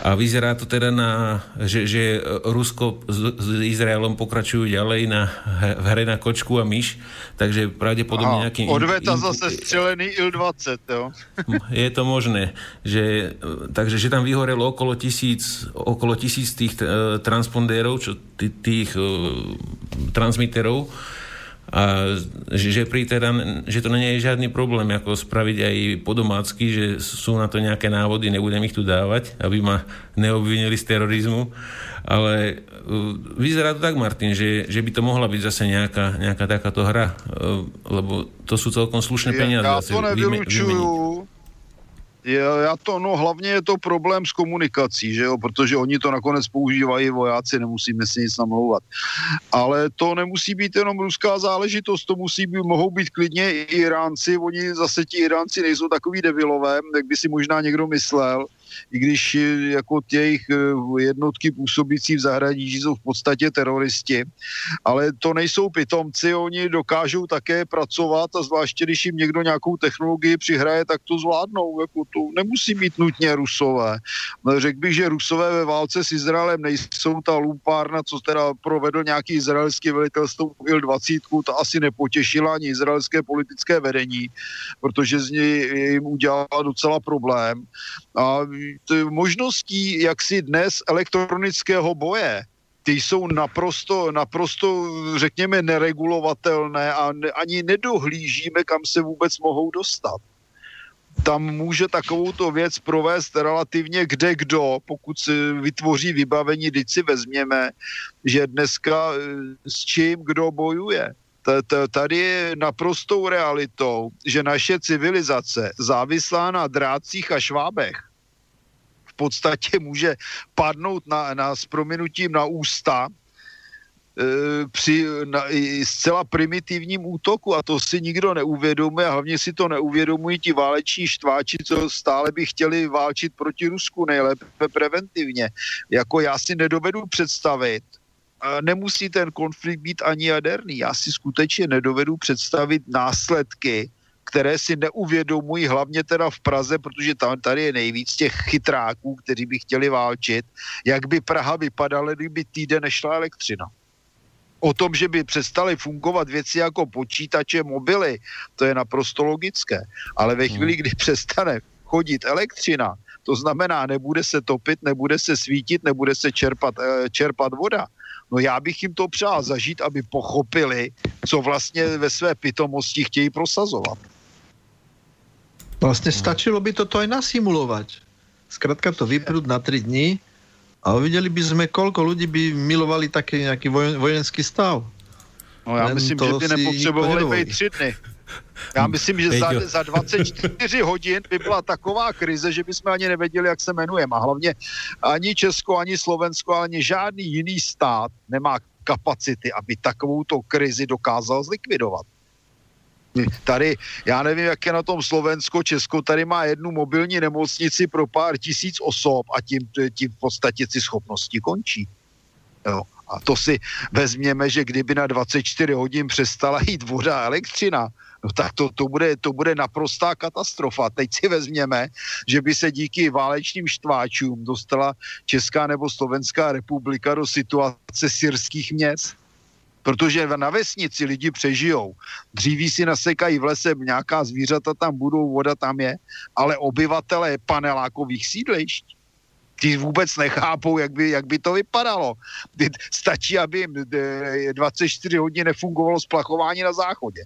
a vyzerá to teda na, že, že Rusko s, s Izraelom pokračujú ďalej na, v hre na kočku a myš, takže pravdepodobne nejaký... Odveta in, zase strelený Il-20, jo? Je to možné. Že, takže, že tam vyhorelo okolo tisíc, okolo tisíc tých uh, transpondérov, čo, tých, tých uh, transmiterov, a že, pri teda, že to nie je žiadny problém ako spraviť aj po domácky, že sú na to nejaké návody, nebudem ich tu dávať, aby ma neobvinili z terorizmu. Ale uh, vyzerá to tak, Martin, že, že by to mohla byť zase nejaká, nejaká takáto hra, uh, lebo to sú celkom slušné peniaze. Ja to nevylučuju. Já to, no hlavně je to problém s komunikací, že jo, protože oni to nakonec používají vojáci, nemusíme si nic namlouvat. Ale to nemusí být jenom ruská záležitost, to musí být, mohou být klidně i Iránci, oni zase ti Iránci nejsou takový devilové, jak by si možná někdo myslel, i když eh, jako těch eh, jednotky působící v zahraničí jsou v podstatě teroristi, ale to nejsou pitomci, oni dokážou také pracovat a zvláště, když jim někdo nějakou technologii přihraje, tak to zvládnou, jako to nemusí být nutně rusové. No, řekl bych, že rusové ve válce s Izraelem nejsou ta lumpárna, co teda provedl nějaký izraelský velitelstvo Il-20, to asi nepotěšila ani izraelské politické vedení, protože z něj jim udělala docela problém. A možností jaksi dnes elektronického boje, ty jsou naprosto, naprosto, řekněme, neregulovatelné a ne, ani nedohlížíme, kam se vůbec mohou dostat. tam může takovouto věc provést relativně kde kdo, pokud si vytvoří vybavení, teď si vezměme, že dneska eh, s čím kdo bojuje. Tady je naprostou realitou, že naše civilizace závislá na drácích a švábech v podstatě může padnout na, na, s prominutím na ústa E, při na, zcela primitivním útoku a to si nikdo neuvědomuje a hlavně si to neuvědomují ti váleční štváči, co stále by chtěli válčit proti Rusku nejlépe preventivně. Jako já si nedovedu představit, nemusí ten konflikt být ani jaderný, já si skutečně nedovedu představit následky, které si neuvědomují hlavně teda v Praze, protože tam, tady je nejvíc těch chytráků, kteří by chtěli válčit, jak by Praha vypadala, kdyby týden nešla elektřina o tom, že by přestaly fungovat věci jako počítače, mobily, to je naprosto logické. Ale ve chvíli, hmm. kdy přestane chodit elektřina, to znamená, nebude se topit, nebude se svítit, nebude se čerpat, eh, čerpat voda. No já bych jim to přál zažít, aby pochopili, co vlastně ve své pitomosti chtějí prosazovat. Vlastně stačilo by to aj nasimulovat. Zkrátka to vypnúť na tři dní, a uvideli by sme, koľko ľudí by milovali taký nejaký vojenský stav. No já Len myslím, že by nepotřebovali být tři dny. Já myslím, že za, za 24 hodin by byla taková krize, že bychom ani nevěděli, jak se jmenujeme. A hlavně ani Česko, ani Slovensko, ani žádný jiný stát nemá kapacity, aby takovouto krizi dokázal zlikvidovat. Tady, já nevím, jak je na tom Slovensko, Česko, tady má jednu mobilní nemocnici pro pár tisíc osob a tím, tím v podstatě ty schopnosti končí. Jo. A to si vezměme, že kdyby na 24 hodin přestala jít voda a elektřina, no tak to, to, bude, to bude naprostá katastrofa. Teď si vezměme, že by se díky válečným štváčům dostala Česká nebo Slovenská republika do situace syrských měst protože na vesnici lidi přežijou. Dříví si nasekají v lese, nějaká zvířata tam budou, voda tam je, ale obyvatelé panelákových sídlišť, ty vůbec nechápou, jak by, jak by to vypadalo. Stačí, aby jim 24 hodin nefungovalo splachování na záchodě.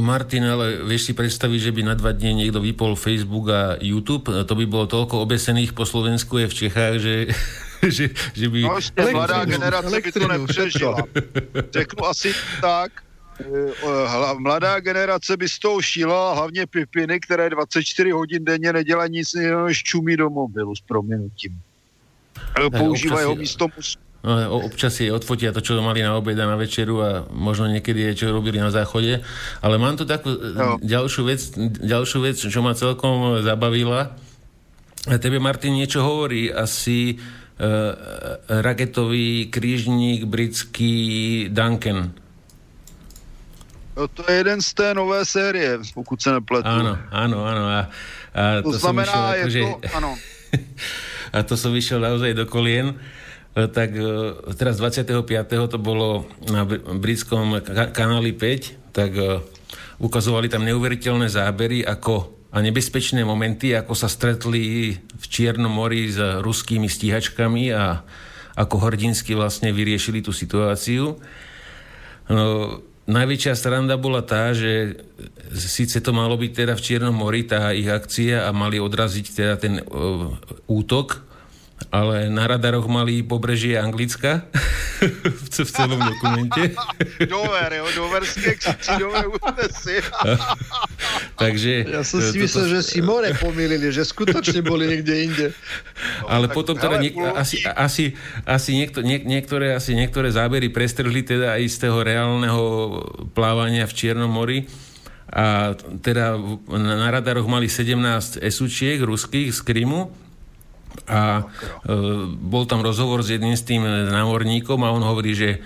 Martin, ale vieš si predstaviť, že by na dva dní niekto vypol Facebook a YouTube? To by bolo toľko obesených po Slovensku je v Čechách, že že, že by... No ešte mladá generace by to nepřežila. Řeknu asi tak, eh, mladá generace by z toho šíla, hlavně Pipiny, které 24 hodin denně nedělá nic jiného, než čumí do mobilu s prominutím. Používají ho místo musu. No, občas si odfotia to, čo mali na obed a na večeru a možno niekedy je, čo robili na záchode. Ale mám tu takú no. ďalšiu vec, ďalšiu vec, čo ma celkom zabavila. A tebe, Martin, niečo hovorí asi Eh, raketový krížník britský Duncan. No to je jeden z té nové série, pokud se nepletu. Áno, áno, áno. A, a to, to znamená, je že... to, áno. a to som vyšiel naozaj do kolien. Eh, tak eh, teraz 25. to bolo na britskom kanáli 5, tak ukazovali tam neuveriteľné zábery, ako a nebezpečné momenty, ako sa stretli v Čiernom mori s ruskými stíhačkami a ako hrdinsky vlastne vyriešili tú situáciu. No, najväčšia sranda bola tá, že síce to malo byť teda v Čiernom mori, tá ich akcia a mali odraziť teda ten uh, útok, ale na radaroch mali pobrežie Anglicka v celom dokumente. Dover, jo, doverské křičidové útesy. Takže... Ja som si myslel, že si more pomýlili, že skutočne boli niekde inde. No, ale potom teda niek- asi, asi, asi niekto, niek- niektoré, asi niektoré zábery prestrhli teda aj z toho reálneho plávania v Čiernom mori a teda na radaroch mali 17 esučiek ruských z Krymu a e, bol tam rozhovor s jedným s tým námorníkom a on hovorí, že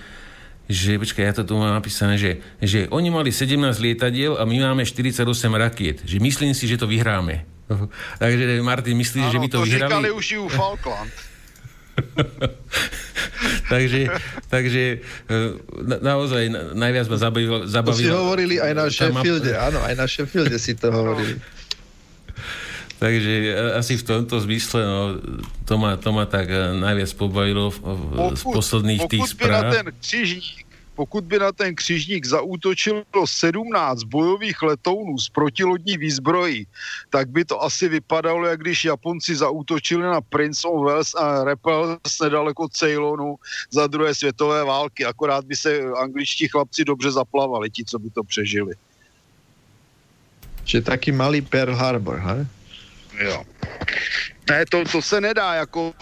že, počkaj, ja to tu mám napísané, že, že oni mali 17 lietadiel a my máme 48 rakiet. Že myslím si, že to vyhráme. Takže Martin, myslíš, že by to, to vyhrali? Áno, to už ju Falkland. takže, takže e, na, naozaj najviac ma zabavilo. zabavilo to si hovorili aj na Sheffielde, áno, aj na Sheffielde si to hovorili. Takže e, asi v tomto zmysle no, to, ma, to ma tak e, najviac pobavilo z posledných pokud tých správ. By na ten křižník pokud by na ten křižník zaútočilo 17 bojových letounů z protilodní výzbrojí, tak by to asi vypadalo, jak když Japonci zaútočili na Prince of Wales a Repels nedaleko Ceylonu za druhé světové války. Akorát by se angličtí chlapci dobře zaplavali, ti, co by to přežili. Čiže taký malý Pearl Harbor, he? Jo. Ne, to, to se nedá, jako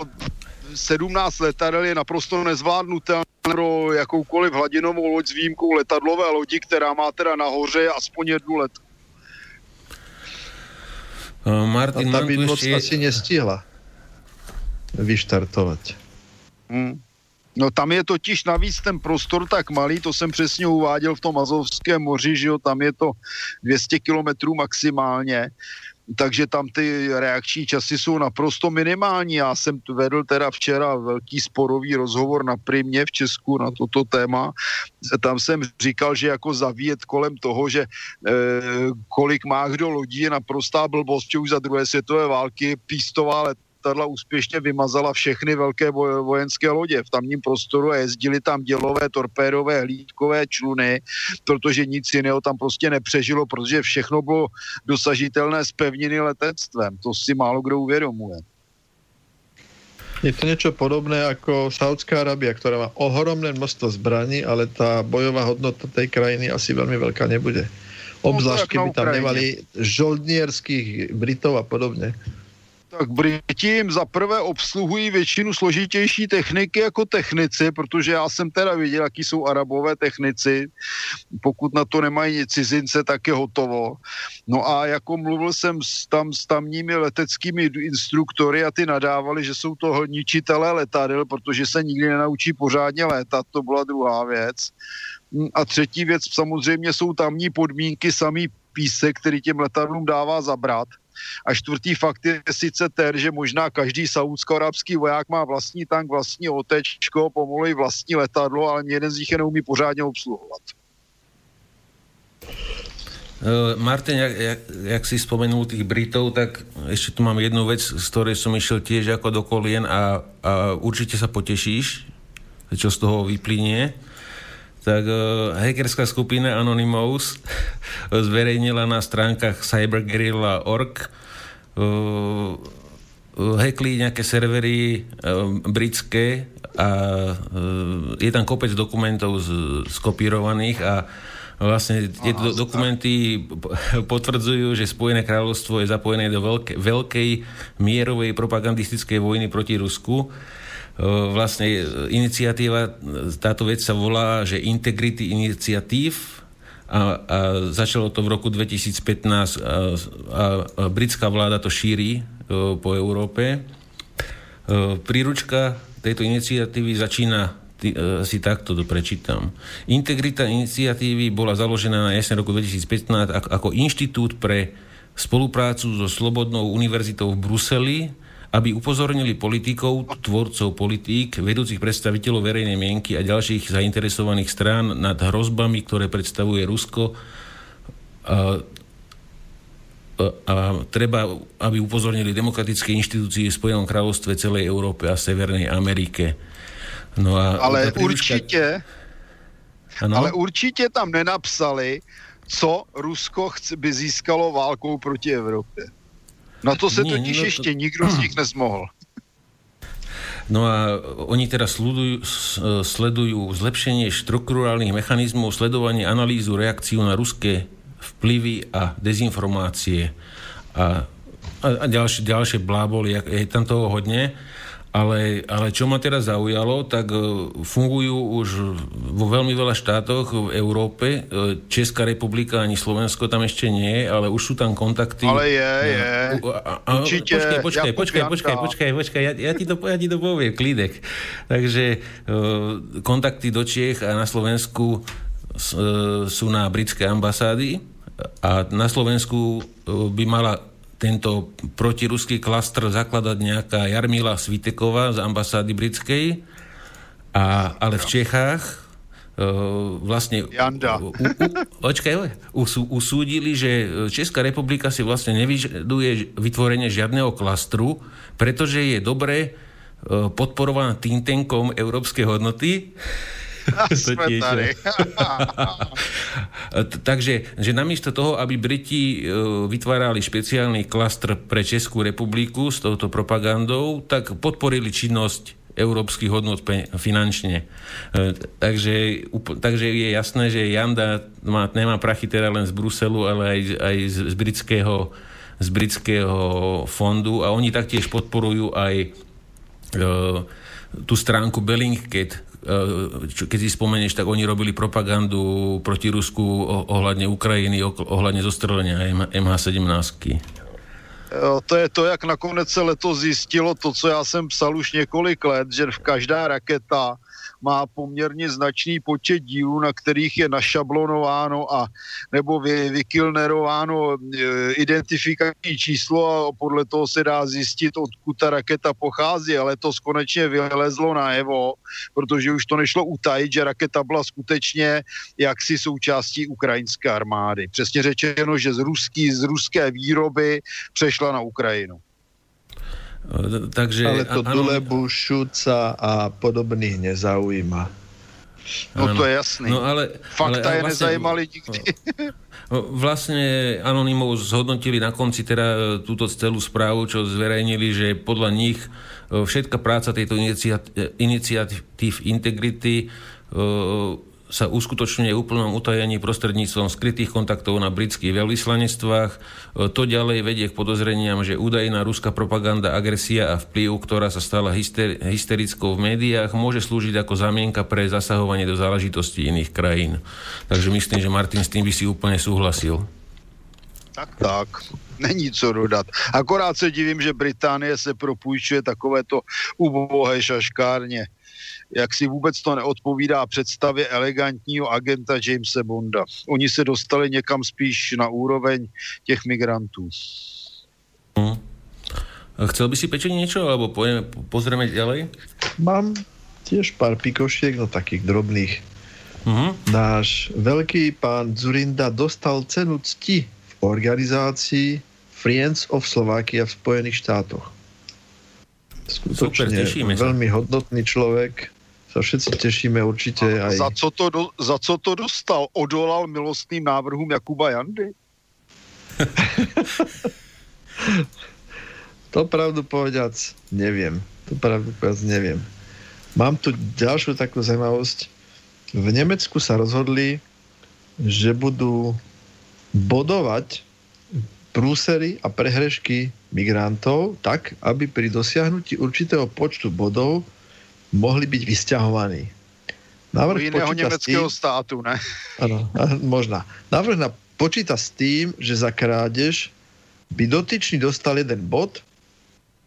17 letadel je naprosto nezvládnutelné pro jakoukoliv hladinovou loď s výjimkou letadlové lodi, která má teda nahoře aspoň jednu let. Uh, Martin, A ta by moc asi nestihla vyštartovat. Hmm. No tam je totiž navíc ten prostor tak malý, to jsem přesně uváděl v tom Azovském moři, že jo, tam je to 200 kilometrů maximálně takže tam ty reakční časy jsou naprosto minimální. Já jsem vedl teda včera velký sporový rozhovor na Primě v Česku na toto téma. Tam jsem říkal, že jako zavíjet kolem toho, že e, kolik má kdo lodí je naprostá blbost, už za druhé světové války pístová let letadla úspěšně vymazala všechny velké vojenské lodě v tamním prostoru a jezdili tam dělové, torpédové, hlídkové čluny, protože nic jiného tam prostě nepřežilo, protože všechno bylo dosažitelné z pevniny letectvem. To si málo kdo uvědomuje. Je to niečo podobné ako Saudská Arábia, ktorá má ohromné množstvo zbraní, ale tá bojová hodnota tej krajiny asi veľmi veľká nebude. No, Obzvlášť, keby tam nemali žoldnierských Britov a podobne tak Briti jim za prvé obsluhují většinu složitější techniky jako technici, protože já jsem teda viděl, jaký jsou arabové technici. Pokud na to nemají cizince, tak je hotovo. No a jako mluvil jsem s, tam s tamními leteckými instruktory a ty nadávali, že jsou to ničitelé letadel, protože se nikdy nenaučí pořádně létat, to byla druhá věc. A třetí věc, samozřejmě jsou tamní podmínky, samý písek, který těm letadlům dává zabrat a čtvrtý fakt je sice ten, že možná každý saúdsko-arabský voják má vlastní tank, vlastní otečko, pomalu vlastní letadlo, ale jeden z nich je neumí pořádně obsluhovat. Uh, Martin, jak, jak, jak si spomenul tých Britov, tak ešte tu mám jednu vec, z ktorej som išiel tiež ako do kolien a, a určite sa potešíš, čo z toho vyplynie tak uh, hackerská skupina Anonymous zverejnila na stránkach cyberguerrilla.org uh, hackli nejaké servery uh, britské a uh, je tam kopec dokumentov z, skopírovaných a Vlastne tieto dokumenty potvrdzujú, že Spojené kráľovstvo je zapojené do veľké, veľkej mierovej propagandistickej vojny proti Rusku vlastne iniciatíva, táto vec sa volá, že Integrity Initiative a, a začalo to v roku 2015 a, a, a britská vláda to šíri po Európe. Príručka tejto iniciatívy začína si takto to prečítam. Integrita iniciatívy bola založená na jeseň roku 2015 ako inštitút pre spoluprácu so Slobodnou univerzitou v Bruseli aby upozornili politikov, tvorcov politík, vedúcich predstaviteľov verejnej mienky a ďalších zainteresovaných strán nad hrozbami, ktoré predstavuje Rusko. A, a, a treba, aby upozornili demokratické inštitúcie v Spojenom kráľovstve, celej Európe a Severnej Amerike. No a ale príliška... určite, ano? ale určite tam nenapsali, co Rusko by získalo válkou proti Európe. Na to se nie, totiž no to... nikdo z nich nezmohl. No a oni teraz sledujú, sledujú zlepšenie štruktúrálnych mechanizmov, sledovanie, analýzu, reakciu na ruské vplyvy a dezinformácie a, a, a ďalšie, ďalšie bláboli, je tam toho hodne. Ale, ale čo ma teraz zaujalo, tak e, fungujú už vo veľmi veľa štátoch v Európe. E, Česká republika ani Slovensko tam ešte nie, ale už sú tam kontakty. Ale je, je. A, a, Určite. Počkaj, počkaj, počkaj, počkaj, počkaj, počkaj, ja, ja, ti to, ja ti to poviem, klídek. Takže e, kontakty do Čiech a na Slovensku sú na britské ambasády a na Slovensku by mala tento protiruský klastr zakladať nejaká Jarmila Sviteková z ambasády britskej, a, ale v Čechách uh, vlastne Janda. U, u, očkaj, usú, usúdili, že Česká republika si vlastne nevyžaduje vytvorenie žiadneho klastru, pretože je dobre uh, podporovaná think tankom európske hodnoty Sme tady. Takže, že namiesto toho, aby Briti e, vytvárali špeciálny klastr pre Českú republiku s touto propagandou, tak podporili činnosť európskych hodnot finančne. E, takže, takže je jasné, že Janda má, nemá prachy teda len z Bruselu, ale aj, aj z, z, britského, z britského fondu a oni taktiež podporujú aj e, tú stránku Bellingcat, e, keď si spomenieš, tak oni robili propagandu proti Rusku ohľadne Ukrajiny, ohľadne zostrelenia MH17. To je to, jak nakonec se letos zjistilo, to, co já jsem psal už několik let, že v každá raketa má poměrně značný počet dílů, na kterých je našablonováno a nebo vy, vykilnerováno e, identifikační číslo a podle toho se dá zjistit, odkud ta raketa pochází, ale to konečně vylezlo najevo, protože už to nešlo utajit, že raketa byla skutečně jaksi součástí ukrajinské armády. Přesně řečeno, že z, ruský, z ruské výroby přešla na Ukrajinu. Takže, ale to ano, Dulebu, Šuca a podobných nezaujíma. No to je jasný. No, ale, Fakta ale, je vlastne, nezajímali nikdy. Vlastne Anonymov zhodnotili na konci teda e, túto celú správu, čo zverejnili, že podľa nich e, všetka práca tejto iniciatív Integrity e, sa uskutočňuje v úplnom utajení prostredníctvom skrytých kontaktov na britských veľvyslanectvách. To ďalej vedie k podozreniam, že údajná ruská propaganda, agresia a vplyv, ktorá sa stala hyster- hysterickou v médiách, môže slúžiť ako zamienka pre zasahovanie do záležitostí iných krajín. Takže myslím, že Martin s tým by si úplne súhlasil. Tak, tak. Není co dodat. Akorát se divím, že Británie se propůjčuje takovéto ubohé šaškárně jak si vůbec to neodpovídá představě elegantního agenta Jamesa Bonda. Oni se dostali někam spíš na úroveň těch migrantů. Hmm. Chcel by si Peťo niečo, alebo pojeme, pozrieme ďalej? Mám tiež pár pikošiek, no takých drobných. Uh-huh. Náš veľký pán Zurinda dostal cenu cti v organizácii Friends of Slovakia v Spojených štátoch. Skutočne Super, veľmi hodnotný človek sa všetci tešíme určite aj... Za co, to do, za co to dostal? Odolal milostným návrhům Jakuba Jandy? to pravdu povediac neviem. To pravdu povediac neviem. Mám tu ďalšiu takú zaujímavosť. V Nemecku sa rozhodli, že budú bodovať prúsery a prehrešky migrantov tak, aby pri dosiahnutí určitého počtu bodov mohli byť vysťahovaní. Návrh iného nemeckého tým, státu, ne? Áno, možná. Návrh na, počíta s tým, že za krádež by dotyčný dostal jeden bod,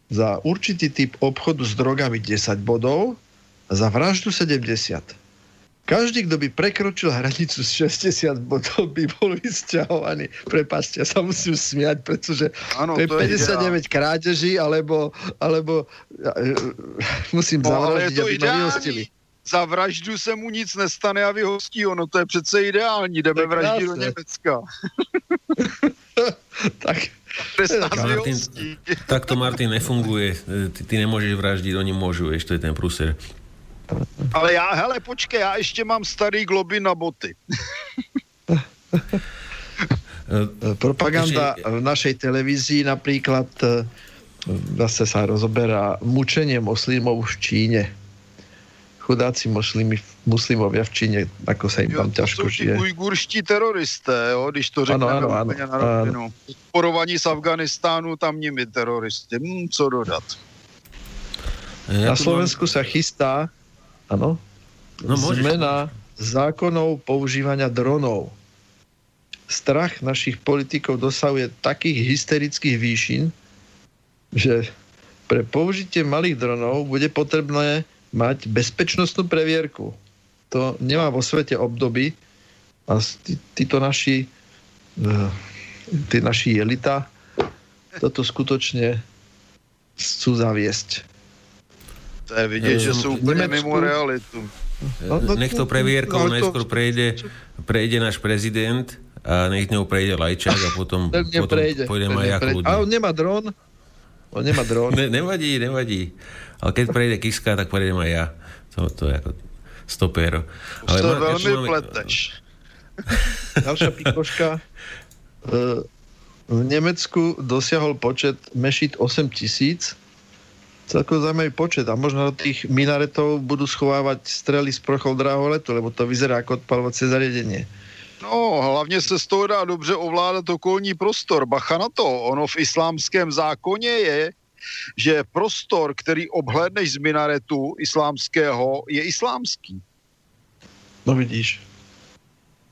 za určitý typ obchodu s drogami 10 bodov a za vraždu 70. Každý, kto by prekročil hranicu z 60 bodov, by bol vysťahovaný. Prepačte, ja sa musím smiať, pretože ano, to je 59 je krádeží, alebo, alebo uh, musím no, zavraždiť, aby ma vyhostili. Za vraždu se mu nic nestane a vyhostí ho. No to je přece ideální. Jdeme vraždit do Německa. tak, Martin, takto Martin nefunguje. Ty, ty nemôžeš vraždiť, oni môžu, ešte to je ten prúser. Ale já, hele, počkej, já ještě mám starý globy na boty. Propaganda v našej televízii napríklad e, zase sa rozoberá mučenie moslimov v Číne. Chudáci muslimi, muslimovia v Číne, ako sa im tam ťažko žije. To ujgurští teroristé, jo, když to řekneme ano, ano, ano, Podporovaní z Afganistánu tamními teroristy. Hm, co dodat? Ja na Slovensku mám... sa chystá Áno? No, Zmena zákonov používania dronov. Strach našich politikov dosahuje takých hysterických výšin, že pre použitie malých dronov bude potrebné mať bezpečnostnú previerku. To nemá vo svete obdoby a tí, títo naši eh, tí naši jelita toto skutočne chcú zaviesť. To je vidět, že sú úplne mimo realitu. No, no, nech to previerkou no, najskôr prejde, prejde náš prezident a nech ňou prejde Lajčák a potom, potom pôjdem aj ja. A on nemá dron? On nemá dron. ne, nevadí, nevadí. Ale keď prejde Kiska, tak prejdem aj ja. To, to je ako... stopéro. Ale to veľmi máme... pleteš. Ďalšia pikoška. E, v Nemecku dosiahol počet mešit 8 tisíc. Celkom zaujímavý počet. A možno do tých minaretov budú schovávať strely z prochov letu, lebo to vyzerá ako odpalovacie zariadenie. No, hlavně se z toho dá dobře ovládat okolní prostor. Bacha na to, ono v islámském zákoně je, že prostor, který obhlédneš z minaretu islámského, je islámský. No vidíš.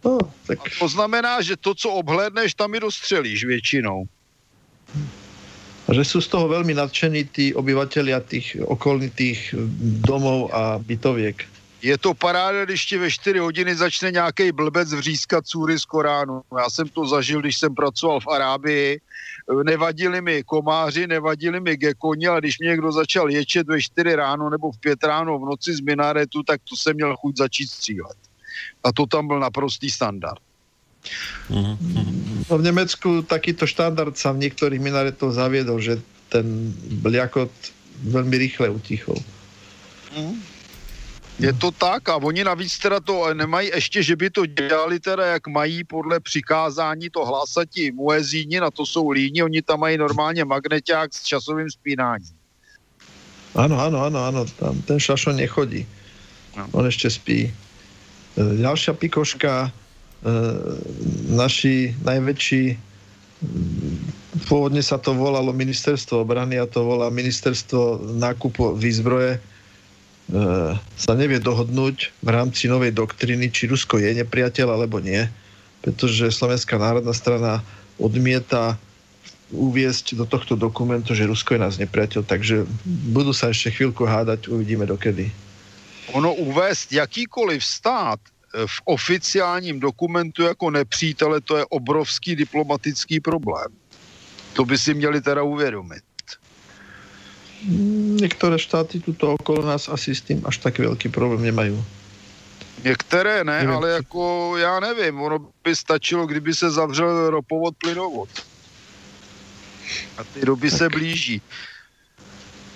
No, tak... A to znamená, že to, co obhlédneš, tam i dostřelíš většinou. Že sú z toho veľmi nadšení tí obyvateľia tých okolnitých domov a bytoviek. Je to paráda, když ti ve 4 hodiny začne nějaký blbec vřískat cůry z Koránu. Já jsem to zažil, když jsem pracoval v Arábii. Nevadili mi komáři, nevadili mi gekoni, ale když mě někdo začal ječet ve 4 ráno nebo v 5 ráno v noci z minaretu, tak to jsem měl chuť začít střílet. A to tam byl naprostý standard. No v Nemecku takýto štandard sa v niektorých minaretoch zaviedol, že ten bliakot veľmi rýchle utichol. Mm. Je to tak a oni navíc teda to nemají ještě, že by to dělali teda jak mají podle přikázání to hlásati muezíni, na to jsou líni, oni tam mají normálně magneťák s časovým spínáním. Áno, áno, áno, áno, tam ten šašo nechodí. No. On ešte spí. E, ďalšia pikoška, naši najväčší pôvodne sa to volalo ministerstvo obrany a to volá ministerstvo nákupu výzbroje E, sa nevie dohodnúť v rámci novej doktriny, či Rusko je nepriateľ alebo nie, pretože Slovenská národná strana odmieta uviesť do tohto dokumentu, že Rusko je nás nepriateľ, takže budú sa ešte chvíľku hádať, uvidíme dokedy. Ono uvést jakýkoliv stát v oficiálním dokumentu jako nepřítele, to je obrovský diplomatický problém. To by si měli teda uvědomit. Niektoré štáty tuto okolo nás asi s tým až tak veľký problém nemajú. Některé ne, nevím. ale jako já nevím, ono by stačilo, kdyby se zavřel ropovod, plynovod. A ty doby tak. se blíží.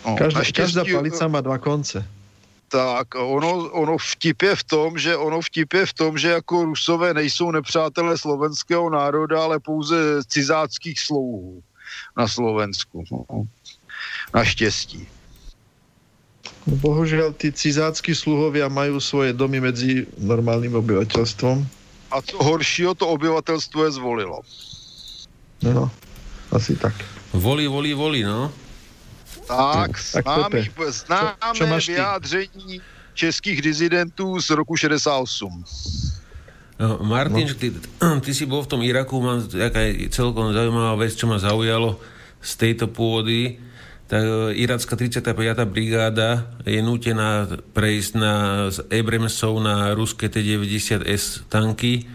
No, každá, každá palica má dva konce. Tak, ono, ono vtip je v tom, že ono vtip je v tom, že jako Rusové nejsou nepřátelé slovenského národa, ale pouze cizáckých slouhů na Slovensku. No. Naštěstí. No, bohužiaľ, tí cizácky sluhovia majú svoje domy medzi normálnym obyvateľstvom. A co horšího to obyvateľstvo je zvolilo. No, asi tak. Volí, volí, volí, no. Tak, no, známe, známe čo, čo vyjádření českých dizidentů z roku 68. No, Martin, no. Ty, ty si bol v tom Iraku, mám celkom zaujímavá vec, čo ma zaujalo z tejto pôdy tak e, iracká 35. brigáda je nútená prejsť na, z Abramsov na ruské T-90S tanky.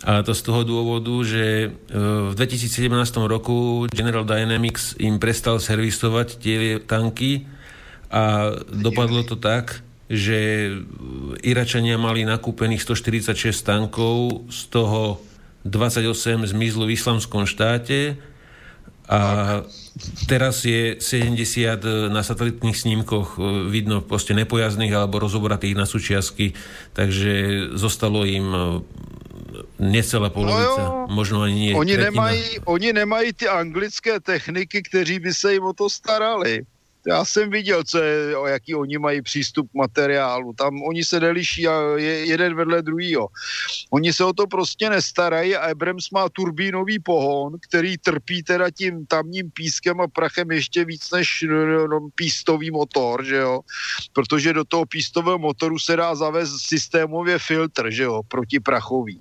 A to z toho dôvodu, že e, v 2017 roku General Dynamics im prestal servisovať tie tanky a dopadlo to tak, že Iračania mali nakúpených 146 tankov, z toho 28 zmizlo v islamskom štáte a teraz je 70 e, na satelitných snímkoch e, vidno proste nepojazných alebo rozobratých na súčiastky, takže zostalo im e, necelá polovica, no možno ani nie. Oni nemají, oni nemají ty anglické techniky, kteří by se jim o to starali já jsem viděl, co je, o jaký oni mají přístup k materiálu. Tam oni se neliší a je jeden vedle druhýho. Oni se o to prostě nestarají a Abrams má turbínový pohon, který trpí teda tím tamním pískem a prachem ještě víc než no, no, no pístový motor, že jo. Protože do toho pístového motoru se dá zavést systémově filtr, že jo, protiprachový.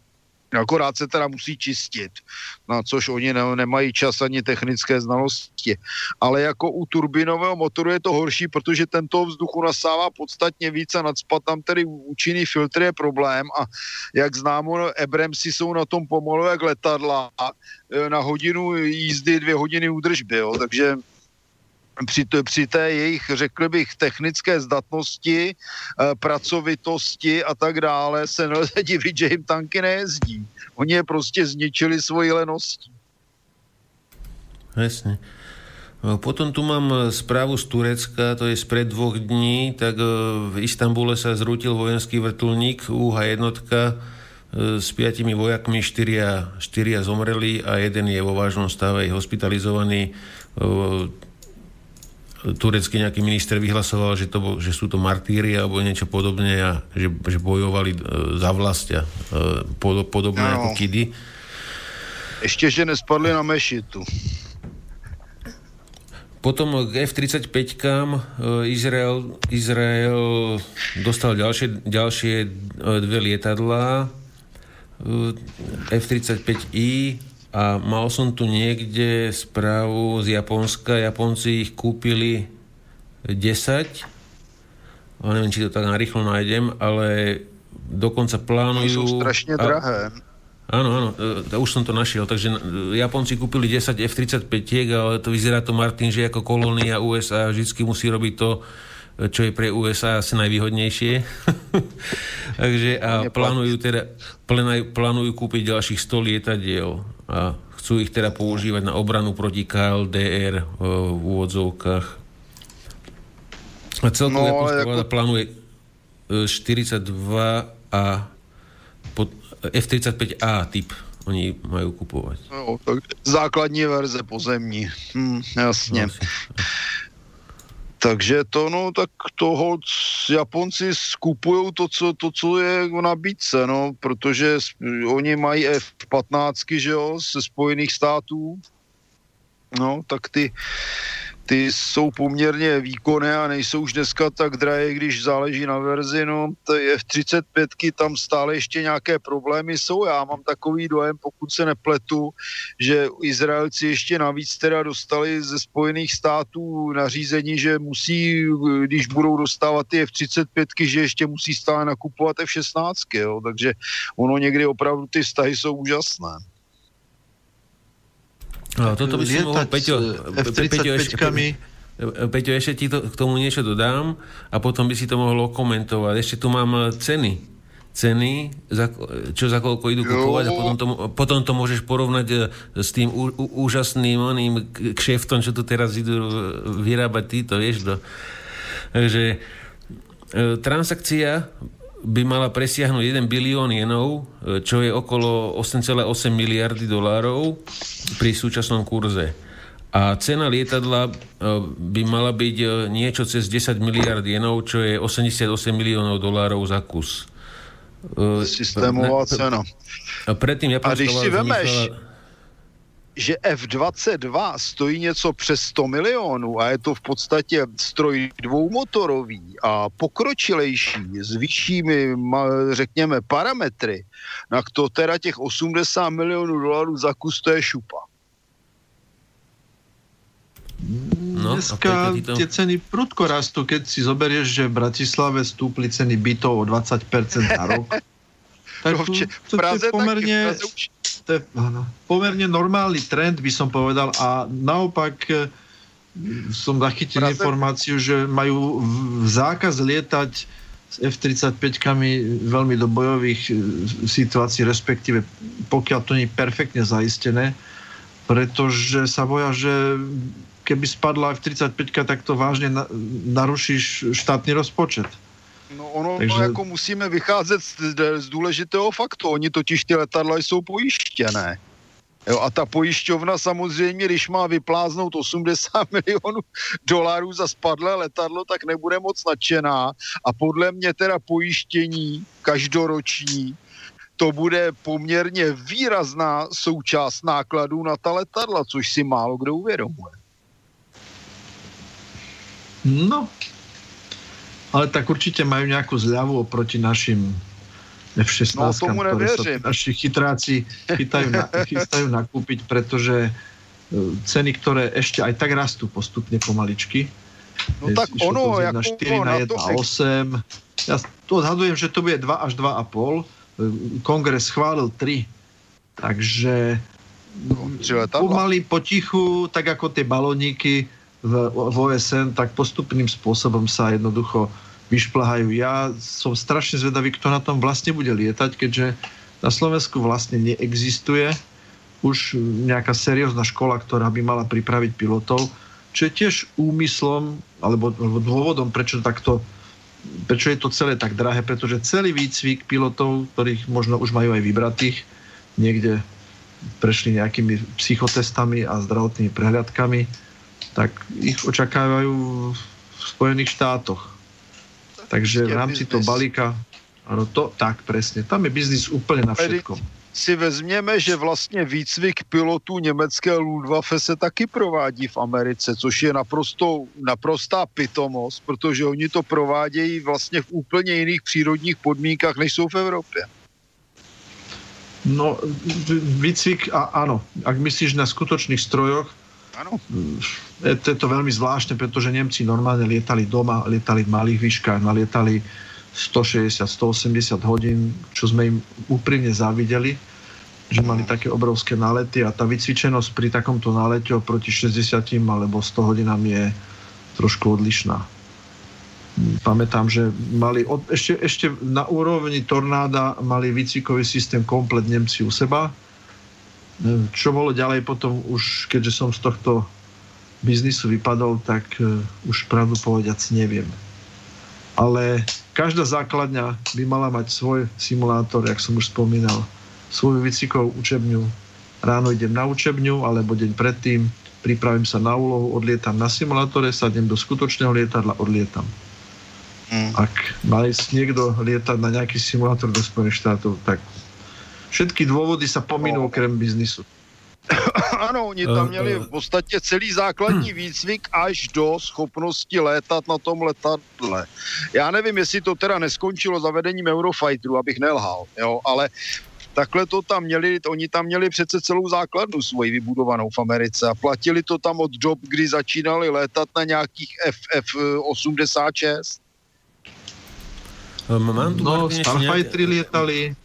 Akorát se teda musí čistit, na což oni ne, nemají čas ani technické znalosti. Ale jako u turbinového motoru je to horší, protože tento vzduchu nasává podstatně víc a nadspat tam tedy účinný filtr je problém a jak známo, Ebremsi jsou na tom pomalu jak letadla e, na hodinu jízdy dvě hodiny údržby, jo, takže při, při té jejich, řekl bych, technické zdatnosti, eh, pracovitosti a tak dále se nelze divit, že jim tanky nejezdí. Oni je prostě zničili svoji leností. Jasne. Potom tu mám správu z Turecka, to je spred dvoch dní, tak v Istambule sa zrútil vojenský vrtulník UH jednotka s piatimi vojakmi, štyria, štyria zomreli a jeden je vo vážnom stave hospitalizovaný turecký nejaký minister vyhlasoval, že, to, že sú to martíri alebo niečo podobné a že, že bojovali e, za vlast a e, podobné no. ako kidy. Ešte, že nespadli na mešitu. Potom k F-35 kam e, Izrael, Izrael dostal ďalšie, ďalšie dve lietadlá F-35I a mal som tu niekde správu z Japonska. Japonci ich kúpili 10. A neviem, či to tak narýchlo nájdem, ale dokonca plánujú... Sú strašne drahé. Áno, áno, e, už som to našiel. Takže Japonci kúpili 10 F-35, ale to vyzerá to, Martin, že ako kolónia USA vždy musí robiť to, čo je pre USA asi najvýhodnejšie. Takže a plánujú teda plánujú kúpiť ďalších 100 lietadiel a chcú ich teda používať na obranu proti KLDR v úvodzovkách. A celkovo no, Japonská ako... plánuje 42 e, a pod F-35A typ oni majú kupovať. No, tak základní verze pozemní. Hm, jasně. No, takže to, no, tak toho Japonci skupují to, co, to, co je v nabídce, no, protože oni mají F-15, že jo, ze Spojených států, no, tak ty ty jsou poměrně výkonné a nejsou už dneska tak drahé, když záleží na verzi, no je v 35 tam stále ještě nějaké problémy jsou. Já mám takový dojem, pokud se nepletu, že Izraelci ještě navíc teda dostali ze Spojených států nařízení, že musí, když budou dostávat ty F-35, že ještě musí stále nakupovat F-16, jo? takže ono někdy opravdu ty vztahy jsou úžasné. No, toto by som mohol, Peťo, Peťo, ešte, Peťo, ešte ti to, k tomu niečo dodám a potom by si to mohol komentovať. Ešte tu mám e, ceny. Ceny, za, čo za koľko idú kupovať a potom to, potom to môžeš porovnať e, s tým ú, ú, úžasným oným kšeftom, čo tu teraz idú vyrábať títo, vieš, do. Takže e, transakcia by mala presiahnuť 1 bilión jenov, e, čo je okolo 8,8 miliardy dolárov pri súčasnom kurze. A cena lietadla e, by mala byť e, niečo cez 10 miliard jenov, čo je 88 miliónov dolárov za kus. Systémová cena. A predtým Japonska a když si vemeš, že F-22 stojí něco přes 100 milionů a je to v podstatě stroj dvoumotorový a pokročilejší s vyššími, řekněme, parametry, tak to teda těch 80 milionů dolarů za kus to je šupa. No, Dneska to... tie ceny prudko rastú, keď si zoberieš, že v Bratislave stúpli ceny bytov o 20% na rok. tak no, v, v Praze to je pomerne... Taky, v Praze už to je pomerne normálny trend, by som povedal. A naopak e, som zachytil Praze... informáciu, že majú zákaz lietať s F-35-kami veľmi do bojových e, situácií, respektíve pokiaľ to nie je perfektne zaistené, pretože sa boja, že keby spadla F-35, tak to vážne narušíš štátny rozpočet. No ono Takže... jako musíme vycházet z, z důležitého faktu. Oni totiž ty letadla jsou pojištěné. Jo, a ta pojišťovna samozřejmě, když má vypláznout 80 milionů dolarů za spadlé letadlo, tak nebude moc nadšená. A podle mě teda pojištění každoroční to bude poměrně výrazná součást nákladů na ta letadla, což si málo kdo uvědomuje. No, ale tak určite majú nejakú zľavu oproti našim F-16, no, ktoré sa naši chytráci chytajú, na, chytajú nakúpiť, pretože e, ceny, ktoré ešte aj tak rastú postupne pomaličky. No tak ono, ako 4 na 1 a 8. Ja to odhadujem, že to bude 2 až 2,5. E, kongres schválil 3. Takže no, pomaly, potichu, tak ako tie balóniky, v, v OSN, tak postupným spôsobom sa jednoducho vyšplahajú. Ja som strašne zvedavý, kto na tom vlastne bude lietať, keďže na Slovensku vlastne neexistuje už nejaká seriózna škola, ktorá by mala pripraviť pilotov. čo je tiež úmyslom, alebo, alebo dôvodom, prečo takto prečo je to celé tak drahé, pretože celý výcvik pilotov, ktorých možno už majú aj vybratých, niekde prešli nejakými psychotestami a zdravotnými prehľadkami, tak ich očakávajú v Spojených štátoch. Takže v rámci toho balíka, áno, to tak presne, tam je biznis úplne na všetko si vezměme, že vlastně výcvik pilotů německé Luftwaffe se taky provádí v Americe, což je naprosto, naprostá pitomost, protože oni to provádějí vlastně v úplně jiných přírodních podmínkách, než jsou v Evropě. No, výcvik, a, áno, ak myslíš na skutočných strojoch, Áno. Je to, je to veľmi zvláštne, pretože Nemci normálne lietali doma, lietali v malých výškach, nalietali 160-180 hodín, čo sme im úprimne závideli, že mali také obrovské nálety a tá vycvičenosť pri takomto nálete oproti 60 alebo 100 hodinám je trošku odlišná. Pamätám, že mali od, ešte, ešte na úrovni tornáda mali výcvikový systém komplet Nemci u seba. Čo bolo ďalej potom už, keďže som z tohto biznisu vypadol, tak uh, už pravdu povediac neviem ale každá základňa by mala mať svoj simulátor, jak som už spomínal, svoju výcvikovú učebňu. Ráno idem na učebňu, alebo deň predtým pripravím sa na úlohu, odlietam na simulátore, sadnem do skutočného lietadla, odlietam. Mm. Ak má ísť niekto lietať na nejaký simulátor do Spojených štátov, tak všetky dôvody sa pominú no. okrem biznisu. ano, oni tam eh, měli eh. v podstatě celý základní výcvik až do schopnosti létat na tom letadle. Já nevím, jestli to teda neskončilo zavedením Eurofighteru, abych nelhal, jo, ale takhle to tam měli, oni tam měli přece celou základnu svoji vybudovanou v Americe a platili to tam od dob, kdy začínali létat na nějakých FF-86. Mám tu no, Starfightery lietali,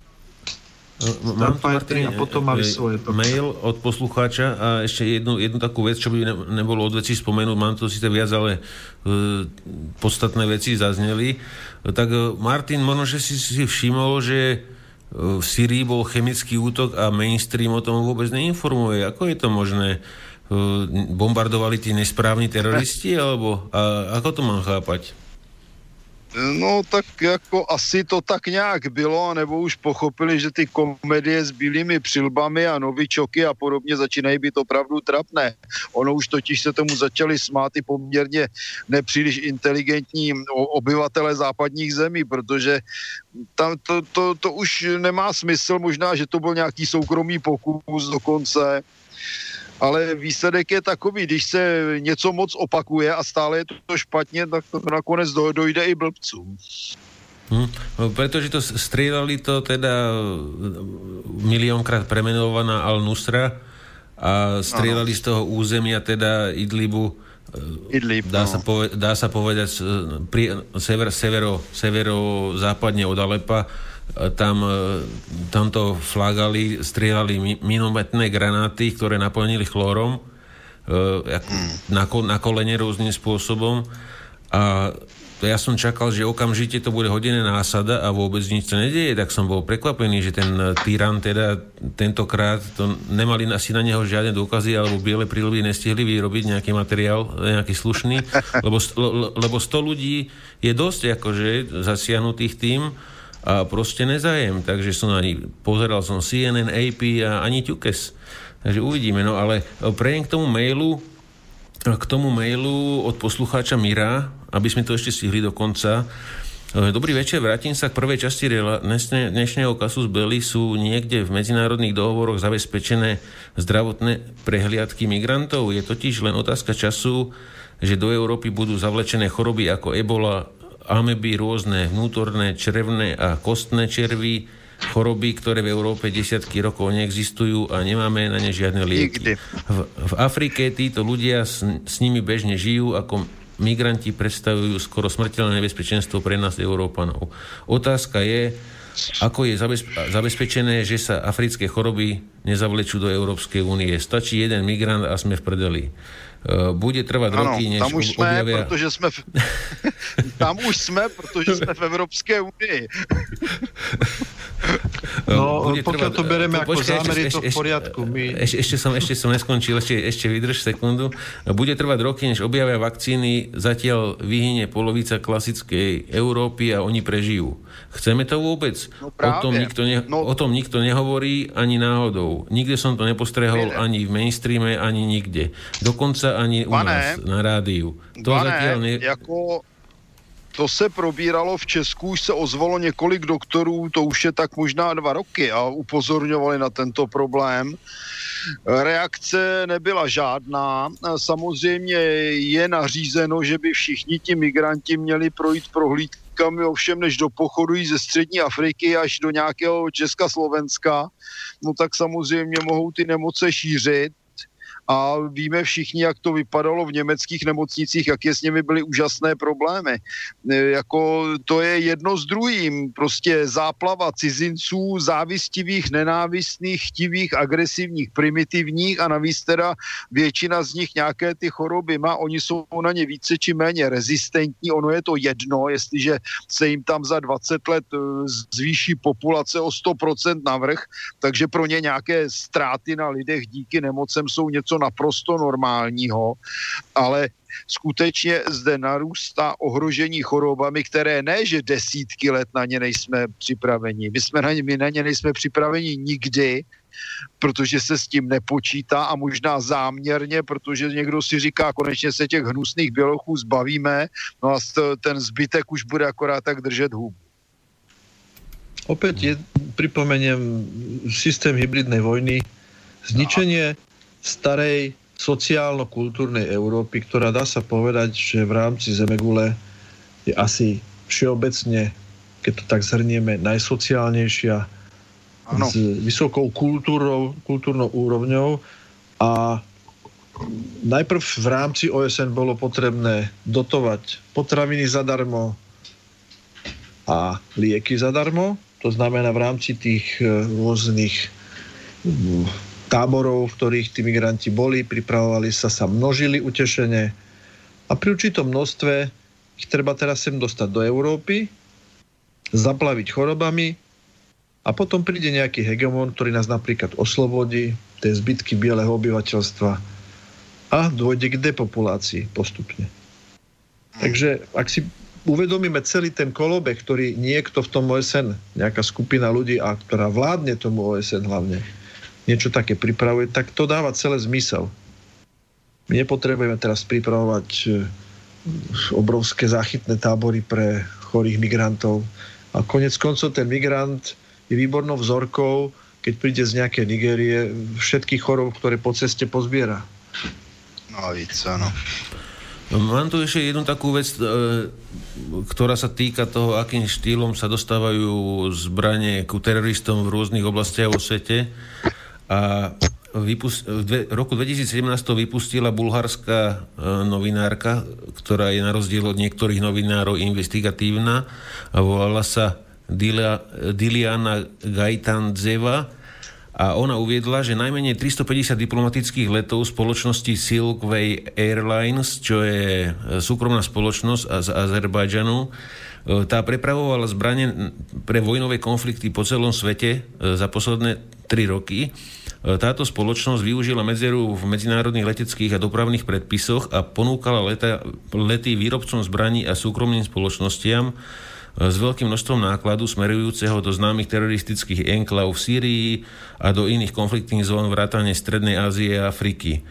Mám tu Martin, a potom mali e, svoje. To. Mail od poslucháča a ešte jednu, jednu takú vec, čo by ne, nebolo od veci spomenúť, mám to síce viac, ale uh, podstatné veci zazneli. Tak uh, Martin, možno, že si si všimol, že v Syrii bol chemický útok a mainstream o tom vôbec neinformuje. Ako je to možné? Bombardovali tí nesprávni teroristi, alebo a, ako to mám chápať? No tak jako asi to tak nějak bylo, nebo už pochopili, že ty komedie s bílými přilbami a novičoky a podobně začínají být opravdu trapné. Ono už totiž se tomu začali smát i poměrně nepříliš inteligentní obyvatele západních zemí, protože tam to, to, to už nemá smysl, možná, že to byl nějaký soukromý pokus dokonce, ale výsledek je takový, když se něco moc opakuje a stále je to špatně, tak to nakonec dojde i blbcům. Hm, no, pretože to strieľali to teda miliónkrát premenovaná Al-Nusra a strieľali ano. z toho územia teda Idlibu Idlib, dá, no. sa poved- dá sa povedať pri, sever, severo, severo západne od Alepa tam, e, tamto flagali, strieľali minometné granáty, ktoré naplnili chlorom e, na, na kolene rôznym spôsobom. A ja som čakal, že okamžite to bude hodené násada a vôbec nič sa nedieje, tak som bol prekvapený, že ten tyran teda tentokrát to nemali asi na neho žiadne dôkazy alebo biele prílby nestihli vyrobiť nejaký materiál, nejaký slušný, lebo, lebo 100 ľudí je dosť akože zasiahnutých tým a proste nezajem. Takže som ani, pozeral som CNN, AP a ani Tukes. Takže uvidíme. No ale prejem k tomu mailu, k tomu mailu od poslucháča Mira, aby sme to ešte stihli do konca. Dobrý večer, vrátim sa k prvej časti dnešného kasu z Belly. Sú niekde v medzinárodných dohovoroch zabezpečené zdravotné prehliadky migrantov. Je totiž len otázka času, že do Európy budú zavlečené choroby ako ebola, ameby, rôzne vnútorné, črevné a kostné červy, choroby, ktoré v Európe desiatky rokov neexistujú a nemáme na ne žiadne lieky. V, v Afrike títo ľudia s, s nimi bežne žijú ako migranti predstavujú skoro smrteľné nebezpečenstvo pre nás Európanov. Otázka je, ako je zabezpečené, že sa africké choroby nezavlečú do Európskej únie. Stačí jeden migrant a sme v prdeli. Eh, bude trvať ano, roky, než tam už jsme, objavia... protože jsme v... tam už jsme, protože jsme v Evropské unii. No, bude pokiaľ trvať, to bereme ako počkaj, zámer, je to v poriadku. My... Ešte, ešte, som, ešte som neskončil, ešte, ešte vydrž sekundu. Bude trvať roky, než objavia vakcíny, zatiaľ vyhynie polovica klasickej Európy a oni prežijú. Chceme to vôbec? No o, tom nikto ne, no... o tom nikto nehovorí ani náhodou. Nikde som to nepostrehol Mire. ani v mainstreame, ani nikde. Dokonca ani u Pane, nás na rádiu. To Pane, zatiaľ ne... Jako to se probíralo v Česku, už se ozvalo několik doktorů, to už je tak možná dva roky a upozorňovali na tento problém. Reakce nebyla žádná. Samozřejmě je nařízeno, že by všichni ti migranti měli projít prohlídkami, ovšem než do pochodu ze střední Afriky až do nějakého Česka, Slovenska, no tak samozřejmě mohou ty nemoce šířit a víme všichni, jak to vypadalo v německých nemocnicích, jaké s nimi byly úžasné problémy. E, jako to je jedno s druhým, prostě záplava cizinců, závistivých, nenávistných, chtivých, agresivních, primitivních a navíc teda většina z nich nějaké ty choroby má, oni jsou na ně více či méně rezistentní, ono je to jedno, jestliže se jim tam za 20 let e, zvýší populace o 100% navrh, takže pro ně nějaké ztráty na lidech díky nemocem jsou něco něco naprosto normálního, ale skutečně zde narůstá ohrožení chorobami, které ne, že desítky let na ně nejsme připraveni. My, jsme na ně, my na ně nejsme připraveni nikdy, protože se s tím nepočítá a možná záměrně, protože někdo si říká, konečně se těch hnusných bělochů zbavíme, no a ten zbytek už bude akorát tak držet hubu. Opäť je, pripomeniem systém hybridnej vojny, zničenie starej sociálno-kultúrnej Európy, ktorá dá sa povedať, že v rámci Zemegule je asi všeobecne, keď to tak zhrnieme, najsociálnejšia ano. s vysokou kultúrou, kultúrnou úrovňou a najprv v rámci OSN bolo potrebné dotovať potraviny zadarmo a lieky zadarmo. To znamená v rámci tých eh, rôznych táborov, v ktorých tí migranti boli, pripravovali sa, sa množili utešene a pri určitom množstve ich treba teraz sem dostať do Európy, zaplaviť chorobami a potom príde nejaký hegemon, ktorý nás napríklad oslobodí, tie zbytky bieleho obyvateľstva a dôjde k depopulácii postupne. Takže ak si uvedomíme celý ten kolobek, ktorý niekto v tom OSN, nejaká skupina ľudí, a ktorá vládne tomu OSN hlavne, niečo také pripravuje, tak to dáva celé zmysel. My nepotrebujeme teraz pripravovať e, obrovské záchytné tábory pre chorých migrantov. A konec koncov ten migrant je výbornou vzorkou, keď príde z nejakej Nigérie, všetkých chorov, ktoré po ceste pozbiera. No víc, áno. Mám tu ešte jednu takú vec, e, ktorá sa týka toho, akým štýlom sa dostávajú zbranie ku teroristom v rôznych oblastiach vo svete a vypust, v roku 2017 to vypustila bulharská e, novinárka, ktorá je na rozdiel od niektorých novinárov investigatívna a volala sa Dilia, Diliana Gajtandzeva a ona uviedla, že najmenej 350 diplomatických letov spoločnosti Silkway Airlines, čo je e, súkromná spoločnosť z Azerbajdžanu, e, tá prepravovala zbranie pre vojnové konflikty po celom svete za posledné 3 roky. E, táto spoločnosť využila medzeru v medzinárodných leteckých a dopravných predpisoch a ponúkala leta, lety výrobcom zbraní a súkromným spoločnostiam e, s veľkým množstvom nákladu smerujúceho do známych teroristických enklav v Sýrii a do iných konfliktných zón vrátane Strednej Ázie a Afriky.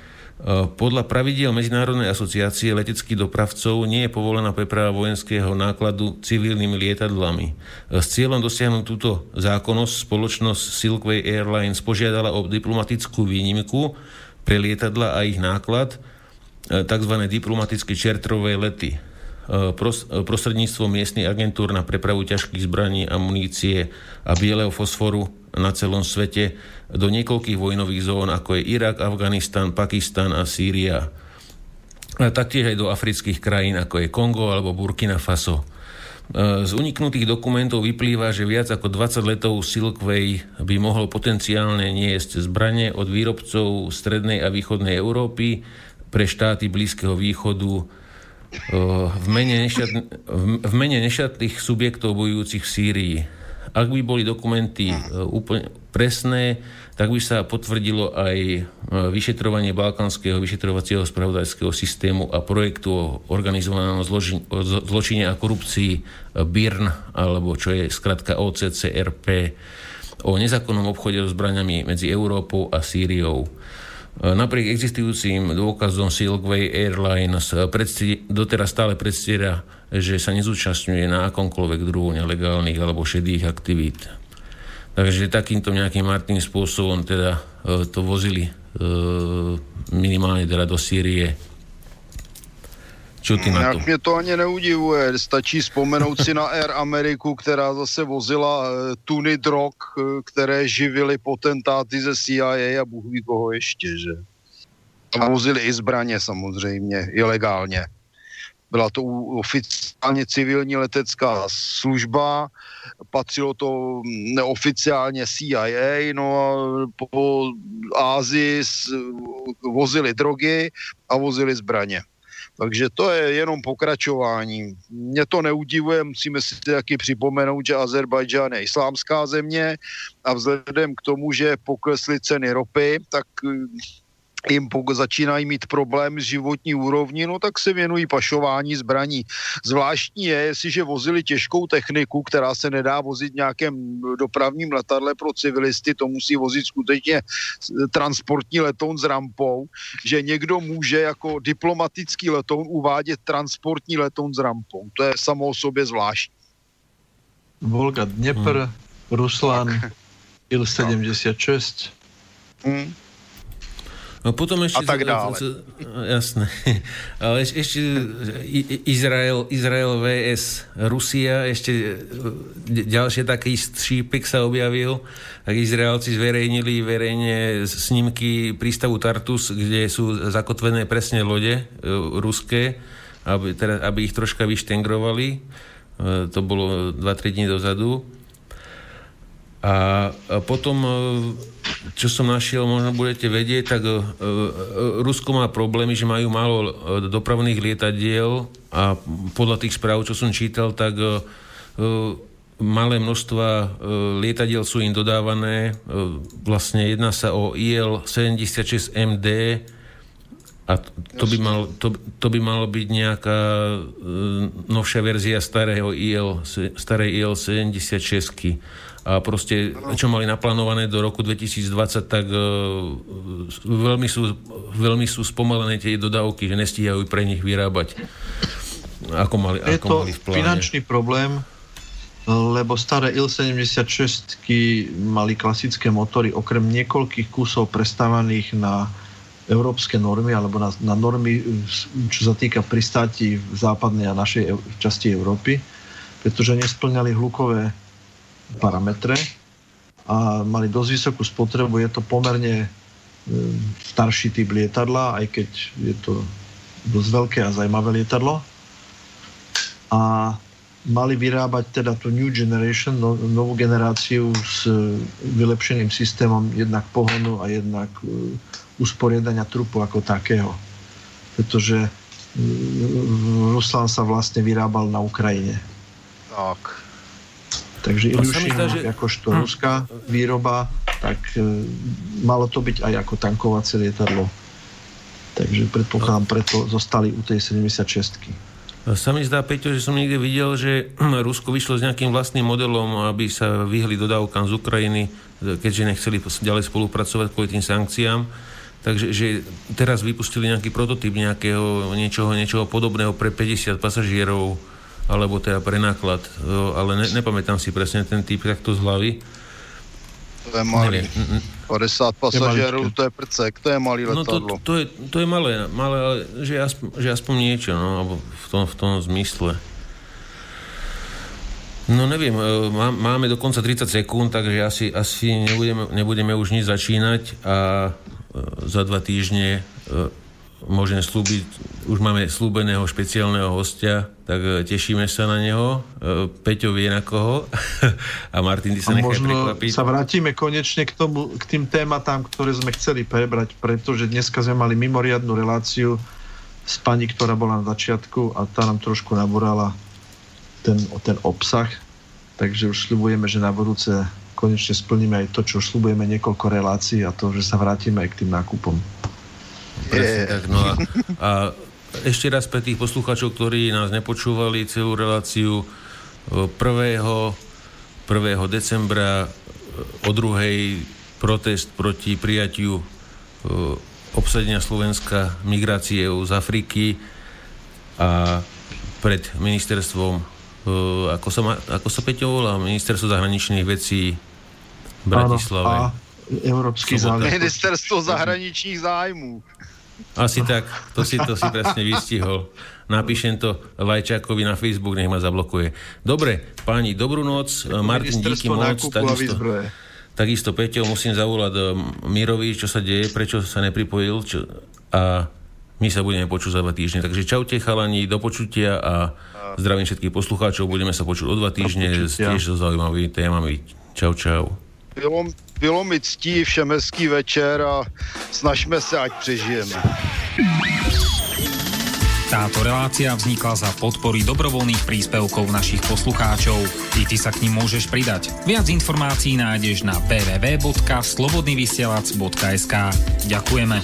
Eh, podľa pravidiel Medzinárodnej asociácie leteckých dopravcov nie je povolená preprava vojenského nákladu civilnými lietadlami. Eh, s cieľom dosiahnuť túto zákonnosť spoločnosť Silkway Airlines požiadala o diplomatickú výnimku pre lietadla a ich náklad, eh, tzv. diplomatické čertrové lety prostredníctvom miestnych agentúr na prepravu ťažkých zbraní a munície a bieleho fosforu na celom svete do niekoľkých vojnových zón, ako je Irak, Afganistan, Pakistan a Sýria. A taktiež aj do afrických krajín, ako je Kongo alebo Burkina Faso. Z uniknutých dokumentov vyplýva, že viac ako 20 letov Silkway by mohol potenciálne niesť zbranie od výrobcov strednej a východnej Európy pre štáty Blízkeho východu v mene, nešat, v mene nešatných subjektov bojujúcich v Sýrii. Ak by boli dokumenty úplne presné, tak by sa potvrdilo aj vyšetrovanie balkánskeho vyšetrovacieho spravodajského systému a projektu o organizovanom zločine a korupcii BIRN, alebo čo je skratka OCCRP, o nezákonnom obchode so zbraniami medzi Európou a Sýriou. Napriek existujúcim dôkazom Silkway Airlines doteraz stále predstiera, že sa nezúčastňuje na akomkoľvek druhu nelegálnych alebo šedých aktivít. Takže takýmto nejakým martým spôsobom teda e, to vozili e, minimálne teda do Sýrie čo ty na to? mě to ani neudivuje. Stačí vzpomenout si na Air Ameriku, která zase vozila eh, tuny drog, eh, které živily potentáty ze CIA a Bůh ví koho ještě, že? A vozili i zbraně samozřejmě, ilegálně. Byla to oficiálně civilní letecká služba, patřilo to neoficiálně CIA, no a po Ázii vozili drogy a vozili zbraně. Takže to je jenom pokračování. Mě to neudivuje, musíme si taky připomenout, že Azerbajdžán je islámská země a vzhledem k tomu, že poklesly ceny ropy, tak jim začínají mít problém s životní úrovní, no tak se věnují pašování zbraní. Zvláštní je, jestliže vozili těžkou techniku, která se nedá vozit nějakém dopravním letadle pro civilisty, to musí vozit skutečně transportní letoun s rampou, že někdo může jako diplomatický letoun uvádět transportní letoun s rampou. To je samo o sobě zvláštní. Volga Dnepr, hmm. Ruslan, Il-76. Hmm. No potom ešte... A tak dále. Jasné. Ale ešte Izrael, Izrael vs. Rusia, ešte e, ďalšie taký šípek sa objavil. Tak Izraelci zverejnili verejne snímky prístavu Tartus, kde sú zakotvené presne lode e, ruské, aby, teda, aby ich troška vyštengrovali. E, to bolo 2-3 dní dozadu. A, a potom čo som našiel, možno budete vedieť, tak uh, Rusko má problémy, že majú málo dopravných lietadiel a podľa tých správ, čo som čítal, tak malé množstva lietadiel sú im dodávané. Vlastne jedná sa o IL-76MD a to by, mal, to, to by malo byť nejaká novšia verzia starého IL, starej IL-76 a proste, čo mali naplánované do roku 2020, tak uh, veľmi, sú, veľmi sú spomalené tie dodávky, že nestíhajú pre nich vyrábať. Ako mali, Je ako to mali v pláne. finančný problém, lebo staré Il-76 mali klasické motory, okrem niekoľkých kusov prestávaných na európske normy alebo na, na normy, čo sa týka pristátí v západnej a našej časti Európy, pretože nesplňali hlukové parametre a mali dosť vysokú spotrebu. Je to pomerne e, starší typ lietadla, aj keď je to dosť veľké a zaujímavé lietadlo. A mali vyrábať teda tú New Generation, no, novú generáciu s vylepšeným systémom jednak pohonu a jednak uh, usporiadania trupu ako takého. Pretože Ruslan sa vlastne vyrábal na Ukrajine. Tak. Takže Ilyushin, že... akožto hm. ruská výroba, tak e, malo to byť aj ako tankovacie lietadlo. Takže predpokladám, preto zostali u tej 76 sa mi zdá, Peťo, že som niekde videl, že Rusko vyšlo s nejakým vlastným modelom, aby sa vyhli dodávkam z Ukrajiny, keďže nechceli ďalej spolupracovať kvôli tým sankciám. Takže že teraz vypustili nejaký prototyp nejakého niečoho, niečoho podobného pre 50 pasažierov alebo teda pre náklad, ale ne, nepamätám si presne ten typ takto z hlavy. To je malý. 50 pasažierov, to je prcek, to je malý letadlo. No to, to, je, to je malé, malé ale že aspoň, že aspoň niečo, no, alebo v tom, v tom zmysle. No neviem, e, máme dokonca 30 sekúnd, takže asi, asi nebudeme, nebudeme už nič začínať a e, za dva týždne e, môžem slúbiť, už máme slúbeného špeciálneho hostia, tak e, tešíme sa na neho. E, Peťo vie na koho a Martin, ty sa nechaj prekvapiť. sa vrátime konečne k, tomu, k tým tématám, ktoré sme chceli prebrať, pretože dneska sme mali mimoriadnu reláciu s pani, ktorá bola na začiatku a tá nám trošku nabúrala ten, ten obsah. takže už slibujeme, že na budúce konečne splníme aj to, čo už slibujeme niekoľko relácií a to, že sa vrátime aj k tým nákupom. Presne tak. No a, a ešte raz pre tých poslucháčov, ktorí nás nepočúvali celú reláciu 1. 1. decembra o druhej protest proti prijatiu obsadenia Slovenska migráciou z Afriky a pred ministerstvom ako sa, ma, ako sa Peťo volá, ministerstvo zahraničných vecí v Bratislave. Áno, a Európsky záležitosti. Ministerstvo zahraničných zájmů. Asi tak, to si, to si presne vystihol. Napíšem to Vajčákovi na Facebook, nech ma zablokuje. Dobre, páni, dobrú noc. Martin, díky moc. Takisto, takisto, Peťo, musím zavolať eh, Mirovi, čo sa deje, prečo sa nepripojil. Čo, a my sa budeme počuť za dva týždne. Takže čaute chalani, do počutia a zdravím všetkých poslucháčov. Budeme sa počuť o dva týždne s tiež so zaujímavými témami. Čau, čau. Bylo, bylo mi ctí, všem hezký večer a snažme se, ať přežijeme. Táto relácia vznikla za podpory dobrovoľných príspevkov našich poslucháčov. I ty sa k ním môžeš pridať. Viac informácií nájdeš na www.slobodnyvysielac.sk Ďakujeme.